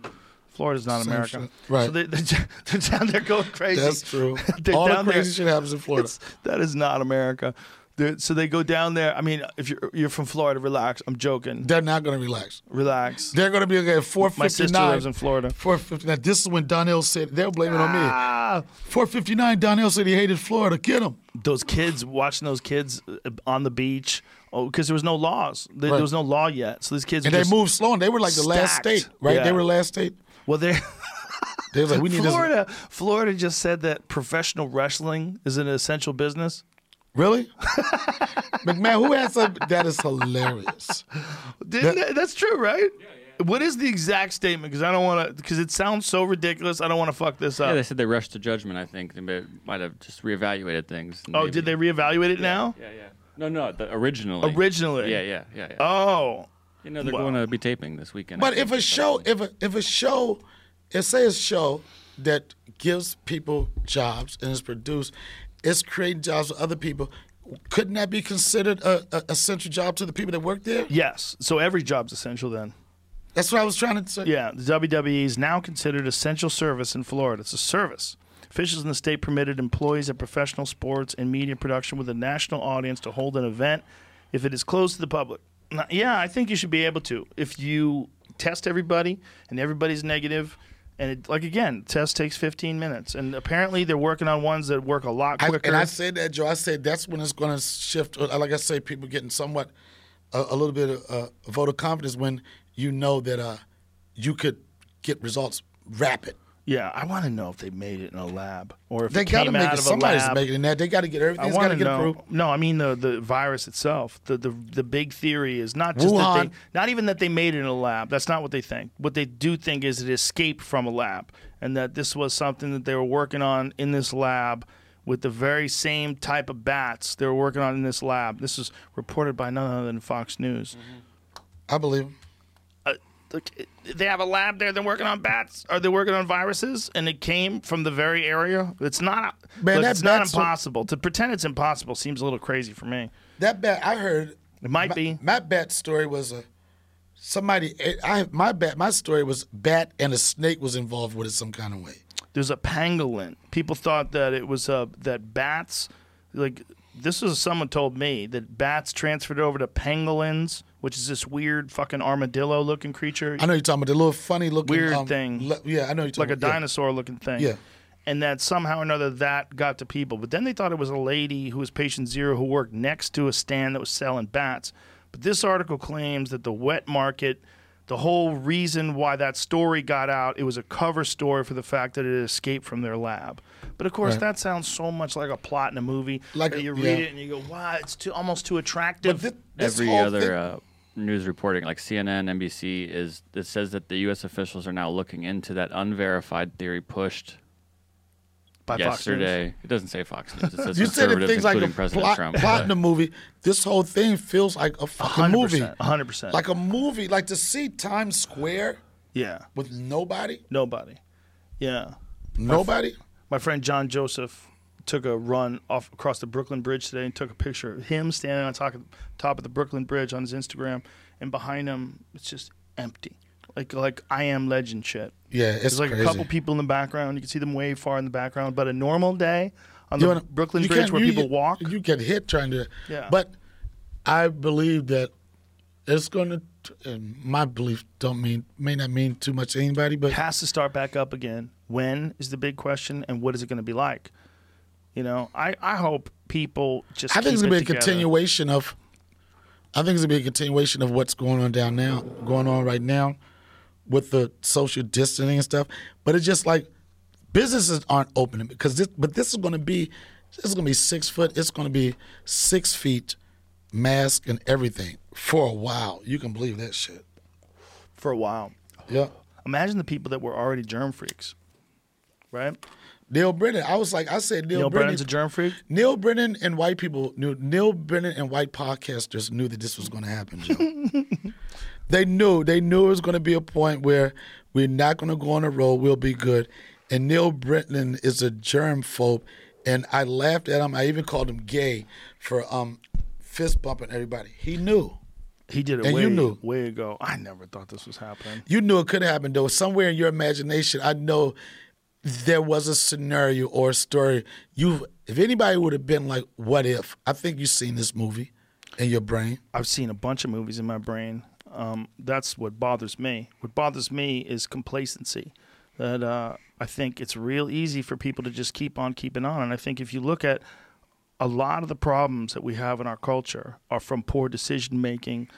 Florida's not Same America. shit. Right. So they, they're, they're down there going crazy. That's true. All the down there. crazy shit happens in Florida. It's- that is not America. They're, so they go down there. I mean, if you're you're from Florida, relax. I'm joking. They're not going to relax. Relax. They're going to be okay, at 459. My sister lives in Florida. 459. This is when Donnell said, they'll blame it on me. Ah, 459, Donnell said he hated Florida. Get him. those kids watching those kids uh, on the beach. Oh, because there was no laws. There, Right. there was no law yet. So these kids And they moved slow, and they were like the last state, right? Yeah. They were last state. Well, they They was like, we need Florida. Florida just said that professional wrestling is an essential business. This. Really? McMahon, who has a, that is hilarious. Didn't that- that's true, right? What is the exact statement? Because I don't want to. Because it sounds so ridiculous. I don't want to fuck this up. Yeah, they said they rushed to judgment. I think they might have just reevaluated things. oh, maybe- did they reevaluate it now? Yeah, yeah. No, no. The, originally. Originally. Yeah, yeah, yeah, yeah. Oh, you know they're wow. going to be taping this weekend. But if a show, if a, if a show, if say a show that gives people jobs and is produced, it's creating jobs for other people, couldn't that be considered a, a essential job to the people that work there? yes. So every job's essential then. That's what I was trying to say. Yeah, the WWE is now considered essential service in Florida. It's a service. Officials in the state permitted employees of professional sports and media production with a national audience to hold an event if it is closed to the public. Now, yeah, I think you should be able to. If you test everybody and everybody's negative, and it, like again, test takes 15 minutes, and apparently they're working on ones that work a lot I, quicker. and I said that, Joe. I said that's when it's going to shift. uh, Like I say, people getting somewhat a, a little bit of uh, a vote of confidence when you know that uh, you could get results rapid. Yeah, I want to know if they made it in a lab or if They it got to came make out it. of a Somebody's making that. They got to get everything's got want to get know. approved. No, I mean the the virus itself. The the the big theory is not just that they, not even that they made it in a lab. That's not what they think. What they do think is it escaped from a lab, and that this was something that they were working on in this lab with the very same type of bats they were working on in this lab. This is reported by none other than Fox News. I believe. They have a lab there. They're working on bats. Are they working on viruses? And it came from the very area. It's not. Man, look, it's not so- impossible. to pretend it's impossible seems a little crazy for me. That bat I heard. It might my, be. My bat story was a somebody. I my bat. My story was bat and a snake was involved with it some kind of way. there's a pangolin. People thought that it was uh, that bats, like this was someone told me that bats transferred over to pangolins, which is this weird fucking armadillo looking creature, I know you're talking about the little funny looking Weird um, thing. le- yeah, I know you're talking like a about, yeah. dinosaur looking thing. Yeah. and that somehow or another that got to people. But then they thought it was a lady who was patient zero who worked next to a stand that was selling bats. But this article claims that the wet market, the whole reason why that story got out, it was a cover story for the fact that it escaped from their lab. But of course, Right. that sounds so much like a plot in a movie. Like that a- you read yeah. it and you go, "Wow, it's too almost too attractive." But thi- this Every other thing- uh, news reporting, like CNN, NBC, is it says that the U.S. officials are now looking into that unverified theory pushed by Fox News. yesterday. It doesn't say Fox News. It says you said it things like a including President plot, Trump. plot in the movie. This whole thing feels like a fucking 100%, movie. 100%. Like a movie. Like to see Times Square yeah, with nobody, nobody. Yeah. nobody. My friend John Joseph took a run off across the Brooklyn Bridge today and took a picture of him standing on top of, top of the Brooklyn Bridge on his Instagram, and behind him it's just empty, like like I am legend shit. Yeah, it's There's like crazy. a couple people in the background. You can see them way far in the background. But a normal day on the wanna- Brooklyn Bridge where you people walk, You get hit trying to. Yeah. But I believe that it's going to. And my belief don't mean may not mean too much to anybody, but has to start back up again. When is the big question, and what is it going to be like? You know, I, I hope people just. I think it's gonna be a together. continuation of. I think it's gonna be a continuation of what's going on down now, going on right now, with the social distancing and stuff. But it's just like businesses aren't opening because this. But this is gonna be, this is gonna be six foot. It's gonna be six feet, mask and everything for a while. You can believe that shit. for a while. Yeah. Imagine the people that were already germ freaks, right? Neal Brennan. I was like, I said Neal, Neal Brennan. Brennan's a germ freak. Neal Brennan and white people knew. Neal Brennan and white podcasters knew that this was going to happen, Joe. they knew. They knew it was going to be a point where we're not going to go on a roll. We'll be good. And Neal Brennan is a germ phobe, and I laughed at him. I even called him gay for um, fist bumping everybody. He knew. He did it And way, you knew. way ago. I never thought this was happening. You knew it could happen though. Somewhere in your imagination, I know there was a scenario or a story. You, if anybody would have been like, "What if?" I think you've seen this movie in your brain. I've seen a bunch of movies in my brain. Um, that's what bothers me. What bothers me is complacency. That uh, I think it's real easy for people to just keep on keeping on. And I think if you look at a lot of the problems that we have in our culture are from poor decision making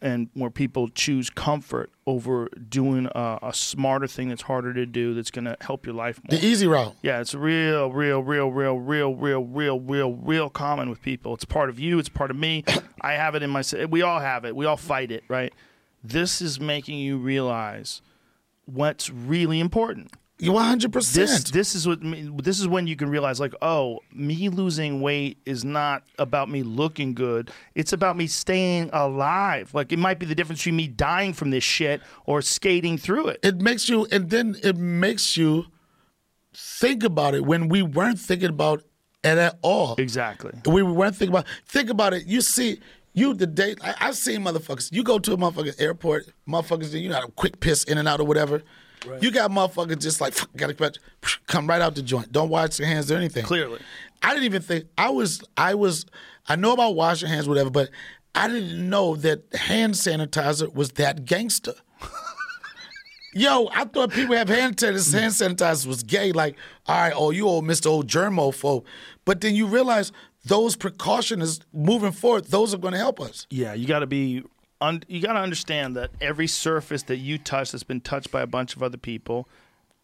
and where people choose comfort over doing a, a smarter thing that's harder to do that's going to help your life more. The easy route. Yeah, it's real, real, real, real, real, real, real, real, real common with people. It's part of you. It's part of me. I have it in my. We all have it. We all fight it, right? This is making you realize what's really important. You one hundred This percent. this is what me- this is when you can realize like oh me losing weight is not about me looking good it's about me staying alive like it might be the difference between me dying from this shit or skating through it It makes you, and then it makes you think about it when we weren't thinking about it at all. exactly We weren't thinking about. Think about it. You see, you the day I, I've seen motherfuckers. You go to a motherfucking airport, motherfuckers. You know, how to quick piss in and out or whatever. You got motherfuckers just like gotta come right out the joint. Don't wash your hands or anything. Clearly. I didn't even think I was. I was. I know about washing hands, whatever, but I didn't know that hand sanitizer was that gangster. Yo, I thought people have hand sanitizer, hand sanitizer was gay. Like, all right, oh, you old Mr. Old Germophobe. But then you realize those precautions moving forward, those are going to help us. Yeah, you got to be. Un- you got to understand that every surface that you touch that's been touched by a bunch of other people,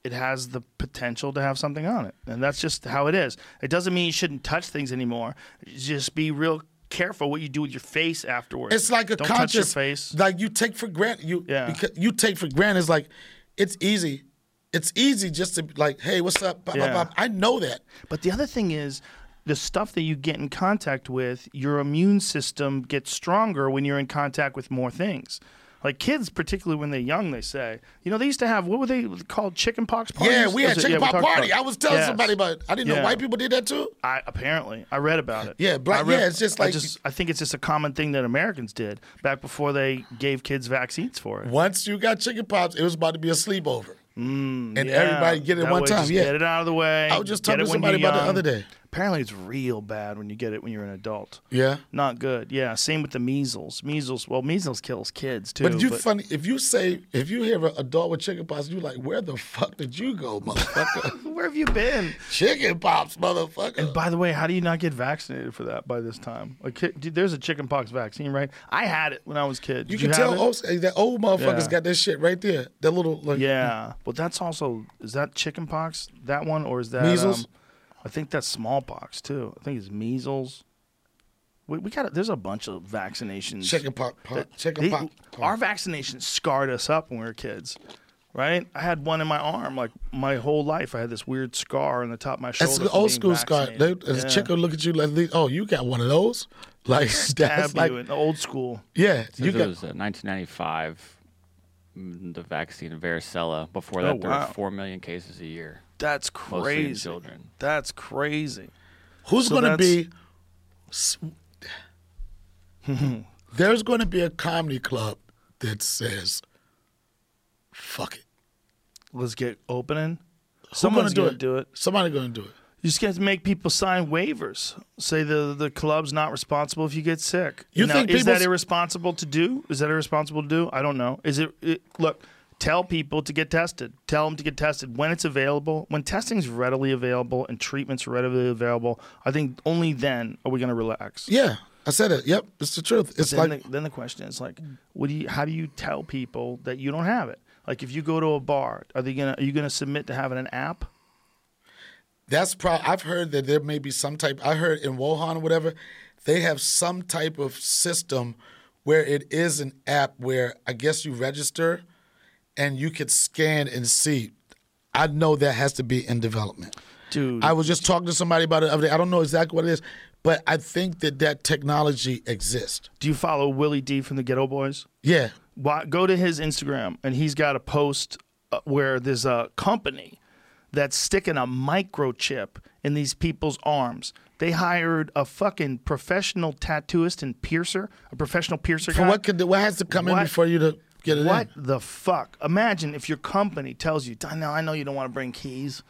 it has the potential to have something on it, and that's just how it is. It doesn't mean you shouldn't touch things anymore. Just be real careful what you do with your face afterwards. It's like a Don't conscious touch your face. Like you take for granted. You Yeah. because you take for granted. It's like it's easy. It's easy just to be like, hey, what's up? Bop, bop, Yeah. bop. I know that. But the other thing is, the stuff that you get in contact with, your immune system gets stronger when you're in contact with more things. Like kids, particularly when they're young, they say, you know, they used to have what were they called, chicken pox parties? Yeah, we had Was it- chicken we party. about- I was telling Yes. somebody about. it. I didn't know white people did that too. I apparently I read about it. Yeah, black- I read- yeah, it's just I like- just I think it's just a common thing that Americans did back before they gave kids vaccines for it. Once you got chicken pops, it was about to be a sleepover, mm, and Yeah, everybody get it that one way, time. Yeah, Get it out of the way. I was just talking to somebody about the other day. Apparently, it's real bad when you get it when you're an adult. Yeah. Not good. Yeah. Same with the measles. Measles. Well, measles kills kids too. But you funny if you say if you hear an adult with chicken pox, you like, where the fuck did you go, motherfucker? where have you been? chicken pox, motherfucker. And by the way, how do you not get vaccinated for that by this time? Like, dude, there's a chicken pox vaccine, right? I had it when I was a kid. you Did can have tell old, that old motherfuckers Yeah. got that shit right there. That little like Yeah, but that's also is that chicken pox that one or is that Measles? Um, I think that's smallpox too. I think it's measles. We, we got there's a bunch of vaccinations. chicken pox. that- chicken they- pox. Our vaccinations scarred us up when we were kids, right? I had one in my arm like my whole life. I had this weird scar on the top of my shoulder. That's from the old being school scar. They, vaccinated. as a Yeah. chick will look at you like, oh, you got one of those? Like Stab that's like, you in the old school. yeah, Since you it got. was uh, 1995, mm, the vaccine varicella. Before Oh, that, there were four million cases a year, That's mostly in crazy. children. That's crazy. Who's So going to be? There's going to be a comedy club that says, "Fuck it." Let's get opening. Who's Someone's gonna gonna do it. Somebody going to do it. You just get to make people sign waivers. Say the the club's not responsible if you get sick. You Now, think is that irresponsible to do? Is that irresponsible to do? I don't know. Is it, it? Look, tell people to get tested. Tell them to get tested when it's available. When testing's readily available and treatment's readily available, I think only then are we going to relax. Yeah, I said it. Yep, it's the truth. It's then, like the, then the question is like, what do you? How do you tell people that you don't have it? Like if you go to a bar, are they gonna? Are you gonna submit to having an app? that's probably. I've heard that there may be some type. I heard in Wuhan or whatever, they have some type of system where it is an app where I guess you register, and you could scan and see. I know that has to be in development. Dude, I was just talking to somebody about it the other day. I don't know exactly what it is, but I think that that technology exists. do you follow Willie D from the Geto Boys? Yeah. Why, go to his Instagram and he's got a post uh, where there's a company that's sticking a microchip in these people's arms. They hired a fucking professional tattooist and piercer, a professional piercer For guy. what could what has to come in What- before you to get it What in? the fuck? Imagine if your company tells you, I know, I know you don't want to bring keys.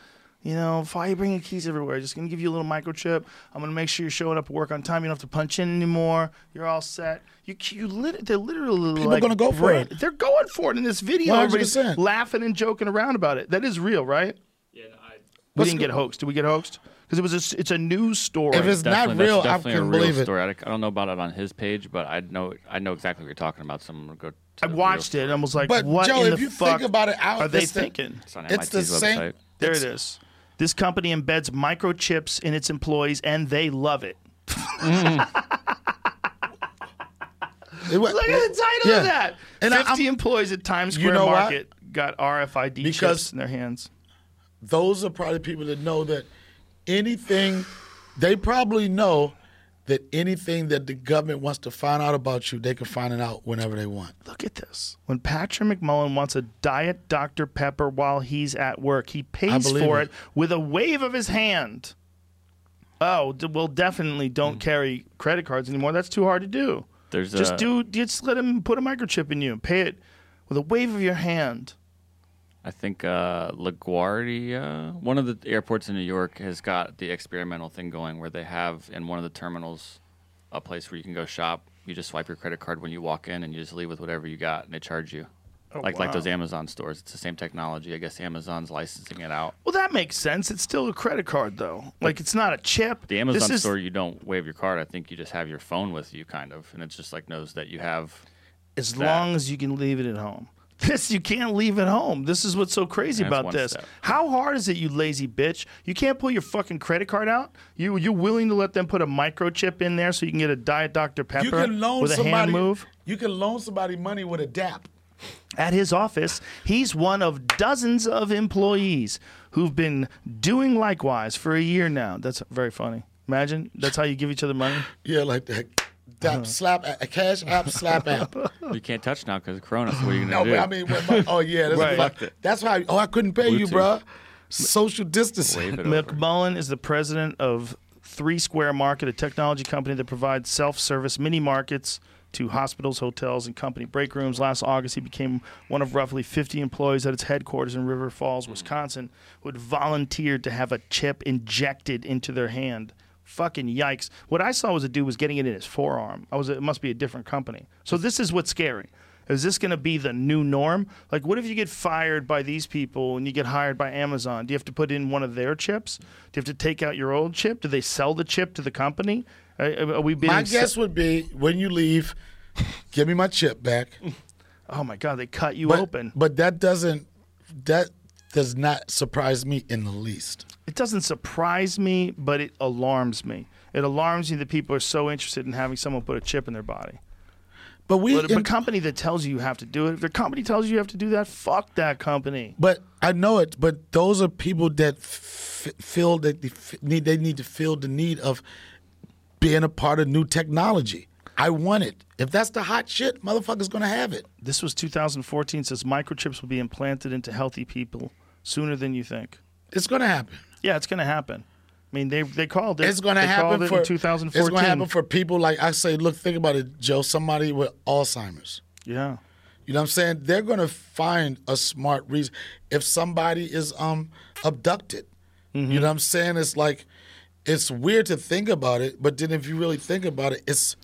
You know, why are you bringing keys everywhere? Just gonna give you a little microchip. I'm gonna make sure you're showing up at work on time. You don't have to punch in anymore. You're all set. You, you lit, they're literally People like gonna go for brand- it. They're going for it in this video. 100%. Everybody's laughing and joking around about it. That is real, right? Yeah, I, We What's didn't go- get hoaxed. Did we get hoaxed? Because it was a, s- it's a news story. If it's not real, I that's definitely couldn't a real believe it. story. I, I don't know about it on his page, but I know I know exactly what you're talking about. So I'm gonna go. I watched it and I was like, But what Joe, in if the you fuck think about it, out are they it's the- thinking? It's on It's the MIT's same- website. There It's- it is. This company embeds microchips in its employees, and they love it. It wa- Look at the title Yeah. of that. And 50 I'm- employees at Times You Square know what? Market got RFID Because- chips in their hands. those are probably people that know that anything they probably know that anything that the government wants to find out about you, they can find it out whenever they want. Look at this. When Patrick McMullen wants a Diet Dr. Pepper while he's at work, he pays for it. it with a wave of his hand. Oh, d- well, definitely don't hmm. carry credit cards anymore. That's too hard to do. There's Just a, do. Just let him put a microchip in you. Pay it with a wave of your hand. I think uh, LaGuardia, one of the airports in New York, has got the experimental thing going where they have in one of the terminals a place where you can go shop. You just swipe your credit card when you walk in, and you just leave with whatever you got, and they charge you. like like those. Amazon stores. It's the same technology. I guess Amazon's licensing it out. Well, that makes sense. It's still a credit card, though. Like it's not a chip. The Amazon This is- store, you don't wave your card. I think you just have your phone with you, kind of, and it just like knows that you have. as that. long as you can leave it at home. This you can't leave at home. This is what's so crazy That's about one this. step. How hard is it, you lazy bitch? You can't pull your fucking credit card out. You you're willing to let them put a microchip in there so you can get a Diet Dr Pepper You can loan with a somebody hand move? You can loan somebody money with a DAP. At his office, he's one of dozens of employees who've been doing likewise for a year now. That's very funny. Imagine that's how you give each other money. Yeah, like that. Uh-huh. Slap a cash app slap app. You can't touch now because of Corona. So what are you No, gonna but do? I mean, when my, oh yeah, that's, Right. my- Fucked it. that's why. Oh, I couldn't pay you, Bluetooth. bruh. Social distancing. Wave it. McMullen is the president of Three Square Market, a technology company that provides self-service mini markets to hospitals, hotels, and company break rooms. Last August, he became one of roughly 50 employees at its headquarters in River Falls, Wisconsin, who had volunteered to have a chip injected into their hand. Fucking yikes! What I saw was a dude was getting it in his forearm. I was. It must be a different company. So this is what's scary. Is this going to be the new norm? Like, what if you get fired by these people and you get hired by Amazon? Do you have to put in one of their chips? Do you have to take out your old chip? Do they sell the chip to the company? Are, are we being My guess would be when you leave, give me my chip back. Oh my God, they cut you But, open. but that doesn't that does not surprise me in the least. It doesn't surprise me, but it alarms me. It alarms me that people are so interested in having someone put a chip in their body. But we But company that tells you you have to do it, if their company tells you you have to do that, fuck that company. But I know it. But those are people that f- feel that they f- need. They need to feel the need of being a part of new technology. I want it. If that's the hot shit, motherfucker's gonna have it. This was 2014. Says microchips will be implanted into healthy people sooner than you think. It's gonna happen. Yeah, it's going to happen. I mean, they they called it. It's gonna happen for 2014. It's gonna happen for people like I say. Look, think about it, Joe. Somebody with Alzheimer's. yeah. You know what I'm saying? They're gonna find a smart reason. If somebody is um abducted, you know what I'm saying? It's like it's weird to think about it, but then if you really think about it, it's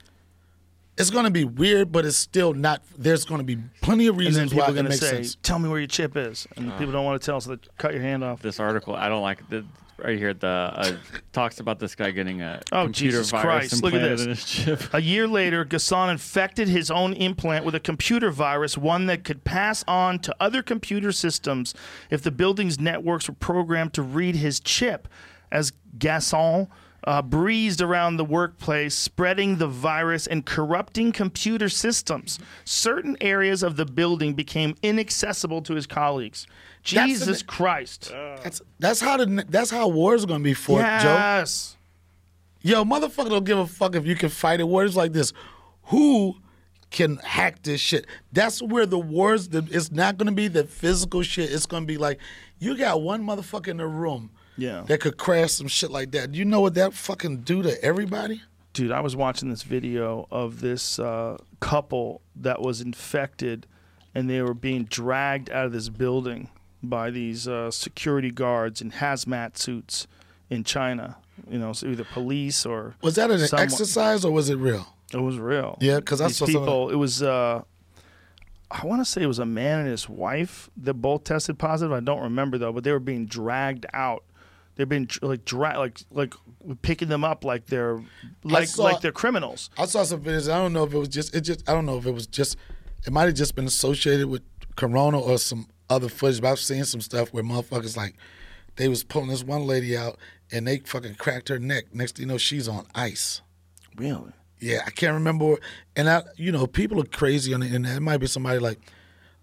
it's gonna be weird, but it's still not. There's gonna be plenty of reasons people why are it going to makes say, sense. "Tell me where your chip is," and people don't want to tell, so they cut your hand off. This article, I don't like the right here. The uh, talks about this guy getting a Oh, computer Jesus virus Christ, look at implanted this. in his chip. A year later, Gasson infected his own implant with a computer virus, one that could pass on to other computer systems if the building's networks were programmed to read his chip. As Gasson uh, breezed around the workplace, spreading the virus and corrupting computer systems, certain areas of the building became inaccessible to his colleagues. That's Jesus an- Christ. That's that's how the that's how wars gonna be fought, Joe. yes. Yo, motherfucker don't give a fuck if you can fight it. Words like this. Who can hack this shit? That's where the wars, the, it's not going to be the physical shit. It's going to be like, you got one motherfucker in the room Yeah. that could crash some shit like that. Do you know what that fucking do to everybody? dude, I was watching this video of this uh, couple that was infected, and they were being dragged out of this building by these uh, security guards in hazmat suits in China. You know, so either police or Was that an someone- exercise or was it real? It was real. Yeah, 'cause I these saw people. It was. Uh, I want to say it was a man and his wife that both tested positive. I don't remember though, but they were being dragged out. They're been like drag, like like picking them up like they're like saw- like they're criminals. I saw some videos. I don't know if it was just, it just, I don't know if it was just, it might have just been associated with Corona or some other footage, but I've seen some stuff where motherfuckers like, they was pulling this one lady out and they fucking cracked her neck. Next thing you know, she's on ice. Really? Yeah, I can't remember. And I, you know, people are crazy on the internet. It might be somebody like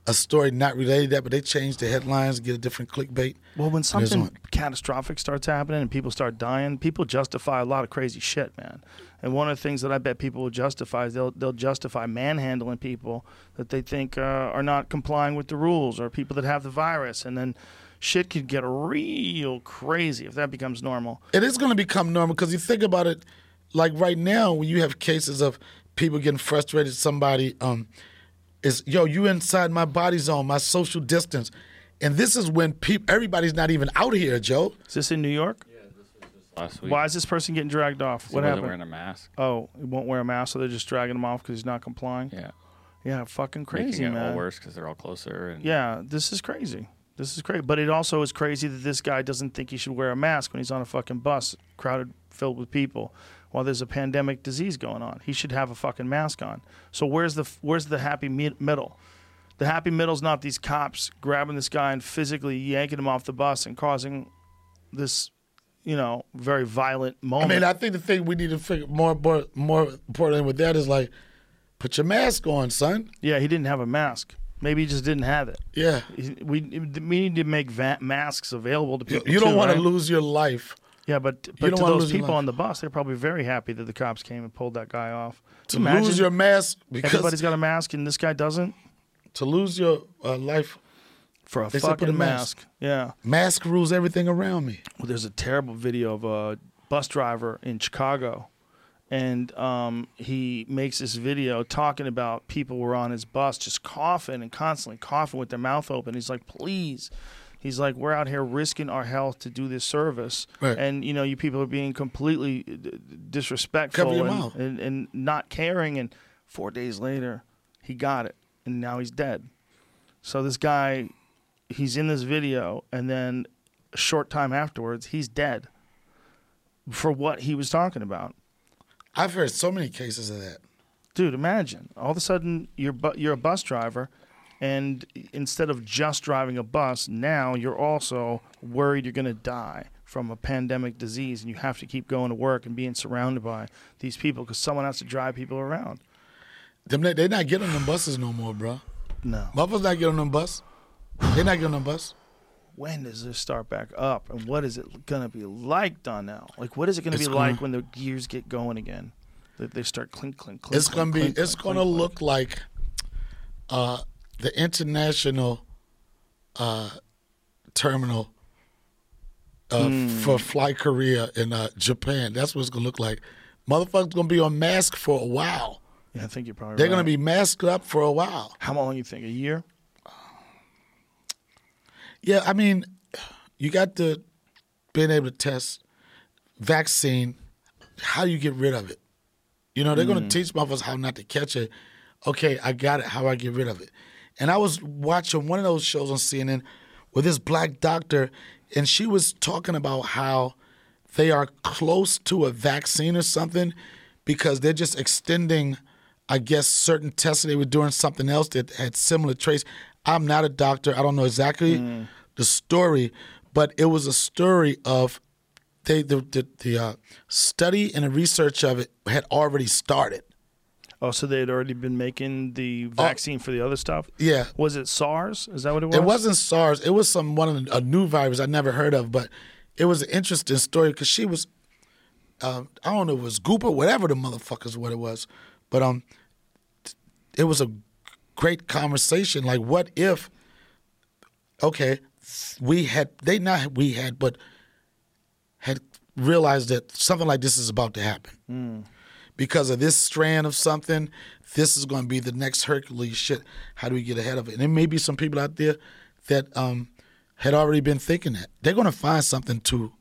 a story not related to that, but they change the headlines, get a different clickbait. Well, when something catastrophic starts happening and people start dying, people justify a lot of crazy shit, man. And one of the things that I bet people will justify is they'll they'll justify manhandling people that they think uh, are not complying with the rules or people that have the virus, and then shit could get real crazy if that becomes normal. It is going to become normal because you think about it, like right now when you have cases of people getting frustrated, somebody um, is yo, you inside my body zone, my social distance, and this is when people, everybody's not even out here, Joe. Is this in New York? Yeah, this was just last week, Why is this person getting dragged off? he What happened? wearing a mask. Oh, he won't wear a mask, so they're just dragging him off because he's not complying. Yeah, Yeah, fucking making crazy, it man. all worse because they're all closer. And Yeah, this is crazy. This is crazy. But it also is crazy that this guy doesn't think he should wear a mask when he's on a fucking bus crowded, filled with people, while there's a pandemic disease going on. He should have a fucking mask on. So where's the where's the happy mi- middle? The happy middle's not these cops grabbing this guy and physically yanking him off the bus and causing this, you know, very violent moment. I mean, I think the thing we need to figure more, more, more important with that is like, put your mask on, son. yeah, he didn't have a mask. Maybe he just didn't have it. Yeah, We we need to make va- masks available to people. you don't want right? to lose your life. Yeah, but, but to those people on the bus, they're probably very happy that the cops came and pulled that guy off. To Imagine lose your mask because everybody's got a mask and this guy doesn't to lose your uh, life, for a They put fucking a mask. mask. Yeah. mask rules everything around me. Well, there's a terrible video of a bus driver in Chicago, and um, he makes this video talking about people were on his bus just coughing and constantly coughing with their mouth open. He's like, please. He's like, we're out here risking our health to do this service, Right. and you know, you people are being completely uh, disrespectful and, and and not caring. And four days later, he got it, and now he's dead. So this guy, he's in this video, and then a short time afterwards, he's dead for what he was talking about. I've heard so many cases of that. Dude, imagine all of a sudden you're bu- you're a bus driver, and instead of just driving a bus, now you're also worried you're going to die from a pandemic disease, and you have to keep going to work and being surrounded by these people because someone has to drive people around. Them they not getting on them buses no more, bro. No. Motherfuckers not getting on them bus. They not getting on them bus. When does this start back up, and what is it going to be like, Donnell? Like, what is it going to be It's like gonna- when the gears get going again? That they start clink, clink, clink. It's gonna be. clink, It's clink, gonna look like uh, the international uh, terminal uh, Hmm. for Fly Korea in uh, Japan. That's what it's gonna look like. Motherfuckers gonna be on mask for a while. Yeah, I think you're probably. They're right. gonna be masked up for a while. How long you think? A year? Yeah, I mean, you got the being able to test vaccine. How do you get rid of it? You know, they're going to teach motherfuckers how not to catch it. Okay, I got it. How do I get rid of it? And I was watching one of those shows on CNN with this black doctor, and she was talking about how they are close to a vaccine or something because they're just extending, I guess, certain tests they were doing something else that had similar traits. I'm not a doctor. I don't know exactly the story, but it was a story of they the the, the uh, study and the research of it had already started. Oh, so they had already been making the vaccine for the other stuff. Yeah, Was it SARS? Is that what it was? It wasn't SARS. It was some one of a new virus I never heard of, but it was an interesting story because she was, um, I don't know, if it was Gooper, whatever the motherfuckers, what it was, but um, it was a great conversation. Like, what if? Okay, we had they not we had, but had realized that something like this is about to happen because of this strand of something. This is going to be the next Hercules shit. How do we get ahead of it? And there may be some people out there that um, had already been thinking that they're going to find something to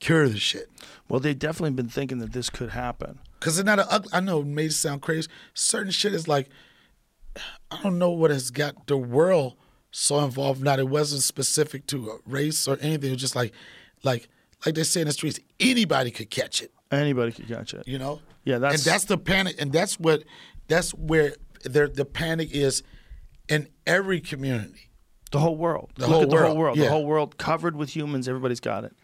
cure the shit. Well, they've definitely been thinking that this could happen. Cause it's not a ugly. I know it may sound crazy. Certain shit is like, I don't know what has got the world so involved. Not it wasn't specific to a race or anything. It was just like, like, like they say in the streets, anybody could catch it. Anybody could catch it. You know. Yeah, that's- and that's the panic, and that's what, that's where the the panic is in every community. The whole world. The Look whole at the whole world, world. yeah. The whole world covered with humans. Everybody's got it.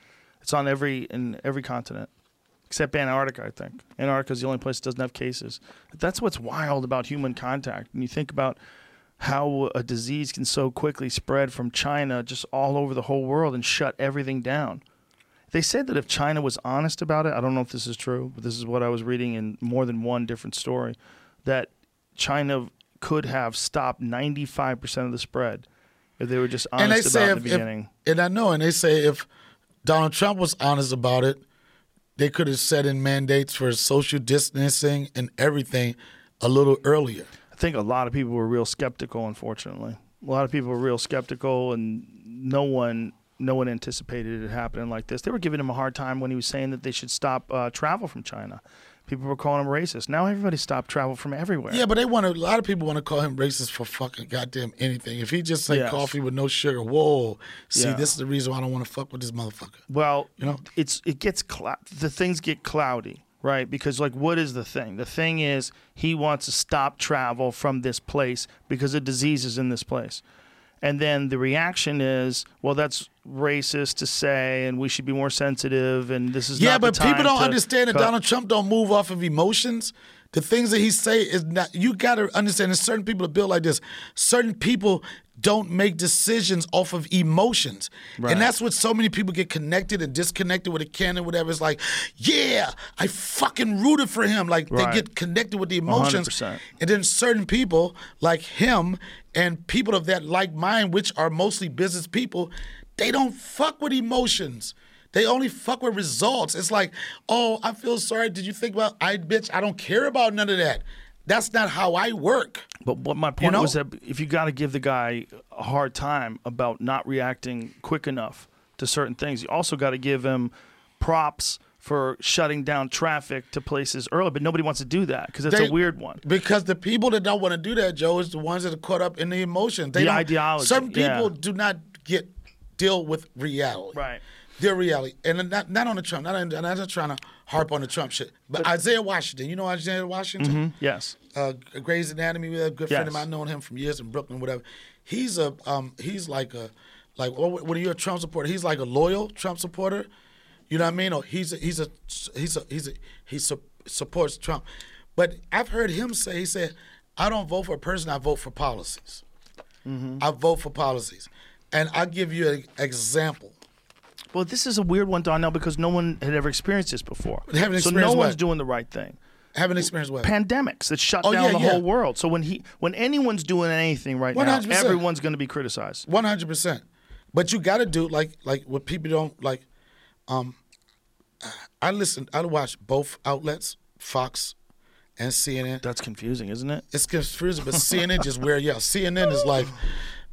It's on every in every continent, except Antarctica. I think Antarctica is the only place that doesn't have cases. That's what's wild about human contact. When you think about how a disease can so quickly spread from China just all over the whole world and shut everything down. They said that if China was honest about it, I don't know if this is true, but this is what I was reading in more than one different story, that China could have stopped 95% of the spread if they were just honest and they about say it if, the if- beginning. and I know, and they say if Donald Trump was honest about it, they could have set in mandates for social distancing and everything a little earlier. I think a lot of people were real skeptical. Unfortunately, a lot of people were real skeptical, and no one, no one anticipated it happening like this. They were giving him a hard time when he was saying that they should stop uh, travel from China. People were calling him racist. Now everybody stopped travel from everywhere. Yeah, but they want to, a lot of people want to call him racist for fucking goddamn anything. If he just say Yes. coffee with no sugar, whoa, see, Yeah. this is the reason why I don't want to fuck with this motherfucker. Well, You know? it's it gets clou- the things get cloudy, right? Because like, what is the thing? The thing is he wants to stop travel from this place because a disease is in this place, and then the reaction is, well, that's racist to say, and we should be more sensitive, and this is Yeah, not the but people don't understand that cut- Donald Trump don't move off of emotions. The things that he say is not. You got to understand. There's certain people are built like this. Certain people don't make decisions off of emotions, Right. and that's what so many people get connected and disconnected with a can and whatever. It's like, yeah, I fucking rooted for him. Like Right. they get connected with the emotions, 100%. and then certain people like him and people of that like mind, which are mostly business people, they don't fuck with emotions. They only fuck with results. It's like, oh, I feel sorry. Did you think about I bitch? I don't care about none of that. That's not how I work. But what my point know? was that if you got to give the guy a hard time about not reacting quick enough to certain things, you also got to give him props for shutting down traffic to places early. But nobody wants to do that because it's a weird one. Because the people that don't want to do that, Joe, is the ones that are caught up in the emotion. They The ideology, Some yeah. people do not get deal with reality. Right. Their reality, and not not on the Trump. Not, on- I'm not trying to harp on the Trump shit, but, Isaiah Washington. You know Isaiah Washington, Yes. uh, Grey's Anatomy. A good friend of mine. I've known him from years in Brooklyn, whatever. He's a um, he's like a like oh, when you're a Trump supporter, he's like a loyal Trump supporter. You know what I mean? Or he's a, he's a he's a he's a he su- supports Trump. But I've heard him say he said, "I don't vote for a person. I vote for policies. I vote for policies." And I'll give you an example. Well, this is a weird one, Donnell, because no one had ever experienced this before. Haven't so no experienced one's doing the right thing. Haven't experienced what? Pandemics that shut Oh, down yeah, the yeah. whole world. So when he, when anyone's doing anything right now, 100%. everyone's going to be criticized. One hundred percent. But you got to do like like what people don't like. Um, I listen. I watch both outlets, Fox and CNN. That's confusing, isn't it? It's confusing, but CNN just you out. CNN is like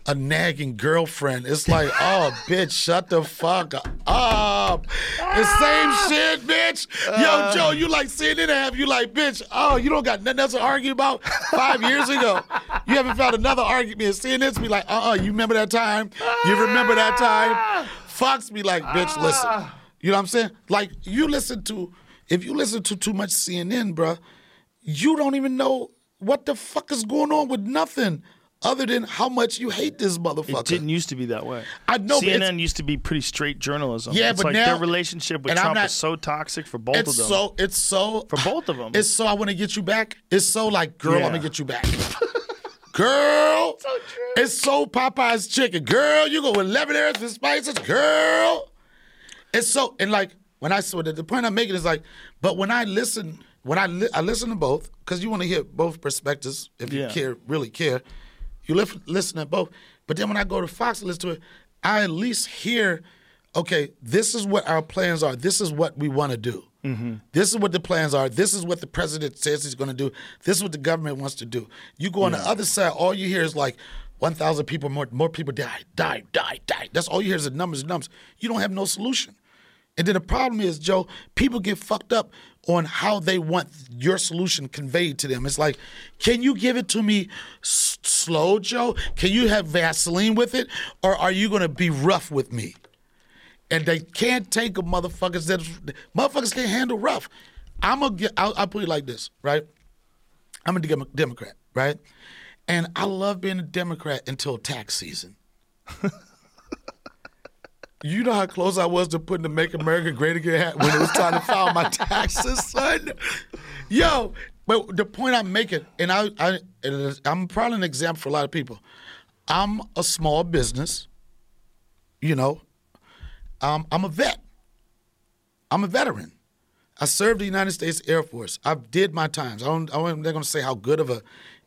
a nagging girlfriend. It's like, oh, bitch, shut the fuck up. The same ah. shit, bitch. Yo, uh. Joe, you like CNN to have you like, bitch, oh, you don't got nothing else to argue about five years ago. You haven't found another argument. CNN's be like, uh-uh, you remember that time? You remember that time? Fox be like, bitch, listen. Ah. You know what I'm saying? Like, you listen to, if you listen to too much CNN, bruh, you don't even know what the fuck is going on with nothing other than how much you hate this motherfucker. It didn't used to be that way. I know, CNN used to be pretty straight journalism. Yeah, it's but like now- their relationship with Trump not- is so toxic for both of them. so it's so For both of them. It's so I want to get you back. It's so like, girl, Yeah. I'm gonna get you back. girl, so true. It's so Popeye's chicken. Girl, you go with lemon herbs and spices. Girl, it's so and like when I so the, the point I'm making is like, but when I listen, when I li- I listen to both because you want to hear both perspectives if you Yeah. care, really care. You listen, listen to both, but then when I go to Fox and listen to it, I at least hear, okay, this is what our plans are. This is what we want to do. Mm-hmm. This is what the plans are. This is what the president says he's going to do. This is what the government wants to do. You go on the other side, all you hear is like, 1,000 people more, more people die, die, die, die. That's all you hear is the numbers and numbers. You don't have no solution. And then the problem is, Joe, people get fucked up on how they want your solution conveyed to them. It's like, can you give it to me s- slow, Joe? Can you have Vaseline with it? Or are you going to be rough with me? And they can't take a motherfuckers that motherfuckers can't handle rough. I'm get. I'll, I'll put it like this, right? I'm a Dem- Democrat, right? And I love being a Democrat until tax season. You know how close I was to putting the "Make America Great Again" hat when it was time to file my taxes, son. Yo, but the point I'm making, and I, I, I'm probably an example for a lot of people. I'm a small business. You know, um, I'm a vet. I'm a veteran. I served the United States Air Force. I did my times. I don't, I'm not going to say how good of a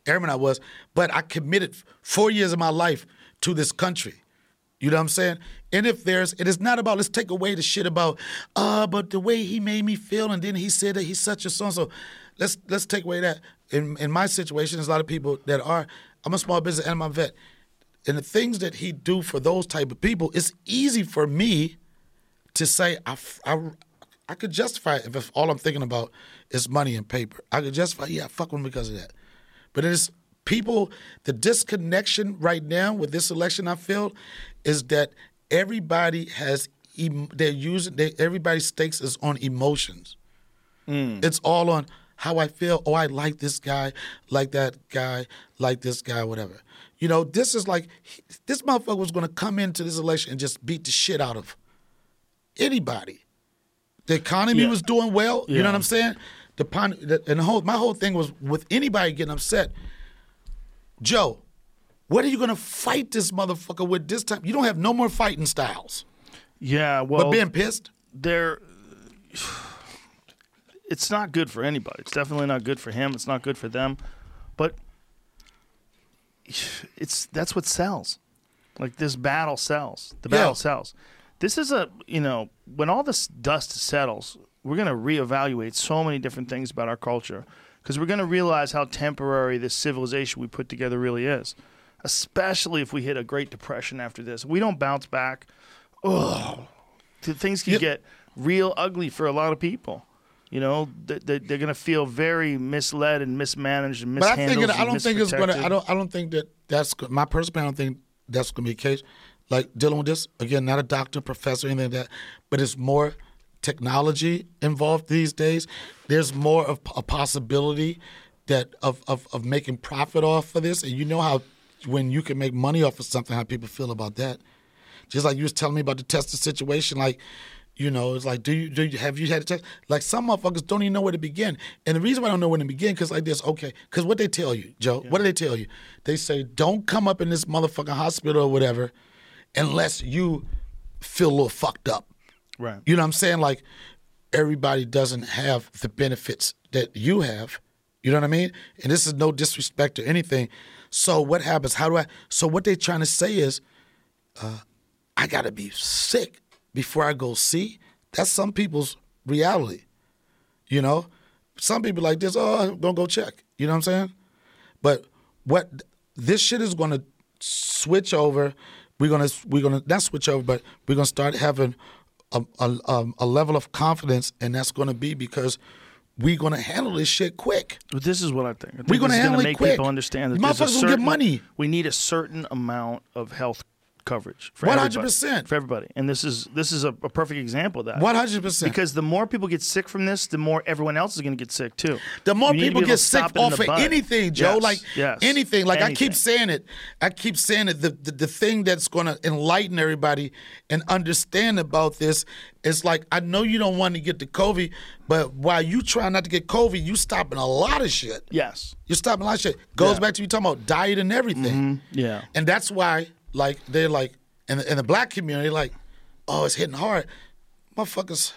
airman I was, but I committed four years of my life to this country. You know what I'm saying? And if there's, it is not about let's take away the shit about, uh, but the way he made me feel, and then he said that he's such a so so. Let's let's take away that. In in my situation, there's a lot of people that are. I'm a small business and I'm a vet, and the things that he do for those type of people, it's easy for me to say I, I, I could justify it if, all I'm thinking about is money and paper. I could justify, yeah, fuck them because of that. But it's people, the disconnection right now with this election, I feel, is that everybody has, they're using, they, everybody's stakes is on emotions. Hmm. It's all on how I feel. Oh, I like this guy, like that guy, like this guy, whatever. You know, this is like, this motherfucker was going to come into this election and just beat the shit out of anybody. The economy Yeah. was doing well. You know what I'm saying? The, pon- the and the whole my whole thing was with anybody getting upset. Joe, what are you gonna fight this motherfucker with this time? You don't have no more fighting styles. yeah, well, But being pissed, they're it's not good for anybody. It's definitely not good for him. It's not good for them. But it's that's what sells. Like this battle sells. The battle Yeah. sells. this is a you know when all this dust settles, we're going to reevaluate so many different things about our culture because we're going to realize how temporary this civilization we put together really is. Especially if we hit a Great Depression after this, we don't bounce back. Oh, things can Yeah. get real ugly for a lot of people. You know, they, they're going to feel very misled and mismanaged and But I mishandled. think it, I don't think it's gonna. I don't. I don't think that that's my personal. I don't think that's gonna be the case. Like dealing with this again, not a doctor, professor, anything like that, but it's more technology involved these days. There's more of a possibility that of of, of making profit off of this, and you know how when you can make money off of something, how people feel about that. Just like you was telling me about the testing situation, like, you know, it's like, do you do you have you had a test? Like some motherfuckers don't even know where to begin. And the reason why I don't know where to begin, because like this, okay, because what they tell you, Joe, what do they tell you? They say, don't come up in this motherfucking hospital or whatever unless you feel a little fucked up. Right. You know what I'm saying? Like everybody doesn't have the benefits that you have. You know what I mean? And this is no disrespect or anything. So what happens? How do I? So what they're trying to say is, uh, I gotta be sick before I go see. That's some people's reality. You know, some people like this. Oh, don't go check. You know what I'm saying? But what this shit is to switch over. We're gonna we're gonna not switch over, but we're gonna start having a a, um, a level of confidence, and that's to be because we're going to handle this shit quick. But this is what I think. I think We're gonna handle it make quick. people understand that The there's a motherfuckers will get certain, money. We need a certain amount of health coverage for 100%. everybody, for everybody, and this is this is a, a perfect example of that. One hundred percent. Because the more people get sick from this, the more everyone else is going to get sick too. The more You need to people get sick stop it in off of anything, Joe, Yes, like yes. anything. Like I keep saying it. I keep saying it. The, the the thing that's going to enlighten everybody and understand about this is like I know you don't want to get the COVID, but while you try not to get COVID, you stopping a lot of shit. Yes. You're stopping a lot of shit. Goes Yeah. back to you talking about diet and everything. Mm-hmm. Yeah. And that's why, like, they're like, in the, in the black community, like, oh, it's hitting hard. Motherfuckers,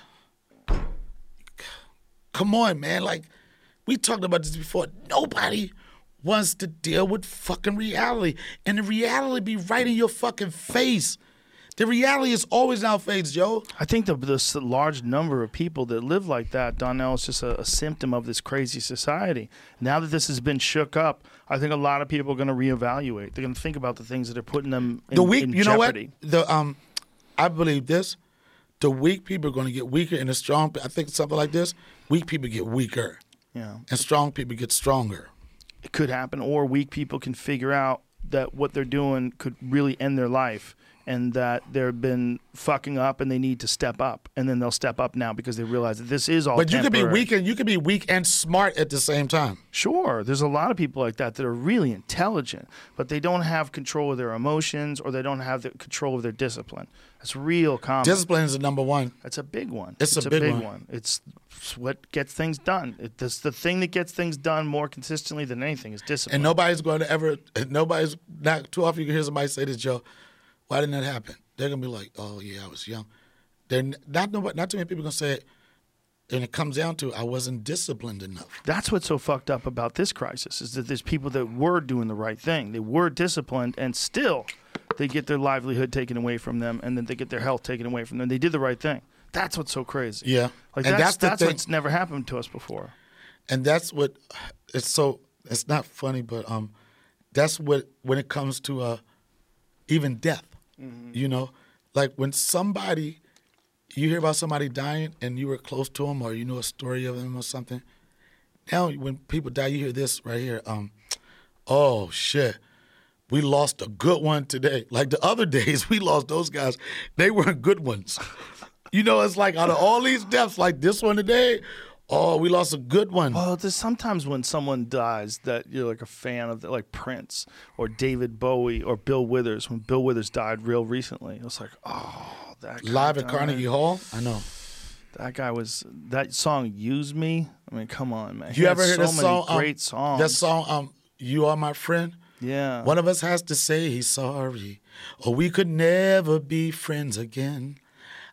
come on, man. Like, we talked about this before. Nobody wants to deal with fucking reality. And the reality be right in your fucking face. The reality is always our face, Joe. I think the this large number of people that live like that, Donnell, is just a, a symptom of this crazy society. Now that this has been shook up, I think a lot of people are going to reevaluate. They're going to think about the things that are putting them in, the weak, you know what? The um, I believe this. The weak people are going to get weaker, and the strong. I think something like this. Weak people get weaker, Yeah, and strong people get stronger. it could happen, or weak people can figure out that what they're doing could really end their life. And that they've been fucking up, and they need to step up, and then they'll step up now because they realize that this is all. But you could be weak and you could be weak and smart at the same time. Sure, there's a lot of people like that that are really intelligent, but they don't have control of their emotions or they don't have the control of their discipline. That's real common. Discipline is the number one. That's a big one. It's a big one. It's, it's what gets things done. It, it's the thing that gets things done more consistently than anything is discipline. And nobody's going to ever, nobody's, not too often you can hear somebody say this, Joe, why didn't that happen? They're going to be like, oh, yeah, I was young. They're not, nobody, not too many people going to say it. And it comes down to, I wasn't disciplined enough. That's what's so fucked up about this crisis is that there's people that were doing the right thing. They were disciplined and still they get their livelihood taken away from them and then they get their health taken away from them. They did the right thing. That's what's so crazy. Yeah. Like And that's that's that's, what's never happened to us before. and that's what it's so it's not funny but um that's what when it comes to uh even death you know like when somebody you hear about somebody dying and you were close to them or you know a story of them or something now when people die you hear this right here um oh shit we lost a good one today. Like the other days we lost those guys. They weren't good ones. You know it's like out of all these deaths like this one today oh we lost a good one Well, there's sometimes when someone dies that you're like a fan of, like Prince or David Bowie or Bill Withers. When Bill Withers died real recently, it was like, oh, that guy live at died. Carnegie Hall. I know. That guy was that song. Use me. I mean, come on, man. You had ever heard so that many song? um, Great songs. That song, um, "You Are My Friend." Yeah. One of us has to say he's sorry, or we could never be friends again.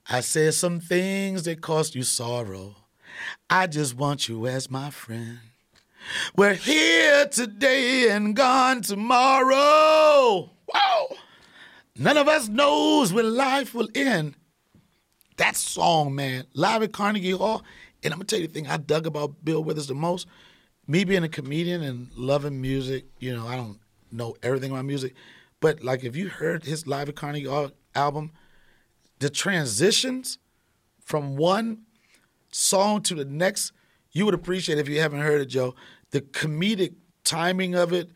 I said some things that cost you sorrow. I just want you as my friend. We're here today and gone tomorrow. Wow. None of us knows when life will end. that song, man, live at Carnegie Hall. And I'm gonna tell you the thing I dug about Bill Withers the most. Me being a comedian and loving music, you know, I don't know everything about music, but like if you heard his live at Carnegie Hall album, the transitions from one song to the next, you would appreciate if you haven't heard it, Joe. The comedic timing of it,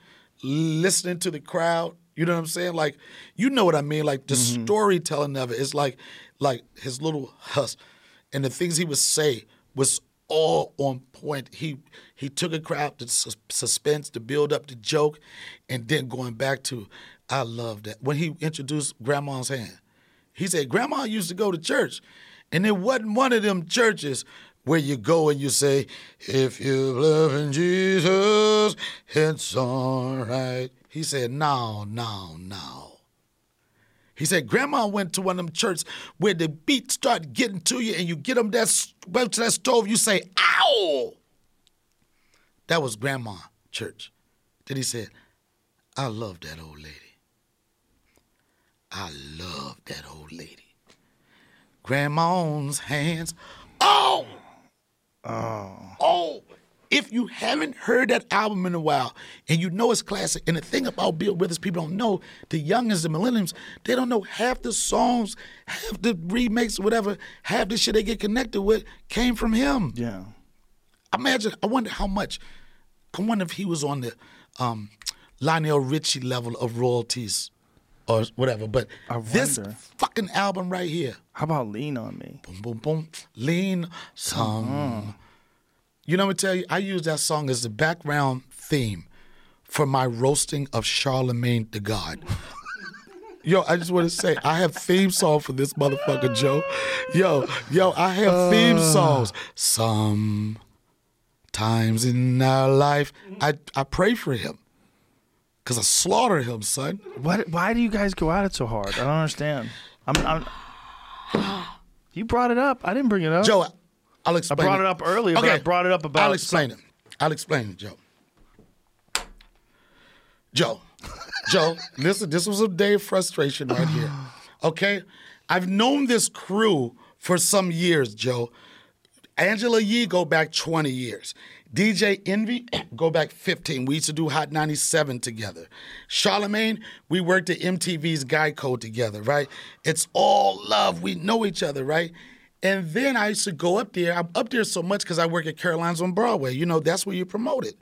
listening to the crowd. You know what I'm saying? Like, you know what I mean? Like the mm-hmm. storytelling of it is like, like his little huss, and the things he would say was all on point. He he took a crowd to sus- suspense to build up the joke, and then going back to, I love that when he introduced Grandma's hand. He said, Grandma used to go to church, and it wasn't one of them churches where you go and you say, If you believe in Jesus, it's all right. He said, No, no, no. He said, Grandma went to one of them churches where the beat start getting to you and you get them that, went to that stove, you say, Ow! That was Grandma church. Then he said, I love that old lady. I love that old lady. Grandma's hands. Oh! Oh. Oh! If you haven't heard that album in a while and you know it's classic, and the thing about Bill Withers, people don't know, the youngins, the millennials, they don't know half the songs, half the remakes, whatever, half the shit they get connected with came from him. Yeah. Imagine, I wonder how much, I wonder if he was on the um, Lionel Richie level of royalties or whatever. But this fucking album right here, How about lean on me? boom, boom, boom, lean some. Uh-huh. You know what I'm tell you? I use that song as the background theme for my roasting of Charlamagne the God. Yo, I just want to say I have theme song for this motherfucker, Joe. Yo, yo, I have theme uh. songs. Some times in our life, I I pray for him. Cause I slaughter him, son. What? Why do you guys go at it so hard? I don't understand. I'm. I'm you brought it up. I didn't bring it up. Joe, I'll I brought it up earlier, but I brought it up about. I'll explain it. I'll explain it, Joe. Joe, Joe, listen. This was a day of frustration right here. Okay, I've known this crew for some years, Joe. Angela Yee go back 20 years. DJ Envy go back 15. We used to do Hot 97 together. Charlamagne, we worked at MTV's Guy Code together, right? It's all love. We know each other, right? And then I used to go up there. I'm up there so much because I work at Caroline's on Broadway. You know, that's where you promote it.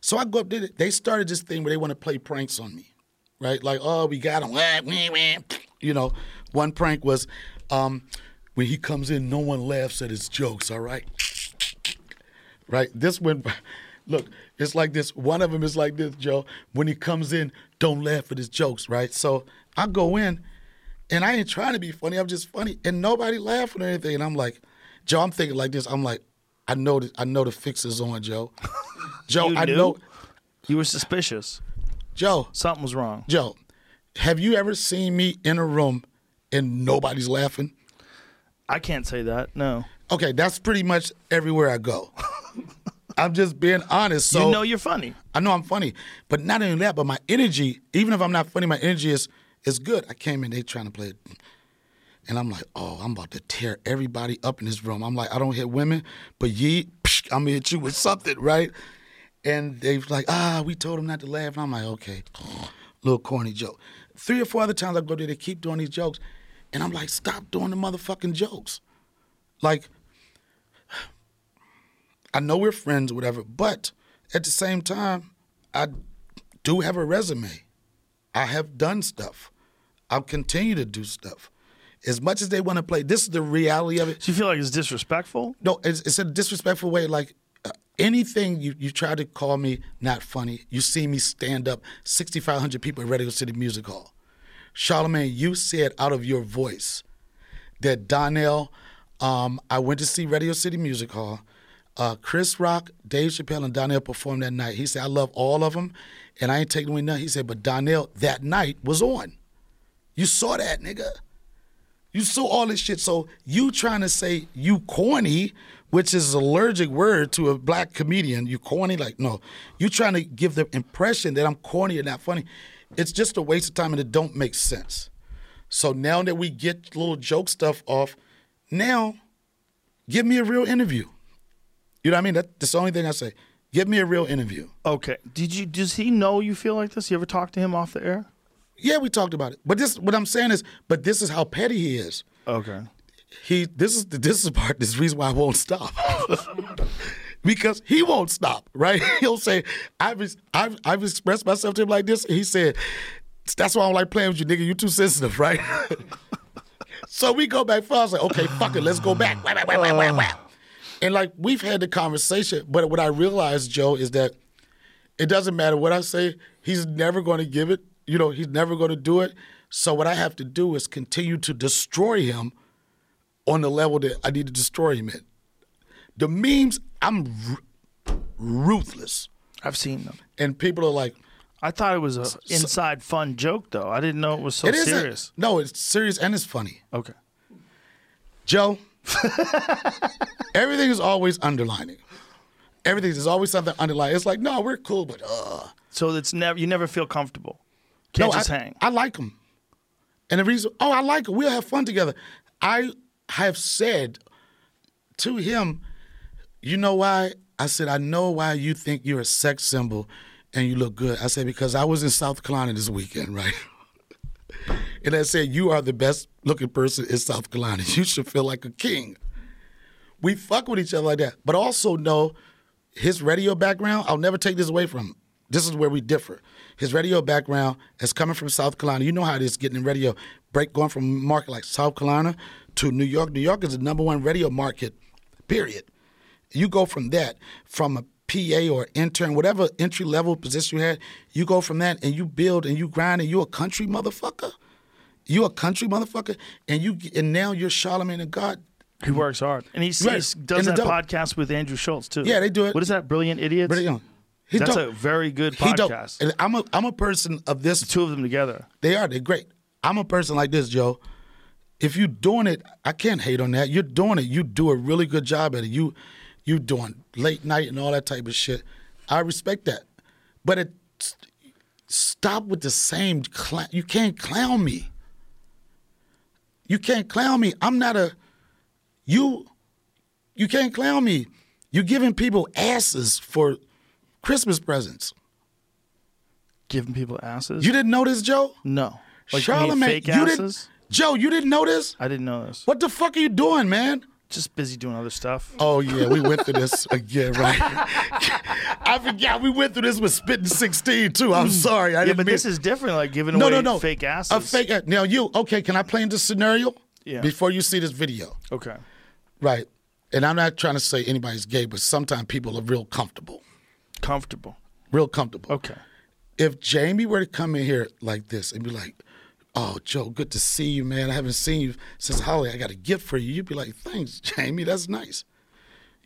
So I go up there. They started this thing where they want to play pranks on me, right? Like, oh, we got him. You know, one prank was um, when he comes in, no one laughs at his jokes, all right? Right? This one, look, it's like this. One of them is like this, Joe. When he comes in, don't laugh at his jokes, right? So I go in, and I ain't trying to be funny. I'm just funny, and nobody laughing or anything. And I'm like, Joe, I'm thinking like this. I'm like, I know, the, I know the fix is on, Joe. Joe, I know, You were suspicious. Joe, Something was wrong. Joe. Have you ever seen me in a room and nobody's laughing? I can't say that. No. Okay, that's pretty much everywhere I go. I'm just being honest. So you know you're funny. I know I'm funny, but not only that, but my energy, even if I'm not funny, my energy is is good. I came in, they trying to play it. And I'm like, oh, I'm about to tear everybody up in this room. I'm like, I don't hit women, but ye, psh, I'm gonna hit you with something, right? And they was like, ah, we told him not to laugh. And I'm like, okay, little corny joke. Three or four other times I go there, they keep doing these jokes. And I'm like, stop doing the motherfucking jokes. Like, I know we're friends or whatever, but at the same time, I do have a resume. I have done stuff. I'll continue to do stuff. As much as they want to play, this is the reality of it. Do you feel like it's disrespectful? No, it's, it's a disrespectful way. Like uh, anything you, you try to call me not funny, you see me stand up 6,500 people at Radio City Music Hall. Charlamagne, you said out of your voice that Donnell, um, I went to see Radio City Music Hall. Uh, Chris Rock, Dave Chappelle, and Donnell performed that night. He said, I love all of them, and I ain't taking away nothing. He said, but Donnell that night was on. You saw that, nigga. You saw all this shit. So you trying to say you corny, which is an allergic word to a black comedian. You corny, like no. You trying to give the impression that I'm corny and not funny. It's just a waste of time and it don't make sense. So now that we get little joke stuff off, Now, give me a real interview. You know what I mean? That, that's the only thing I say. Give me a real interview. Okay. Did you? Does he know you feel like this? You ever talk to him off the air? Yeah, we talked about it. But this, what I'm saying is, but this is how petty he is. Okay. He, this is the this is the part. This is the reason why I won't stop. because he won't stop. Right? He'll say, "I've I've I've expressed myself to him like this." He said, "That's why I don't like playing with you, nigga. You too sensitive, right?" so we go back. I was like, "Okay, fuck it, let's go back." Wah, wah, wah, wah, wah, wah. And like we've had the conversation, but what I realized, Joe, is that it doesn't matter what I say. He's never going to give it. You know, he's never going to do it. So what I have to do is continue to destroy him on the level that I need to destroy him at. The memes, I'm r- ruthless, I've seen them. and people are like, I thought it was a inside fun joke though. I didn't know it was so "It isn't." serious. No, it's serious and it's funny. Okay. Joe, everything is always underlining. Everything is always something underlying. It's like, no, we're cool, but uh. So it's never you never feel comfortable. Can't no, just I, hang. I like him. And the reason, oh, I like him. We'll have fun together. I have said to him, you know why? I said, I know why you think you're a sex symbol and you look good. I said, because I was in South Carolina this weekend, right? and I said, you are the best looking person in South Carolina. You should feel like a king. We fuck with each other like that. But also know his radio background, I'll never take this away from him. This is where we differ. His radio background is coming from South Carolina. You know how it is getting in radio, break going from market like South Carolina to New York. New York is the number one radio market, period. You go from that, from a PA or intern, whatever entry level position you had, you go from that and you build and you grind and you're a country motherfucker. You're a country motherfucker, and you and now you're Charlamagne and God. he works hard, and he Right. does And that podcast with Andrew Schulz too. Yeah, they do it. What is that? Brilliant idiots. Know, he That's dope. a very good He dope. podcast. And I'm a I'm a person of this Two of them together. They are. They're great. I'm a person like this, Joe. If you're doing it, I can't hate on that. You're doing it. You do a really good job at it. You you doing late night and all that type of shit. I respect that. But it stop with the same clown. You can't clown me. You can't clown me. I'm not a you you can't clown me. You're giving people asses for Christmas presents. Giving people asses. You didn't know this, Joe? no. Like you Charlamagne, fake you didn't, asses. Joe, you didn't know this? I didn't know this. What the fuck are you doing, man? Just busy doing other stuff. Oh yeah, we went through this uh, again, right? I forgot we went through this with spitting sixteen too. I'm mm. sorry, I yeah, didn't. but mean- this is different. Like giving no, away no, no, fake asses. A fake. Now you okay? Can I play in this scenario? Yeah. Before you see this video, Okay. right? And I'm not trying to say anybody's gay, but sometimes people are real comfortable, Comfortable. real comfortable. Okay. if Jamie were to come in here like this and be like, "Oh, Joe, good to see you, man. I haven't seen you since Holly. I got a gift for you." You'd be like, "Thanks, Jamie. That's nice."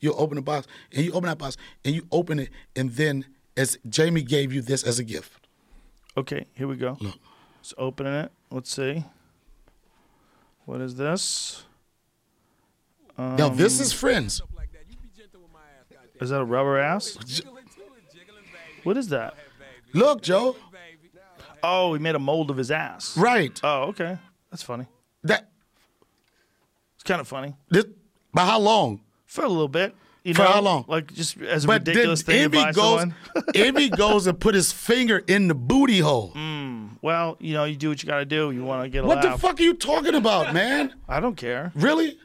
You open the box and you open that box and you open it, and then as Jamie gave you this as a gift. Okay. Here we go. Look. Let's open it. Let's see. What is this? now this um, is friends. Is that a rubber ass? What is that? Look, Joe. Oh, he made a mold of his ass. Right. Oh, okay. That's funny. That. It's kind of funny This. By how long? for a little bit. You For know, how long? Like just as a But then ridiculous thing to Envy buy goes. someone. Envy goes and put his finger in the booty hole. Mm, well, you know, you do what you got to do. You want to get a What the laugh. fuck are you talking about, man? I don't care. Really?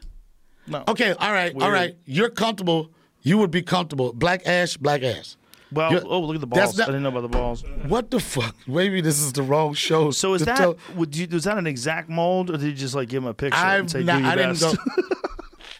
No. Okay, all right, all Weird. right. You're comfortable. You would be comfortable. Black ash, black ass. Well, You're- oh, look at the balls. not- I didn't know about the balls. What the fuck? Maybe this is the wrong show. So is that tell- would you, was that an exact mold, or did you just like give him a picture and I've say not, do your I didn't go.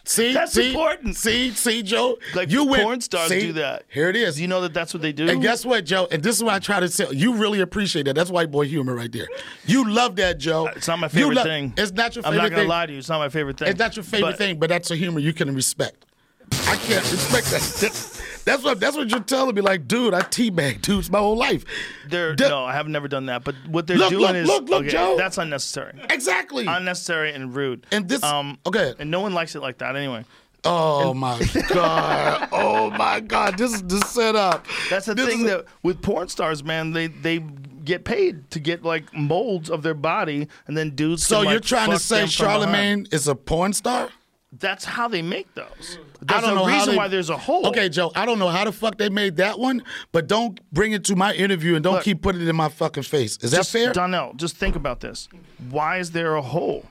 See, That's see, important. See, see, Joe. like you went, porn stars see, do that. Here it is. You know that that's what they do? and guess what, Joe? And this is what I try to say. You really appreciate that. That's white boy humor right there. You love that, Joe. Uh, it's not my favorite love- thing. It's not your favorite. I'm not gonna thing. lie to you. It's not my favorite thing. It's not your favorite But- thing, but that's a humor you can respect. I can't respect that. That's what that's what you're telling me. Like, dude, I teabag dudes my whole life. They're The- no, I have never done that. But what they're Look, doing look, is look, look, okay, Joe. that's unnecessary, Exactly. unnecessary and rude. And this- um, okay. and no one likes it like that anyway. oh my god. Oh my god. This is the setup. That's the This thing that with porn stars, man, they they get paid to get like molds of their body, and then dudes. So can, you're trying to say. Charlamagne is a porn star? That's how they make those. I There's don't a know reason they- why there's a hole. Okay, Joe, I don't know how the fuck they made that one, but don't bring it to my interview and don't Look. keep putting it in my fucking face. Is that fair? Donnell, just think about this. Why is there a hole?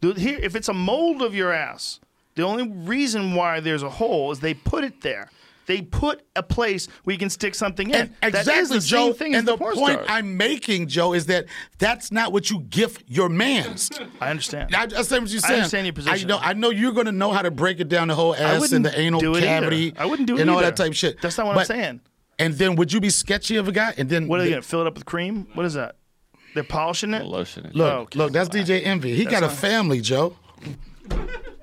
Dude, here, if it's a mold of your ass, the only reason why there's a hole is they put it there. They put a place where you can stick something in. And That is exactly, the Joe. same thing as and the, porn point stars. I'm making, Joe, is that that's not what you gift your man's. I understand. I, I understand what you're saying. understand your position. I know, I know you're going to know how to break it down the whole I ass wouldn't and the anal do it cavity. Either. I wouldn't do it and all either. that type of shit. That's not what But- I'm saying. And then would you be sketchy of a guy? And then What are they going to fill it up with cream? What is that? They're polishing it? Lotion. it. Look, Oh, okay. look, that's DJ Envy. He got a family, Joe.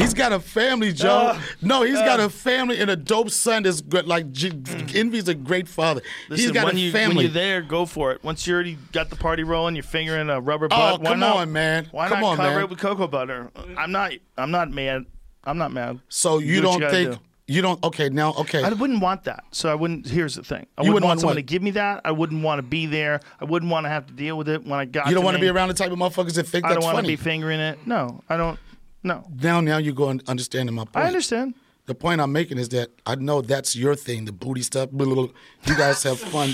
He's got a family, Joe. Uh, no, he's got uh. a family and a dope son that's good. Like G- mm. Envy's a great father. he's Listen, got when, a you, family. when you're there, go for it. Once you already got the party rolling, you're fingering a rubber Oh, butt. why come not, on, man. Why Come not on, cover man. it with cocoa butter? Uh, I'm not. I'm not mad. I'm not mad. so you do don't gotta think do. you don't? Okay, now okay. I wouldn't want that. So I wouldn't. Here's the thing. I You wouldn't, wouldn't want want someone what? to give me that. I wouldn't want to be there. I wouldn't want to have to deal with it when I got. you don't want to be around the type of motherfuckers that think I don't want to be fingering it. No, I don't. No, now, now you're going understanding my point. I understand. The point I'm making is that I know that's your thing, the booty stuff. blah, blah, blah. You guys have fun.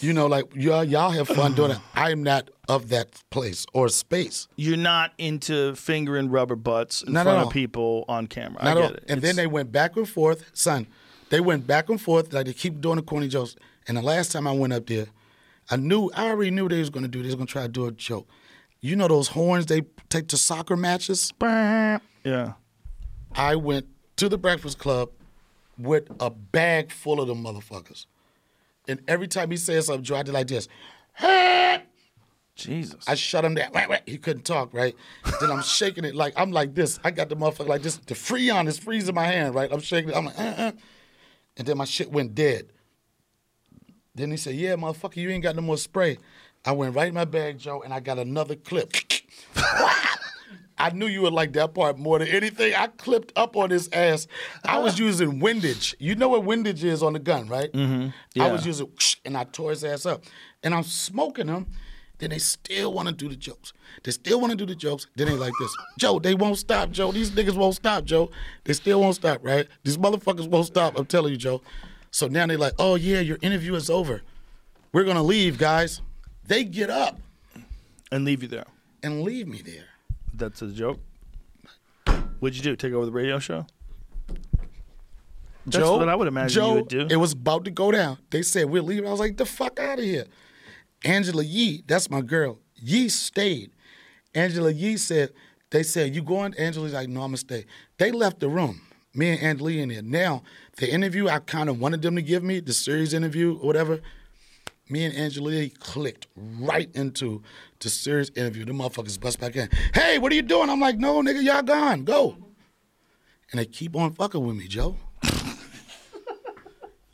You know, like y'all, y'all have fun doing it. I'm not of that place or space. You're not into fingering rubber butts in Not front of people on camera. Not I get it. And then they went back and forth, son. They went back and forth like they keep doing the corny jokes. And the last time I went up there, I knew I already knew they was gonna do. They was gonna try to do a joke. You know those horns they take to soccer matches. Yeah. I went to the Breakfast Club with a bag full of them motherfuckers. And every time he said something, Joe, I did like this. Jesus. I shut him down. Wait, wait. He couldn't talk, right? then I'm shaking it like I'm like this. I got the motherfucker like this. The Freon is freezing my hand, right? I'm shaking it. I'm like, uh, uh. And then my shit went dead. Then he said, Yeah, motherfucker, you ain't got no more spray. I went right in my bag, Joe, and I got another clip. I knew you would like that part more than anything. I clipped up on his ass. I was using windage. You know what windage is on the gun, right? Mm-hmm. I was using, and I tore his ass up. And I'm smoking him. Then they still want to do the jokes. They still want to do the jokes. Then they like this. Joe, they won't stop, Joe. These niggas won't stop, Joe. They still won't stop, right? These motherfuckers won't stop. I'm telling you, Joe. So now they like, oh yeah, your interview is over. We're gonna leave, guys. They get up and leave you there. And leave me there. That's a joke. What'd you do? Take over the radio show? That's Joe, what I would imagine Joe, you would do. It was about to go down. They said we're leaving. I was like, the fuck out of here. Angela Yee, that's my girl. Yee stayed. Angela Yee said, they said, you going? Angela's like, no, I'm gonna stay. They left the room. Me and Angela in there. Now, the interview I kind of wanted them to give me, the series interview or whatever, me and Angela Yee clicked right into the serious interview. The motherfuckers bust back in. Hey, what are you doing? I'm like, no, nigga, y'all gone. Go. And they keep on fucking with me, Joe.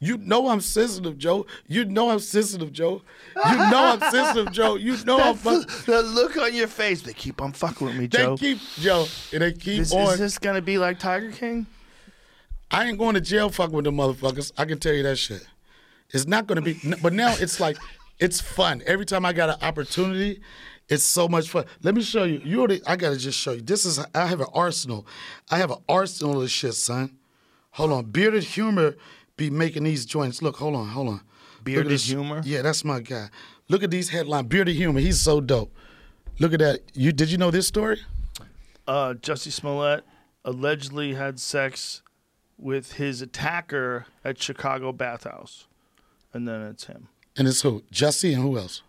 You know I'm sensitive, Joe. You know I'm sensitive, Joe. You know I'm sensitive, Joe. You know I'm fuck. the look on your face. They keep on fucking with me, Joe. They Joe. keep Joe, and they keep Is, on. is this gonna be like Tiger King? I ain't going to jail fucking with the motherfuckers. I can tell you that shit. It's not going to be, but now it's like, it's fun. Every time I got an opportunity, it's so much fun. Let me show you. You already, I got to just show you. This is, I have an arsenal. I have an arsenal of shit, son. Hold on. Bearded Humor be making these joints. Look, hold on, hold on. Bearded Humor? Yeah, that's my guy. Look at these headlines. Bearded Humor, he's so dope. Look at that. You Did you know this story? Uh, Jussie Smollett allegedly had sex with his attacker at Chicago bathhouse, and then it's him. And it's who? Jesse and who else?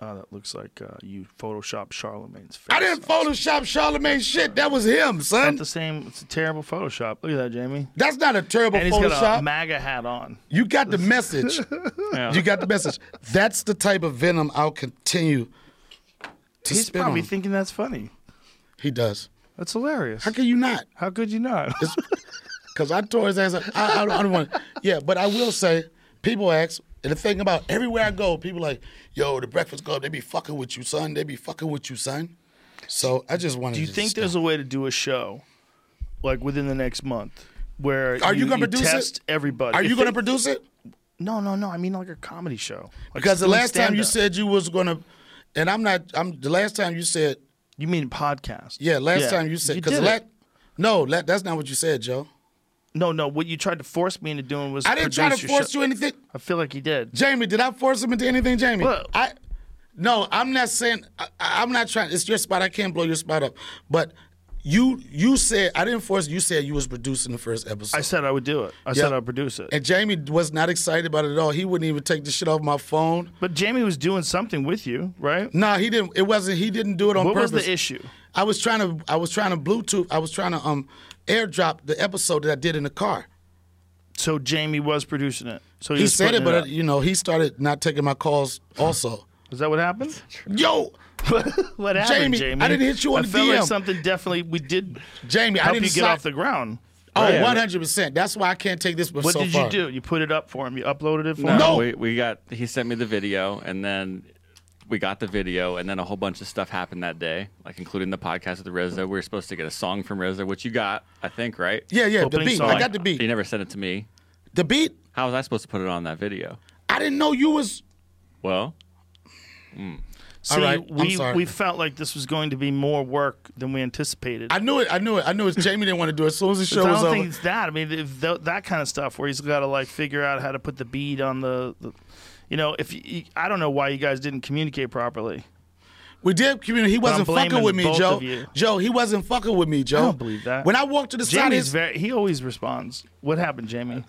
Uh, that looks like uh, you photoshopped Charlamagne's face. I didn't Photoshop Charlamagne shit. That was him, son. Not the same. It's a terrible Photoshop. Look at that, Jamie. That's not a terrible And he's got Photoshop. a MAGA hat on. you got the message. Yeah. You got the message. That's the type of venom I'll continue to He's spit probably on. thinking that's funny. he does. That's hilarious. How could you not? How could you not? Because I tore his ass up. I, I, I don't want. Yeah, but I will say, people ask, and the thing about everywhere I go, people like, yo, the Breakfast Club, they be fucking with you, son. They be fucking with you, son. So I just wanted. To Do you to think stop. there's a way to do a show, like within the next month, where Are you gonna produce it? test everybody? Are If you going to produce it? No, no, no. I mean like a comedy show. Like Because the last time you said you was going to, and I'm not. I'm the last time you said you mean podcast? Yeah, last time you said because No, that, that's not what you said, Joe. No, no. What you tried to force me into doing was I didn't try to force show. you anything. I feel like you did. Jamie, did I force him into anything, Jamie? Well- I no, I'm not saying I, I'm not trying. It's your spot. I can't blow your spot up. But you you said I didn't force. You said you was producing the first episode. I said I would do it. I said I'd produce it. and Jamie was not excited about it at all. He wouldn't even take the shit off my phone. but Jamie was doing something with you, right? Nah, he didn't. It wasn't. He didn't do it on What purpose. What was the issue? I was trying to. I was trying to Bluetooth. I was trying to um airdrop the episode that I did in the car. So Jamie was producing it. So he, He said it, but up. you know he started not taking my calls. Also, is that what happened? yo, what happened, Jamie, Jamie? I didn't hit you on I the felt like DM. something definitely we did Jamie, I didn't you get sign- off the ground. Oh, 100 percent. That's why I can't take this. What so did far. you do? You put it up for him. You uploaded it for No, him. No. we, we got he sent me the video and then we got the video and then a whole bunch of stuff happened that day, like including the podcast with RZA. We were supposed to get a song from RZA, which you got, I think, right? Yeah, yeah. The beat. song. I got the beat. You never sent it to me. The beat. How was I supposed to put it on that video? I didn't know you was. Well, See, All right, I'm we sorry. we felt like this was going to be more work than we anticipated. I knew it. I knew it. I knew it. Jamie didn't want to do it. As soon as the show I was don't over. think it's that. I mean, if th- that kind of stuff where he's got to like figure out how to put the beat on the, the you know, if you, I don't know why you guys didn't communicate properly. We did communicate. He wasn't fucking with me, both Joe. of you. Joe, he wasn't fucking with me, Joe. I don't believe that. When I walked to the side, his, very. He always responds. What happened, Jamie?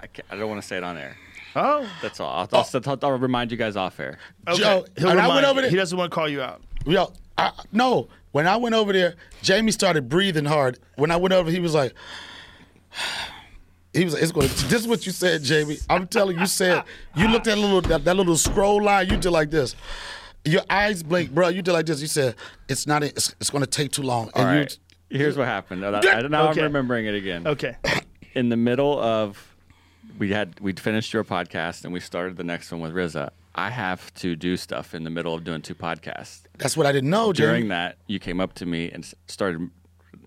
I, I don't want to say it on air. Oh, That's all. I'll, I'll, I'll, I'll remind you guys off air. okay. Joe, He'll and I went over there- He doesn't want to call you out. yo, I, no. When I went over there, Jamie started breathing hard. When I went over, he was like, he was. It's going. to This is what you said, Jamie. I'm telling you, you said you looked at that little that, that little scroll line. You did like this. Your eyes blinked, bro. You did like this. You said it's not. It's, it's going to take too long. All And you- Here's what happened. Now, I, now Okay. I'm remembering it again. Okay. in the middle of we had we'd finished your podcast and we started the next one with RZA. I have to do stuff in the middle of doing two podcasts. That's what I didn't know, Jamie. During that, you came up to me and started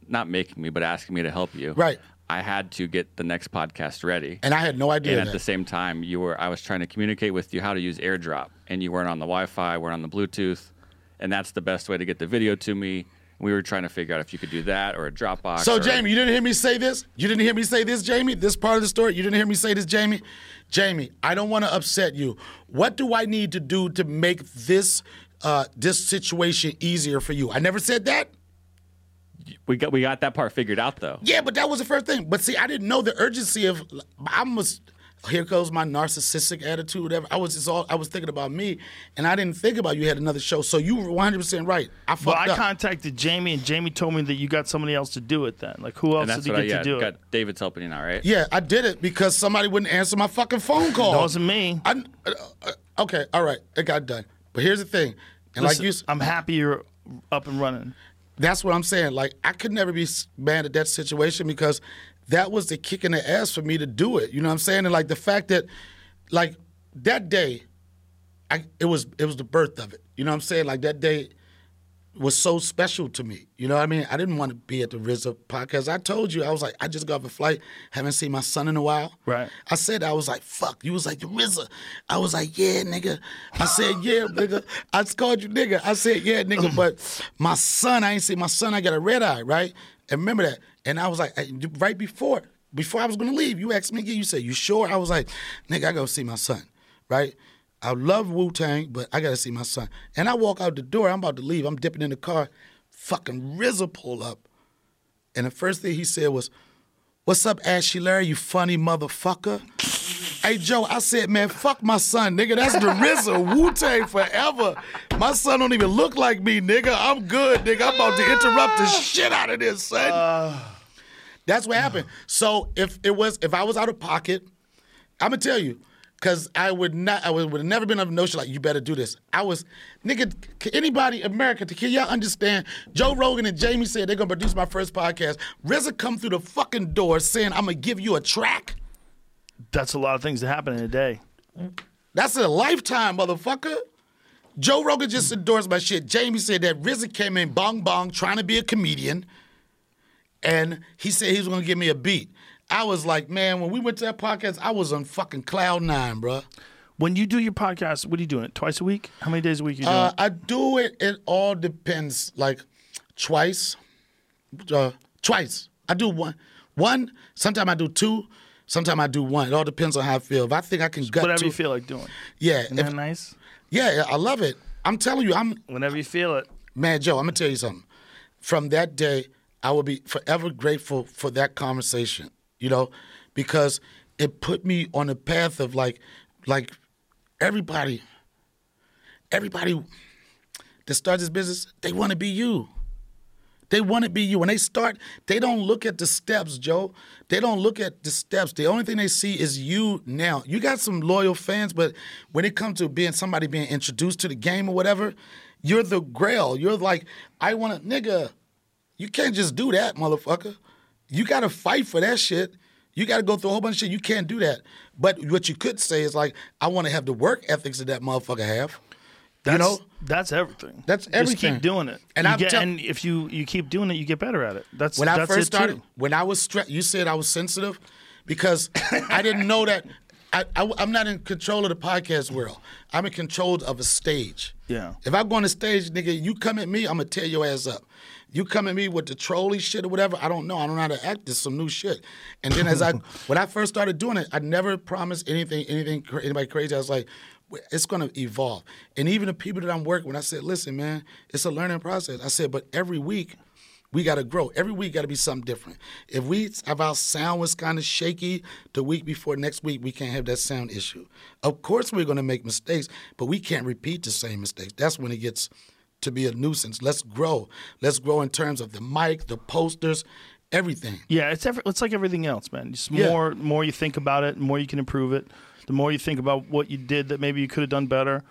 not making me, but asking me to help you. Right. I had to get the next podcast ready. and I had no idea. And at that. the same time, you were I was trying to communicate with you how to use AirDrop, and you weren't on the Wi-Fi, weren't on the Bluetooth, and that's the best way to get the video to me. We were trying to figure out if you could do that or a Dropbox. So, Jamie, you didn't hear me say this? You didn't hear me say this, Jamie? This part of the story? You didn't hear me say this, Jamie? Jamie, I don't want to upset you. What do I need to do to make this uh, this situation easier for you? I never said that. We got we got that part figured out though. Yeah, but that was the first thing. But see, I didn't know the urgency of. I was. Here goes my narcissistic attitude, whatever. I was just all. I was thinking about me, and I didn't think about you had another show. So you were 100 percent right. I fucked up. Well, I up. contacted Jamie, and Jamie told me that you got somebody else to do it. Then, like, who else And that's did you get I yeah, to do got it? David's helping you now, right? yeah, I did it because somebody wouldn't answer my fucking phone call. That wasn't me. I, uh, uh, okay, all right, it got done. But here's the thing, and Listen, like you, s- I'm happy you're up and running. That's what I'm saying. Like I could never be mad at that situation because that was the kick in the ass for me to do it. You know what I'm saying? And like the fact that, like that day, I it was it was the birth of it. You know what I'm saying? Like that day was so special to me. You know what I mean? I didn't want to be at the RZA podcast. I told you I was like, I just got off a flight, haven't seen my son in a while. Right. I said I was like, fuck. You was like the RZA. I was like, yeah, nigga. I said, yeah, nigga. I just called you nigga. I said, yeah, nigga. But my son, I ain't see my son. I got a red eye, right? And remember that. And I was like, I- right before, before I was gonna leave, you asked me again. You said, you sure? I was like, nigga, I gotta see my son, right? I love Wu Tang, but I gotta see my son. And I walk out the door. I'm about to leave. I'm dipping in the car. Fucking RZA pull up, and the first thing he said was, "What's up, Ashy Larry? You funny motherfucker." Hey Joe, I said, man, fuck my son, nigga. That's the RZA, Wu Tang forever. My son don't even look like me, nigga. I'm good, nigga. I'm about to interrupt the shit out of this, son. That's what happened. So if it was, if I was out of pocket, I'm gonna tell you, cause I would not, I would, would have never been of the notion like you better do this. I was, nigga. Can anybody, America, to can y'all understand? Joe Rogan and Jamie said they're gonna produce my first podcast. RZA come through the fucking door saying I'm gonna give you a track. That's a lot of things that happen in a day. That's a lifetime, motherfucker. Joe Rogan just endorsed my shit. Jamie said that RZA came in bong bong trying to be a comedian, and he said he was gonna give me a beat. I was like, man, when we went to that podcast, I was on fucking cloud nine, bro. When you do your podcast, what are you doing? it Twice a week? How many days a week are you doing? Uh, I do it. It all depends. Like twice, uh, twice, I do one. One. Sometimes I do two. Sometimes I do one. It all depends on how I feel. If I think I can gut Whatever two, you feel like doing. yeah, Isn't if- that nice? yeah, I love it. I'm telling you, I'm Whenever you feel it. Man, Joe, I'm gonna tell you something. From that day, I will be forever grateful for that conversation. You know, because it put me on the path of like, like everybody, everybody that starts this business, they want to be you. They want to be you. When they start, they don't look at the steps, Joe. They don't look at the steps. The only thing they see is you now. You got some loyal fans, but when it comes to being somebody being introduced to the game or whatever, you're the grail. You're like, I want to, nigga, you can't just do that, motherfucker. You got to fight for that shit. You got to go through a whole bunch of shit. You can't do that. But what you could say is like, I want to have the work ethics that that motherfucker have. That's, you know, that's everything. That's Just everything. keep doing it, And get, tell- and if you you keep doing it, you get better at it. That's when I that's first started, Too. when I was stressed, you said I was sensitive because I didn't know that. I, I, am not in control of the podcast world. I'm in control of a stage. Yeah. If I go on the stage, nigga, you come at me, I'm gonna tear your ass up. You come at me with the trolly shit or whatever, I don't know. I don't know how to act. This some new shit. And then as I, when I first started doing it, I never promised anything, anything, anybody crazy. I was like, it's gonna evolve. And even the people that I'm working with, I said, listen, man, it's a learning process. I said, but every week we got to grow. Every week got to be something different. If we if our sound was kind of shaky the week before next week, we can't have that sound issue. Of course, we're going to make mistakes, but we can't repeat the same mistakes. That's when it gets to be a nuisance. Let's grow. Let's grow in terms of the mic, the posters, everything. Yeah, it's every, it's like everything else, man. Just Yeah. more more you think about it, the more you can improve it. The more you think about what you did that maybe you could have done better.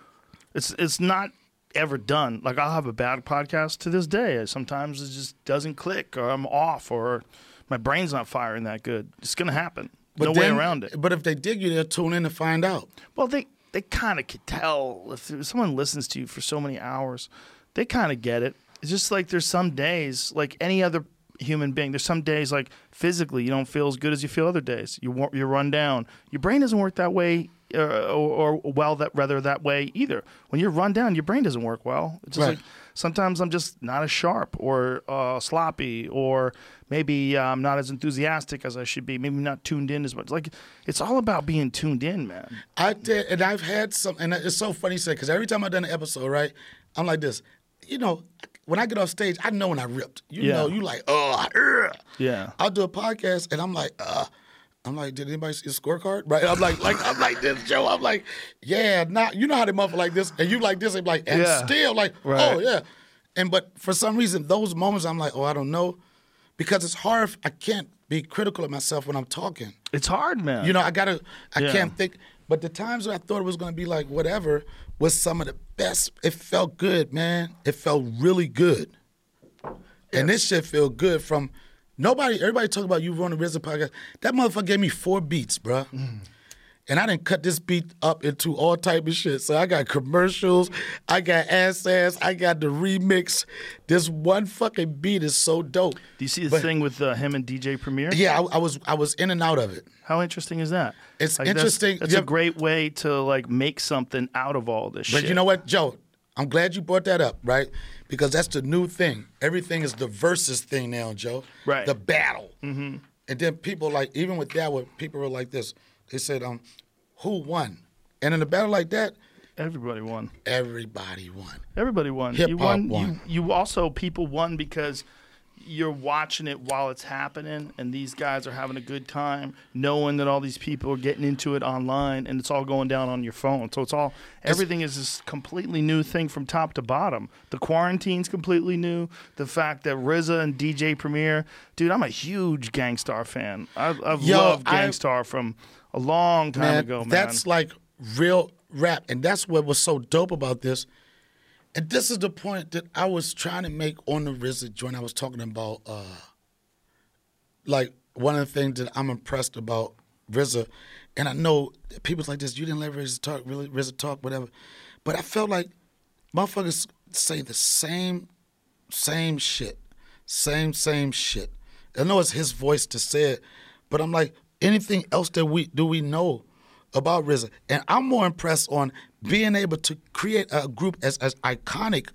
It's it's not ever done. Like I'll have a bad podcast to this day. Sometimes it just doesn't click, or I'm off, or my brain's not firing that good. It's gonna happen. no way around it. But if they dig you, they'll tune in to find out. Well, they they kind of could tell if someone listens to you for so many hours, they kind of get it. It's just like there's some days, like any other human being, there's some days like physically you don't feel as good as you feel other days. You you run down. Your brain doesn't work that way. Uh, or, or well, that rather that way either. When you're run down, your brain doesn't work well. It's just Right. like sometimes I'm just not as sharp or uh, sloppy, or maybe uh, I'm not as enthusiastic as I should be. Maybe not tuned in as much. Like it's all about being tuned in, man. I did, and I've had some, and it's so funny you say because every time I've done an episode, right, I'm like this. You know, when I get off stage, I know when I ripped. You Yeah. know, you like, oh. Yeah. I'll do a podcast, and I'm like, uh, I'm like, did anybody see the scorecard? Right? I'm like, like, I'm like this, Joe. I'm like, yeah, not. You know how they motherfucker like this, and you like this, and like, and Yeah. still like, oh, Right. oh yeah, and but for some reason, those moments, I'm like, oh, I don't know, because it's hard. I can't be critical of myself when I'm talking. It's hard, man. You know, I gotta, I Yeah. can't think. But the times when I thought it was gonna be like whatever was some of the best. It felt good, man. It felt really good. And this shit feel good from nobody. Everybody talk about you running RZA podcast. That motherfucker gave me four beats, bruh. And I didn't cut this beat up into all type of shit. So I got commercials, I got ass ass, I got the remix. This one fucking beat is so dope. Do you see the But- thing with uh, him and DJ Premier? Yeah, I, I was I was in and out of it. How interesting is that? It's that's- interesting. That's, Yeah. a great way to like make something out of all this But shit. you know what, Joe? I'm glad you brought that up, right? Because that's the new thing. Everything is the versus thing now, Joe. Right. The battle. Mm-hmm. And then people like, even with that, when people were like this, they said, um, who won? And in a battle like that, everybody won. everybody won. Everybody won. Hip you hop won. won. You, you also people won because you're watching it while it's happening, and these guys are having a good time, knowing that all these people are getting into it online, and it's all going down on your phone. So it's all everything is this completely new thing from top to bottom. The quarantine's completely new. The fact that RZA and DJ Premier, dude, I'm a huge Gang Starr fan. I, I've Yo, loved I- from a long time man, ago, man. That's like real rap, and that's what was so dope about this. And this is the point that I was trying to make on the RZA joint. I was talking about, uh, like one of the things that I'm impressed about RZA, and I know people's like this. You didn't let RZA talk, really RZA talk, whatever. But I felt like motherfuckers say the same, same shit, same same shit. I know it's his voice to say it, but I'm like, anything else that we do we know about RZA? And I'm more impressed on being able to create a group as as iconic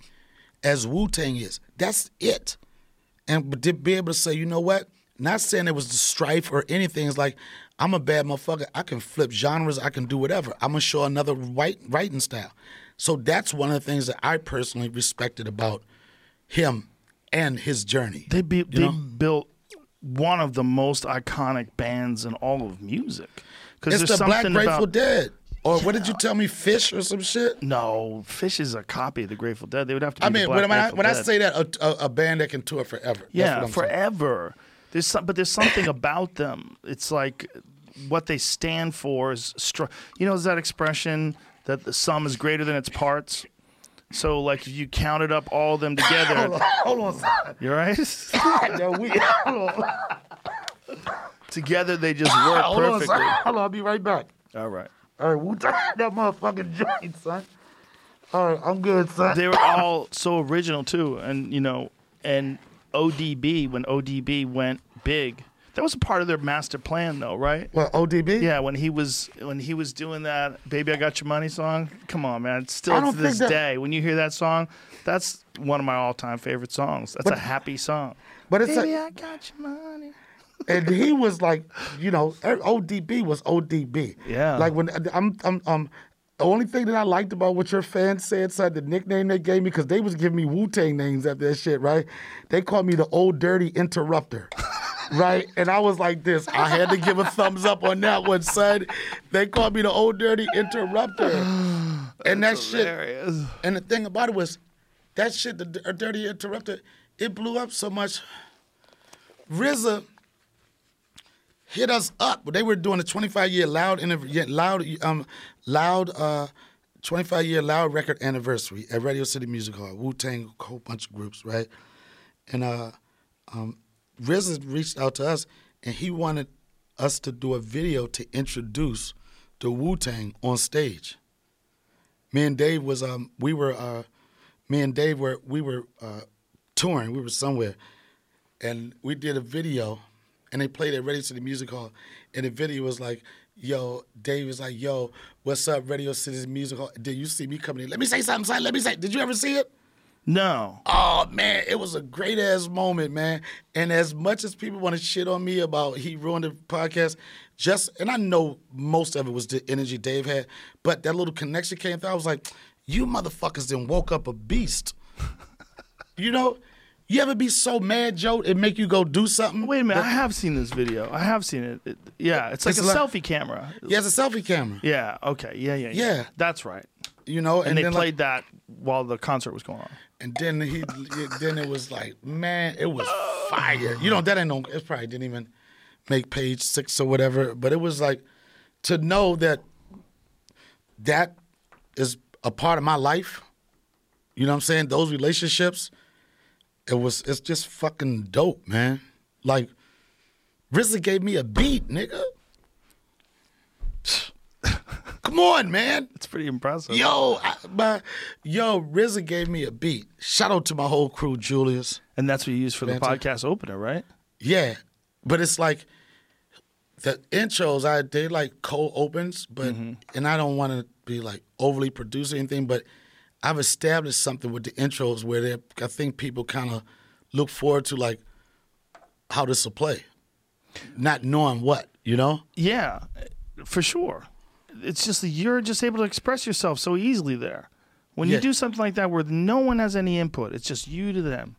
as Wu Tang is. That's it. And to be able to say, you know what? not saying it was the strife or anything. It's like I'm a bad motherfucker. I can flip genres. I can do whatever. I'm gonna show another writing style. So that's one of the things that I personally respected about him and his journey. They, be, they built one of the most iconic bands in all of music. Because It's the Black Grateful about Dead. Or what did you tell me? Phish or some shit? no, Phish is a copy of the Grateful Dead. They would have to. Be I the mean, when, I, when I say that, a, a, a band that can tour forever. Yeah, I'm saying. forever. There's some, but there's something about them. It's like what they stand for is strong. You know, is that expression that the sum is greater than its parts? So, like, if you counted up all of them together, Hold on, hold son. you're right. We, hold on, together, they just ah, work hold on, perfectly. son. Hold on, I'll be right back. All right. All right, Wu Tang, that motherfucking joint, son. All right, I'm good, son. they were all so original too and you know and odb when odb went big that was a part of their master plan though right What, ODB? yeah when he was when he was doing that baby i got your money song come on man I still don't to this think that- day when you hear that song that's one of my all-time favorite songs that's a happy song But it's baby i got your money and he was like, you know, ODB was ODB. Yeah. Like when I'm, I'm, um, the only thing that I liked about what your fans said, son, the nickname they gave me, because they was giving me Wu Tang names after that shit, right? They called me the old dirty interrupter. Right, and I was like this. I had to give a thumbs up on that one, son. They called me the old dirty interrupter, and that shit. And the thing about it was, that shit, the Dirty Interrupter, it blew up so much. RZA hit us up. They were doing a 25 year loud interv- yeah, loud um loud uh 25 year loud record anniversary at Radio City Music Hall. Wu Tang, a whole bunch of groups, right? And uh, um, RZA reached out to us, and he wanted us to do a video to introduce the Wu Tang on stage me and Dave was um we were uh me and Dave were we were uh touring, we were somewhere and we did a video and they played it Radio City Music Hall and the video was like, yo, Dave was like, yo, what's up, Radio City Music Hall? Did you see me coming in? Let me say something, son. Let me say did you ever see it? no Oh man, it was a great ass moment, man. And as much as people want to shit on me about he ruined the podcast, just and I know most of it was the energy Dave had, but that little connection came through. I was like, you motherfuckers then woke up a beast. you know, you ever be so mad, Joe, it make you go do something? wait a minute i have seen this video i have seen it, It- yeah it's like It's a lot- selfie camera He has a selfie camera. yeah okay yeah yeah yeah, Yeah. that's right You know, and, and, they played like, that while the concert was going on. and then he then it was like, man, it was fire. You know, that ain't no it probably didn't even make page six or whatever. But it was like to know that that is a part of my life. You know what I'm saying? Those relationships, it was it's just fucking dope, man. Like RZA gave me a beat, nigga. Come on, man. It's pretty impressive. Yo, I, my, yo, RZA gave me a beat. Shout out to my whole crew, Julius. And that's what you use for the podcast opener, right? Yeah, but it's like the intros. I they like cold opens, but mm-hmm. and I don't want to be like overly produce or anything, but I've established something with the intros where they, I think people kind of look forward to like how this will play, not knowing what you know. Yeah, for sure. It's just that you're just able to express yourself so easily there. When Yeah. you do something like that where no one has any input, it's just you to them.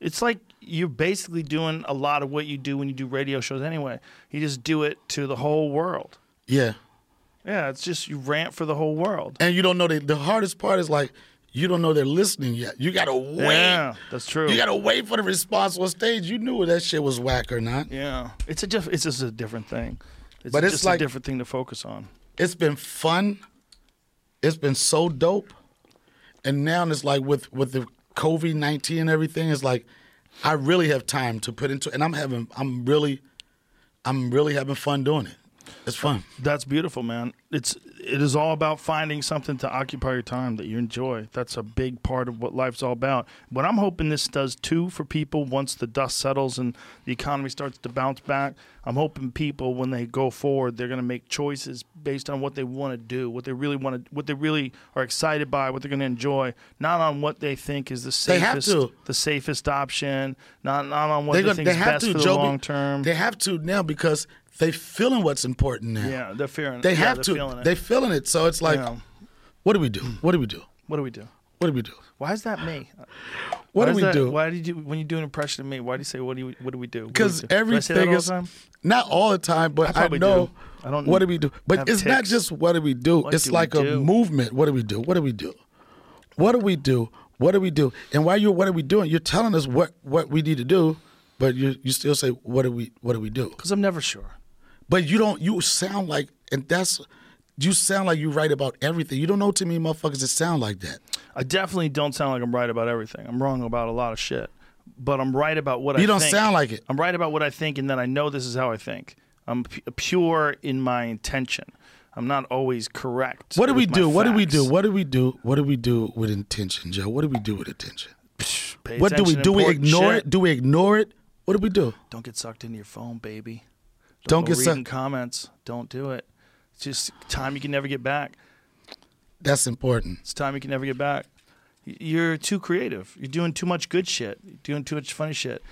It's like you're basically doing a lot of what you do when you do radio shows anyway. You just do it to the whole world. Yeah, Yeah, it's just you rant for the whole world. and you don't know the the hardest part is like you don't know they're listening yet. You gotta wait. Yeah, that's true. You gotta wait for the response on stage. You knew that shit was whack or not. yeah, it's a diff- it's just a different thing. It's But it's just like- a different thing to focus on. It's been fun. It's been so dope. And now it's like with with the COVID nineteen and everything, it's like I really have time to put into and I'm having I'm really I'm really having fun doing it. It's fun. That's beautiful, man. It's it is all about finding something to occupy your time that you enjoy. That's a big part of what life's all about. What I'm hoping this does too for people once the dust settles and the economy starts to bounce back. I'm hoping people when they go forward, they're going to make choices based on what they want to do, what they really want to, what they really are excited by, what they're going to enjoy, not on what they think is the safest, the safest option, not not on what They're they gonna, think they is have best to, for the Joby. long term. They have to now because they feeling what's important now. yeah, they're fearing. They yeah, have they're to. Feeling it. They feeling it. So it's like, Yeah. what do we do? What do we do? What do we do? What do we do? Why is that me? What Why do we that- do? Why did you when you do an impression of me? Why do you say what do you, what do we do? What do we Because do? Do I everything all is not all the time, but I, probably know do. I don't know. what do we do. But it's not just what do we do. What it's do like a do? movement. What do we do? What do we do? What do we do? What do we do? And while you're what are we doing? You're telling us what what we need to do, but you you still say what do we what do we do? Because I'm never sure. But you don't. You sound like, and that's you sound like you right about everything. You don't know too many motherfuckers that sound like that. I definitely don't sound like I'm right about everything. I'm wrong about a lot of shit, but I'm right about what I. Think. You don't think. sound like it. I'm right about what I think, and then I know this is how I think. I'm pu- pure in my intention. I'm not always correct. What do we do? What do we do? What do we do? What do we do with intention, Joe? What do we do with intention? Pay What do we do? We ignore shit. it? Do we ignore it? What do we do? Don't get sucked into your phone, baby. Don't go get reading comments. Don't do it. It's just time you can never get back. That's important. It's time you can never get back. You're too creative. You're doing too much good shit. You're doing too much funny shit.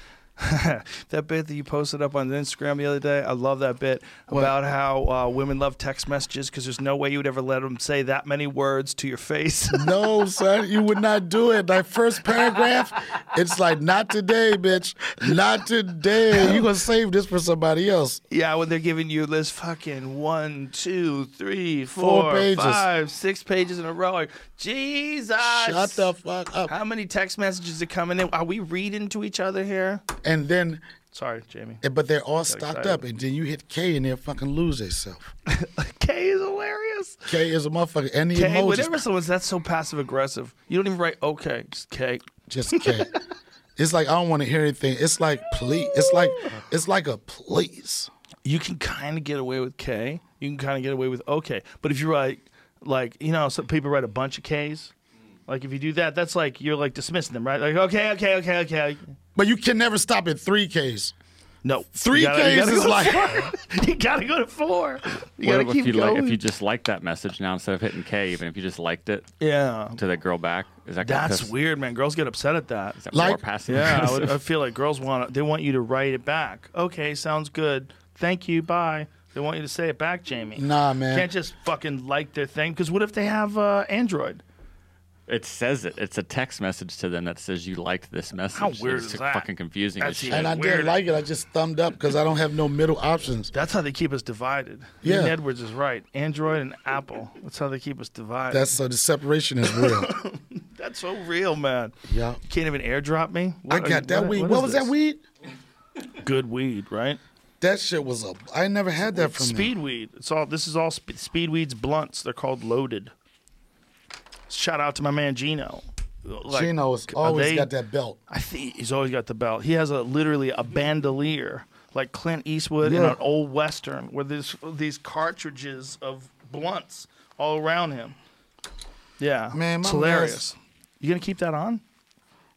that bit that you posted up on Instagram the other day, I love that bit about how uh, women love text messages because there's no way you would ever let them say that many words to your face. No, son, you would not do it. That first paragraph, it's like, not today, bitch. Not today. You're going to save this for somebody else. yeah, when they're giving you this fucking one, two, three, Four four, pages. five, six pages in a row. Like, Jesus. Shut the fuck up. How many text messages are coming in? Are we reading to each other here? And then, Sorry, Jamie. but they're all stocked excited. up. And then you hit K and they'll fucking lose themselves. K is hilarious. K is a motherfucker. And the K, emojis. whenever someone's that's so passive aggressive, you don't even write okay, just K. Just K. it's like, I don't want to hear anything. It's like, please. It's like, it's like a please. You can kind of get away with K. You can kind of get away with okay. But if you write like you know, some people write a bunch of K's. Like if you do that, that's like you're like dismissing them, right? Like okay, okay, okay, okay. But you can never stop at three Ks. No, Three gotta- Ks is go like, you gotta go to four. You What gotta if keep you going. like if you just liked that message now instead of hitting K, even if you just liked it yeah, to the girl back? Is that that's weird, man. Girls get upset at that. Is that Like- more passive? Yeah, I, would, I feel like girls want they want you to write it back. Okay, sounds good. Thank you. Bye. They want you to say it back, Jamie. nah, man. Can't just fucking like their thing. Because what if they have uh, Android? It says it. It's a text message to them that says you liked this message. How weird it's is that? fucking confusing That's as shit. and I Weird. didn't like it. I just thumbed up because I don't have no middle options. That's how they keep us divided. Yeah. Ian Edwards is right. Android and Apple. That's how they keep us divided. That's so the separation is real. That's so real, man. yeah. You can't even airdrop me. I What- got that what- weed. what What, is was this? that weed? Good weed, right? That shit was a. I never had that from them. Speed weed. It's all. This is all sp- speed weeds blunts. They're called loaded. Shout out to my man Gino. Like, Gino's always they- got that belt. I think he's always got the belt. He has a literally a bandolier like Clint Eastwood in an old western, where there's these cartridges of blunts all around him. Yeah, Man, it's my hilarious. You gonna keep that on?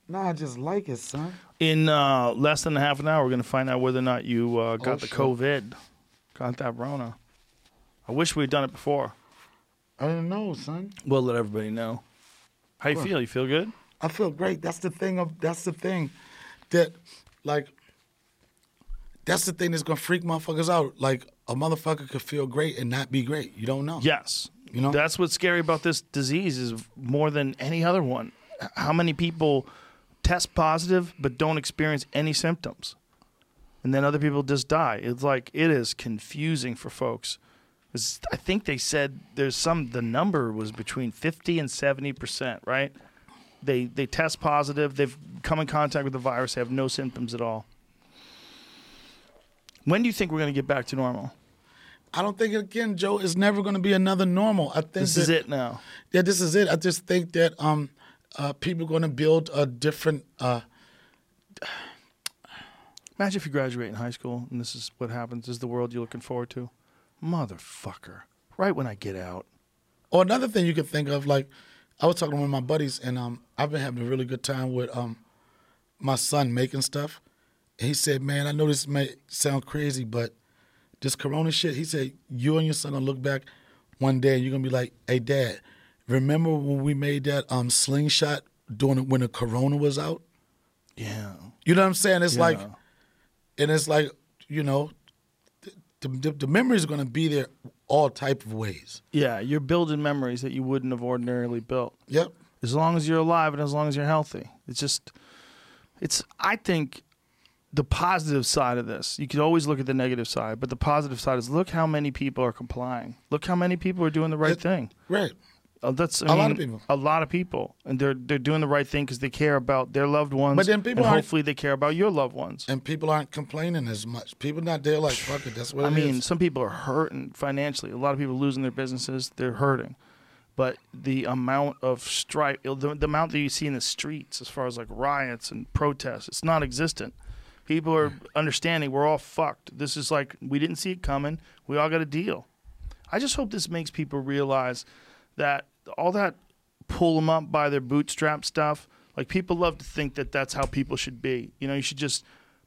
No, I just like it, son. In uh, less than a half an hour, we're gonna find out whether or not you uh, got Oh, the. COVID, got that Rona. I wish we'd done it before. I don't know, son. We'll let everybody know. How you feel? You feel good? I feel great. That's the thing of. That's the thing, that, like. That's the thing that's gonna freak motherfuckers out. Like a motherfucker could feel great and not be great. You don't know. Yes. You know? That's what's scary about this disease is more than any other one. How many people test positive but don't experience any symptoms? And then other people just die. It's like it is confusing for folks. It's- I think they said there's some the number was between 50 and 70%, right? They they test positive, they've come in contact with the virus, they have no symptoms at all. When do you think we're going to get back to normal? I don't think again, Joe. It's never gonna be another normal. I think This that, is it now. Yeah, this is it. I just think that um, uh, people are gonna build a different. Uh, Imagine if you graduate in high school and this is what happens. This is the world you're looking forward to. Motherfucker. Right when I get out. Or another thing you could think of, like I was talking to one of my buddies, and um, I've been having a really good time with um, my son making stuff. And he said, "Man, I know this may sound crazy, but this Corona shit." He said, "You and your son gonna look back one day, and you're gonna be like, hey, Dad, remember when we made that um slingshot during when the Corona was out? Yeah. You know what I'm saying? It's like, and it's like, you know, the, the, the memories are gonna be there all type of ways. Yeah, you're building memories that you wouldn't have ordinarily built. Yep. As long as you're alive and as long as you're healthy. It's just it's I think the positive side of this. You could always look at the negative side, but the positive side is look how many people are complying. Look how many people are doing the right It- thing. Right. Uh, that's I A lot of people. A lot of people, and they're they're doing the right thing because they care about their loved ones. But then people and hopefully they care about your loved ones. And people aren't complaining as much. People not there like fuck it. That's what I mean, is. some people are hurting financially. A lot of people losing their businesses. They're hurting. But the amount of strife, the, the amount that you see in the streets, as far as like riots and protests, it's non-existent. People are understanding we're all fucked. This is like we didn't see it coming. We all got a deal. I just hope this makes people realize that all that pull them up by their bootstrap stuff. Like people love to think that that's how people should be. You know, you should just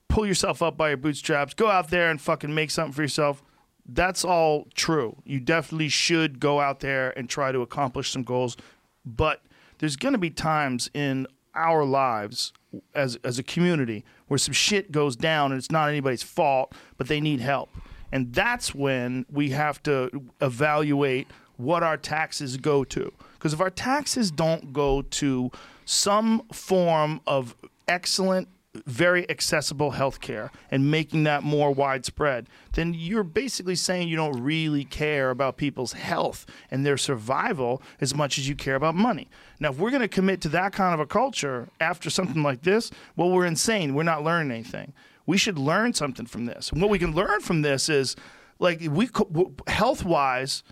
pull yourself up by your bootstraps, go out there and fucking make something for yourself. That's all true. You definitely should go out there and try to accomplish some goals, but there's going to be times in our lives as as a community where some shit goes down and it's not anybody's fault, but they need help. And that's when we have to evaluate what our taxes go to. Because if our taxes don't go to some form of excellent, very accessible health care and making that more widespread, then you're basically saying you don't really care about people's health and their survival as much as you care about money. Now, if we're going to commit to that kind of a culture after something like this, well, we're insane. We're not learning anything. We should learn something from this. And what we can learn from this is like we health wise,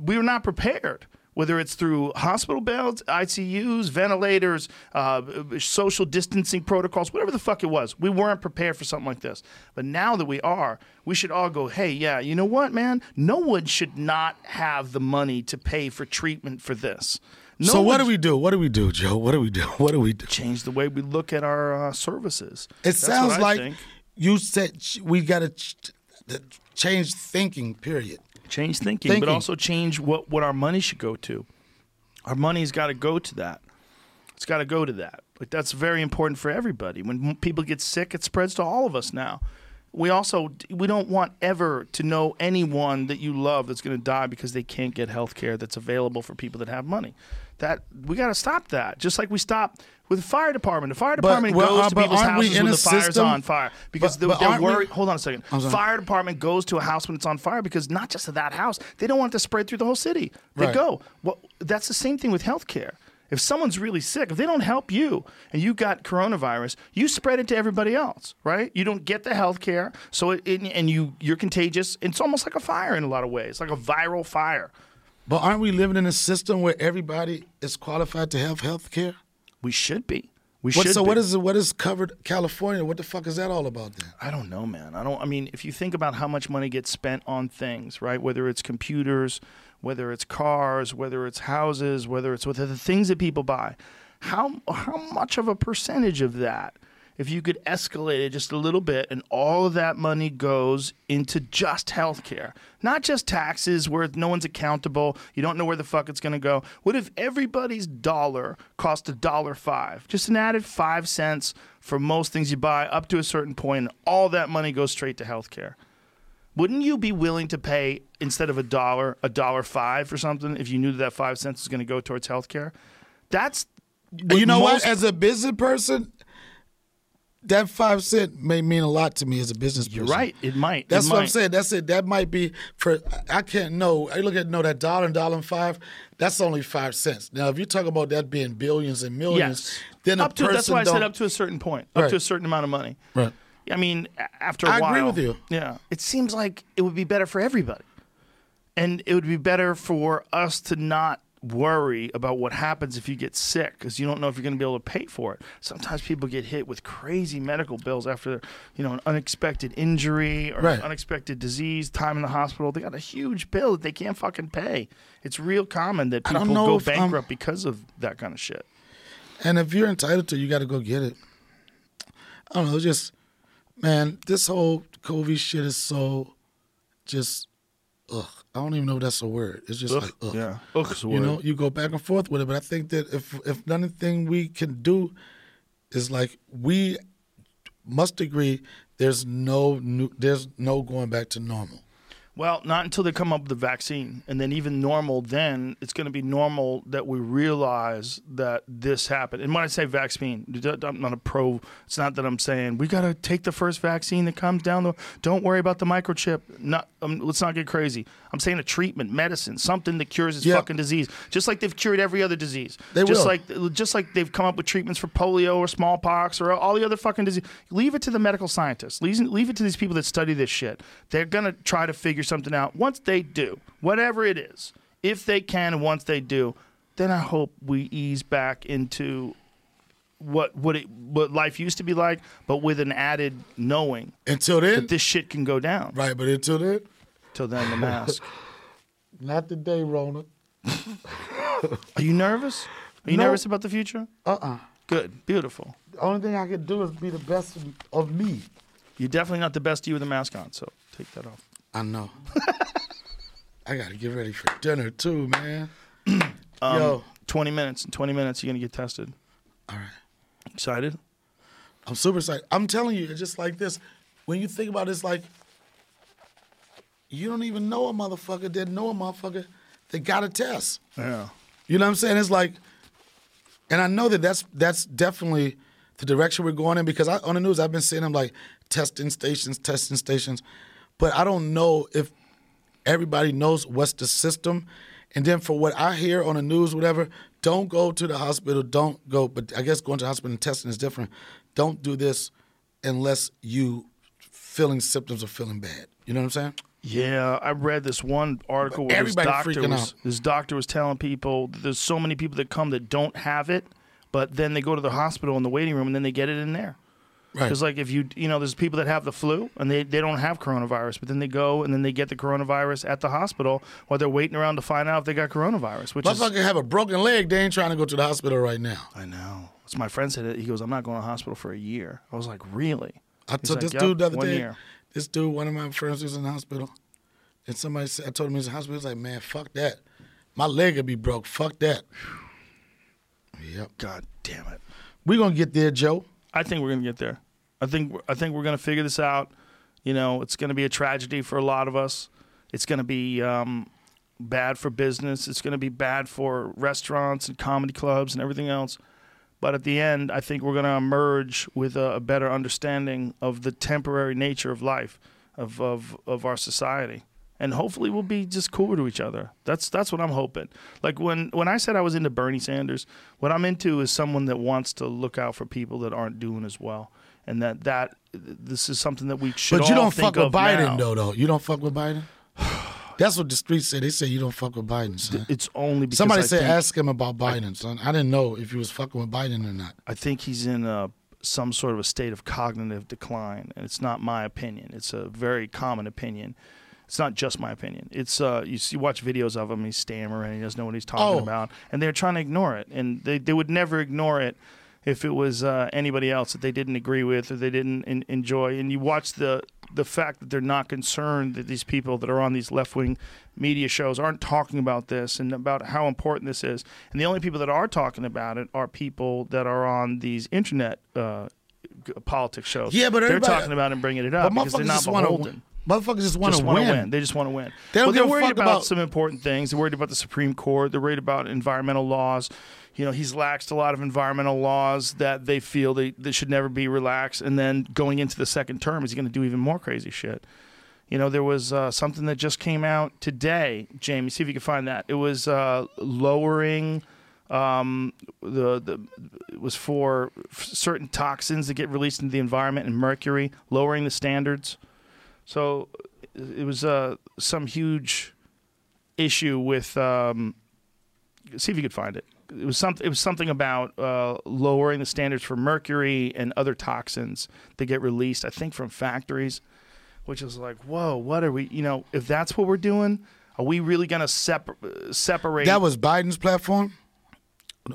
we were not prepared. Whether it's through hospital beds, ICUs, ventilators, uh, social distancing protocols, whatever the fuck it was, we weren't prepared for something like this. But now that we are, we should all go, hey, yeah, you know what, man? No one should not have the money to pay for treatment for this. No so what do we do? What do we do, Joe? What do we do? What do we do? change the way we look at our uh, services? It That's sounds like think. you said we got to ch- change thinking. Period. Change thinking, but also change what, what our money should go to. Our money's got to go to that. It's got to go to that. Like that's very important for everybody. When people get sick, it spreads to all of us now. We also we don't want ever to know anyone that you love that's going to die because they can't get health care that's available for people that have money. That we got to stop that. Just like we stop with the fire department. The fire department well, goes uh, to people's houses when the fire's system- on fire because but- they're, but they're aren't we- Hold on a second. Fire department goes to a house when it's on fire because not just to that house, they don't want it to spread through the whole city. They Right. go. Well, that's the same thing with healthcare. If someone's really sick, if they don't help you and you got coronavirus, you spread it to everybody else, right? You don't get the health care, so it, it- and you you're contagious. It's almost like a fire in a lot of ways, like a viral fire. But aren't we living in a system where everybody is qualified to have health care? We should be. We What, should. so be. what is what is covered California? What the fuck is that all about then? I don't know, man. I don't. I mean, if you think about how much money gets spent on things, right? Whether it's computers, whether it's cars, whether it's houses, whether it's whether the things that people buy, how how much of a percentage of that, if you could escalate it just a little bit, and all of that money goes into just healthcare, not just taxes, where no one's accountable, you don't know where the fuck it's going to go. What if everybody's dollar cost a dollar five, just an added five cents for most things you buy up to a certain point, and all that money goes straight to healthcare? Wouldn't you be willing to pay instead of a dollar, a dollar five for something if you knew that, that five cents was going to go towards healthcare? That's you know most- what? As a business person, that five cent may mean a lot to me as a business person. You're right. It might. It That's what I'm saying. That's it. That might be for. I can't know. I look at no that dollar and dollar and five. That's only five cents. Now, if you talk about that being billions and millions, Yes. then a up to person that's why I said up to a certain point, up Right. to a certain amount of money. Right. I mean, after a I while, I agree with you. Yeah, it seems like it would be better for everybody, and it would be better for us to not worry about what happens if you get sick because you don't know if you're going to be able to pay for it. Sometimes people get hit with crazy medical bills after, you know, an unexpected injury or Right. unexpected disease, time in the hospital. They got a huge bill that they can't fucking pay. It's real common that people go if I'm- bankrupt because of that kind of shit. And if you're entitled to, it, you got to go get it. I don't know. It's just, man, this whole COVID shit is so, just, ugh. I don't even know if that's a word. It's just like, ugh. Yeah. Ugh, You know, you go back and forth with it, but I think that if if nothing we can do is like we must agree there's no new, there's no going back to normal. Well, not until they come up with the vaccine. And then, even normal, then it's going to be normal that we realize that this happened. And when I say vaccine, I'm not a pro. It's not that I'm saying we got to take the first vaccine that comes down the. Don't worry about the microchip. Not, um, let's not get crazy. I'm saying a treatment, medicine, something that cures this fucking disease, just like they've cured every other disease. They just will. like just like they've come up with treatments for polio or smallpox or all the other fucking disease. Leave it to the medical scientists. Leave, leave it to these people that study this shit. They're gonna try to figure something out. Once they do, whatever it is, if they can, and once they do, then I hope we ease back into what what it what life used to be like, but with an added knowing Until then, that this shit can go down. right? But until then, Till then, the mask. not today, Rona. Are you nervous? Are you No. nervous about the future? Uh uh Good, beautiful. The only thing I can do is be the best of, of me. You're definitely not the best you with a mask on, so take that off. I know. I got to get ready for dinner too, man. Um, Yo, 20 minutes. In 20 minutes, you're going to get tested. all right. Excited? I'm super excited. I'm telling you, it's just like this. When you think about it, it's like you don't even know a motherfucker that know a motherfucker that got a test. Yeah. You know what I'm saying? It's like, and I know that that's that's definitely the direction we're going in because I, on the news I've been seeing them like testing stations, testing stations, but I don't know if everybody knows what's the system. And then for what I hear on the news, whatever, don't go to the hospital. Don't go. But I guess going to the hospital and testing is different. Don't do this unless you feeling symptoms of feeling bad. You know what I'm saying? Yeah, I read this one article where this doctor was this doctor was telling people there's so many people that come that don't have it, but then they go to the hospital in the waiting room and then they get it in there. Right. Because like if you you know there's people that have the flu and they, they don't have coronavirus, but then they go and then they get the coronavirus at the hospital while they're waiting around to find out if they got coronavirus. Which is Motherfucker have a broken leg. They ain't trying to go to the hospital right now. I know. So my friend said it. He goes, I'm not going to the hospital for a year. I was like, really? I He's told like, this "Yep, dude the other one day. year." This dude, one of my friends, was in the hospital, and somebody said, I told him he was in the hospital. He's like, "Man, fuck that. My leg would be broke. Fuck that." Yep. God damn it. We're gonna get there, Joe. I think we're gonna get there. I think I think we're gonna figure this out. You know, it's gonna be a tragedy for a lot of us. It's gonna be um, bad for business. It's gonna be bad for restaurants and comedy clubs and everything else. But at the end, I think we're gonna emerge with a, a better understanding of the temporary nature of life, of, of of our society. And hopefully we'll be just cooler to each other. That's that's what I'm hoping. Like when when I said I was into Bernie Sanders, what I'm into is someone that wants to look out for people that aren't doing as well, and that that this is something that we should. But you don't fuck with Biden now. though, though. You don't fuck with Biden. That's what the streets say. They say you don't fuck with Biden, son. It's only because Somebody I said think, ask him about Biden, son. I didn't know if he was fucking with Biden or not. I think he's in a, some sort of a state of cognitive decline, and it's not my opinion. It's a very common opinion. It's not just my opinion. It's uh, you see, watch videos of him. He's stammering. He doesn't know what he's talking Oh. about, and they're trying to ignore it. And they they would never ignore it if it was uh, anybody else that they didn't agree with or they didn't en- enjoy. And you watch the the fact that they're not concerned that these people that are on these left wing media shows aren't talking about this and about how important this is. And the only people that are talking about it are people that are on these internet uh, g- politics shows. Yeah, but they're talking about it and bringing it up because they're not beholden. Motherfuckers just want to win. win. They just want to win. They don't well, they're worried fuck about, about- some important things. They're worried about the Supreme Court. They're worried about environmental laws. You know, he's laxed a lot of environmental laws that they feel they, they should never be relaxed. And then going into the second term, is he going to do even more crazy shit? You know, there was uh, something that just came out today, Jamie. See if you can find that. It was uh, lowering um, the the it was for certain toxins that get released into the environment and mercury, lowering the standards. So it was uh, some huge issue with um, see if you could find it. It was something. It was something about uh, lowering the standards for mercury and other toxins that get released. I think from factories, which is like, whoa, what are we? You know, if that's what we're doing, are we really going to separ- separate? That was Biden's platform.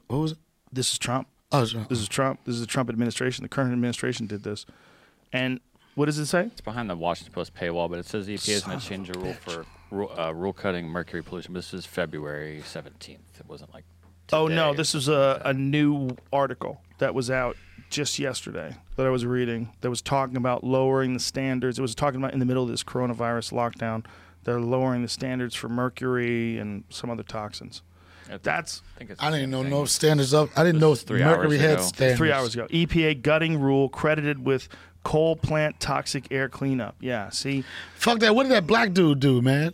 What was it? this is Trump. Oh. This is Trump. This is the Trump administration. The current administration did this, and what does it say? It's behind the Washington Post paywall, but it says the EPA is going to change a rule for rule, uh, rule cutting mercury pollution. But this is February 17th. It wasn't like. Oh no, today. this is a, a new article that was out just yesterday that I was reading that was talking about lowering the standards. It was talking about in the middle of this coronavirus lockdown, they're lowering the standards for mercury and some other toxins. It- That's I think it's I the didn't know same no standards up. I didn't know was three Mercury hours had ago. standards. three hours ago. EPA gutting rule credited with coal plant toxic air cleanup. Yeah, see, Fuck that. What did that black dude do, man?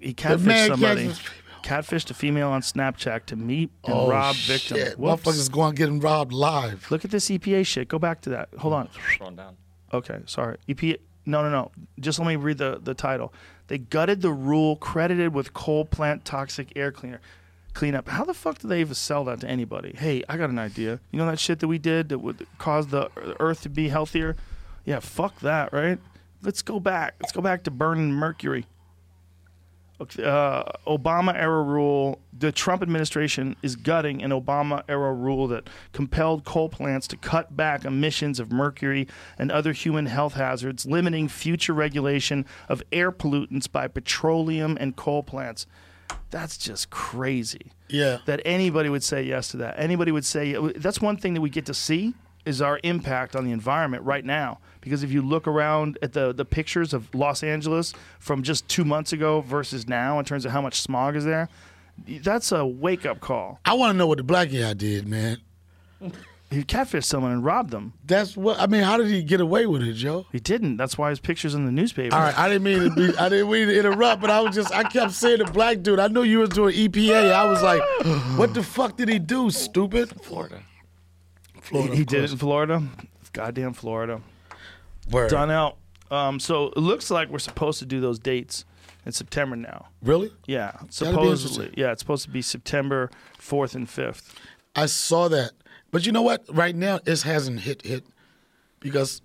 he catfished man somebody. catfished- Catfished a female on Snapchat to meet and Oh, rob victim. shit. Whoops. Motherfuckers going getting robbed live. Look at this EPA shit. Go back to that. Hold on. Scrolling down. Okay, sorry. EPA. No, no, no. Just let me read the, the title. They gutted the rule credited with coal plant toxic air cleaner cleanup. How the fuck do they even sell that to anybody? Hey, I got an idea. You know that shit that we did that would cause the earth to be healthier? Yeah, fuck that, right? Let's go back. Let's go back to burning mercury. Uh, Obama era rule. The Trump administration is gutting an Obama era rule that compelled coal plants to cut back emissions of mercury and other human health hazards, limiting future regulation of air pollutants by petroleum and coal plants. That's just crazy Yeah. that anybody would say yes to that. Anybody would say that's one thing that we get to see is our impact on the environment right now. Because if you look around at the the pictures of Los Angeles from just two months ago versus now, in terms of how much smog is there, that's a wake up call. I want to know what the black guy did, man. He catfished someone and robbed them. That's what I mean. How did he get away with it, Joe? He didn't. That's why his pictures in the newspaper. All right, I didn't mean to be. I didn't mean to interrupt, but I was just. I kept saying the black dude. I knew you was doing EPA. I was like, what the fuck did he do? Stupid. Florida. Florida, he of did it in Florida. Goddamn Florida. Word. Donnell. Um, so it looks like we're supposed to do those dates in September now. Really? Yeah, supposedly. Yeah, it's supposed to be September fourth and fifth. I saw that, but you know what? Right now, it hasn't hit hit because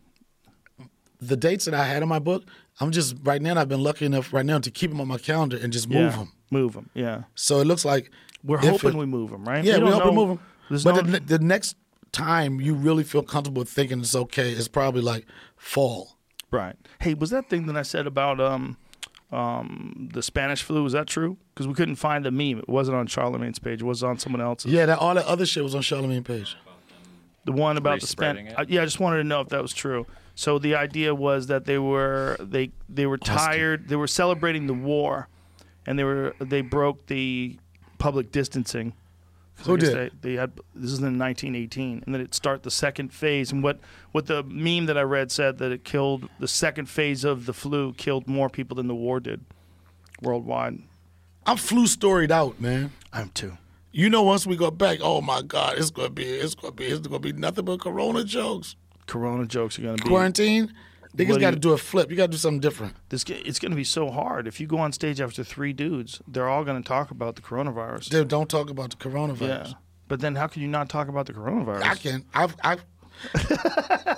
the dates that I had in my book, I'm just right now. I've been lucky enough right now to keep them on my calendar and just move yeah, them. Move them. Yeah, So it looks like we're hoping it- we move them, right? Yeah, we, don't hope know- we move them. But no, the, the next time you really feel comfortable thinking it's okay it's probably like fall. right. Hey, was that thing that I said about um, um, the Spanish flu? Was that true? Because we couldn't find the meme. It wasn't on Charlamagne's page. It was on someone else's. Yeah, that all that other shit was on Charlamagne's page. The one about the Re-spreading Spanish. yeah, I just wanted to know if that was true. So the idea was that they were they they were tired. They were celebrating the war, and they were they broke the public distancing. 'Cause I Who did? They, they had this is in 1918, and then it start the second phase. And what what the meme that I read said that it killed the second phase of the flu killed more people than the war did worldwide. I'm flu storied out, man. I'm too. You know, once we go back, oh my God, it's gonna be, it's gonna be, it's gonna be nothing but Corona jokes. Corona jokes are gonna be Quarantine, What do niggas got to do a flip. You got to do something different. this. It's gonna be so hard if you go on stage after three dudes. They're all gonna talk about the coronavirus. Dude, don't talk about the coronavirus. Yeah. But then how can you not talk about the coronavirus? I can. I've, I've,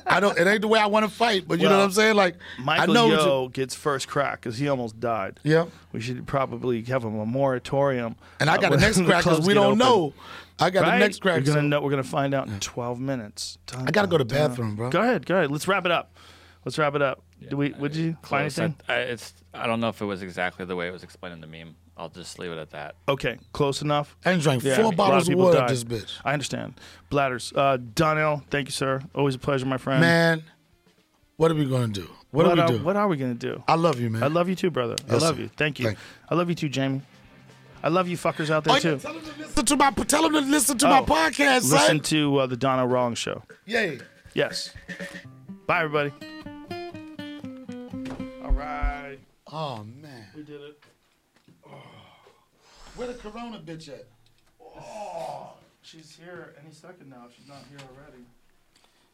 I don't. It ain't the way I want to fight, but you know what I'm saying. Like Michael I know. Yo gets first crack because he almost died. yeah, We should probably have him a moratorium. and I uh, got the next crack because we don't open. know. I got Right? the next crack. We're gonna know. We're gonna find out in 12 minutes. Dun, I got to go to the dun, dun. bathroom, bro. Go ahead. Go ahead. Let's wrap it up. Let's wrap it up. Do we? Would you Close. I, anything? I, it's, I don't know if it was exactly the way it was explained in the meme. I'll just leave it at that. Okay, close enough. And done drank Yeah, four lot of bottles of water died. this bitch. I understand. Bladders. Uh, Donnell, thank you, sir. Always a pleasure, my friend. Man, what are we gonna do? What, what, do we are, do? what are we gonna do? I love you, man. I love you too, brother. I love sir. you. Thank you. Thank you. I love you too, Jamie. I love you fuckers out there Oh, yeah, too. tell them to listen to my. Tell them to listen to Oh, my podcast, Listen son. to uh, the Donnell Rawlings show. Yay. Yes. Bye, everybody. All right. Oh man, We did it. Oh. where the Corona bitch at? Oh, She's here any second now. if She's not here already.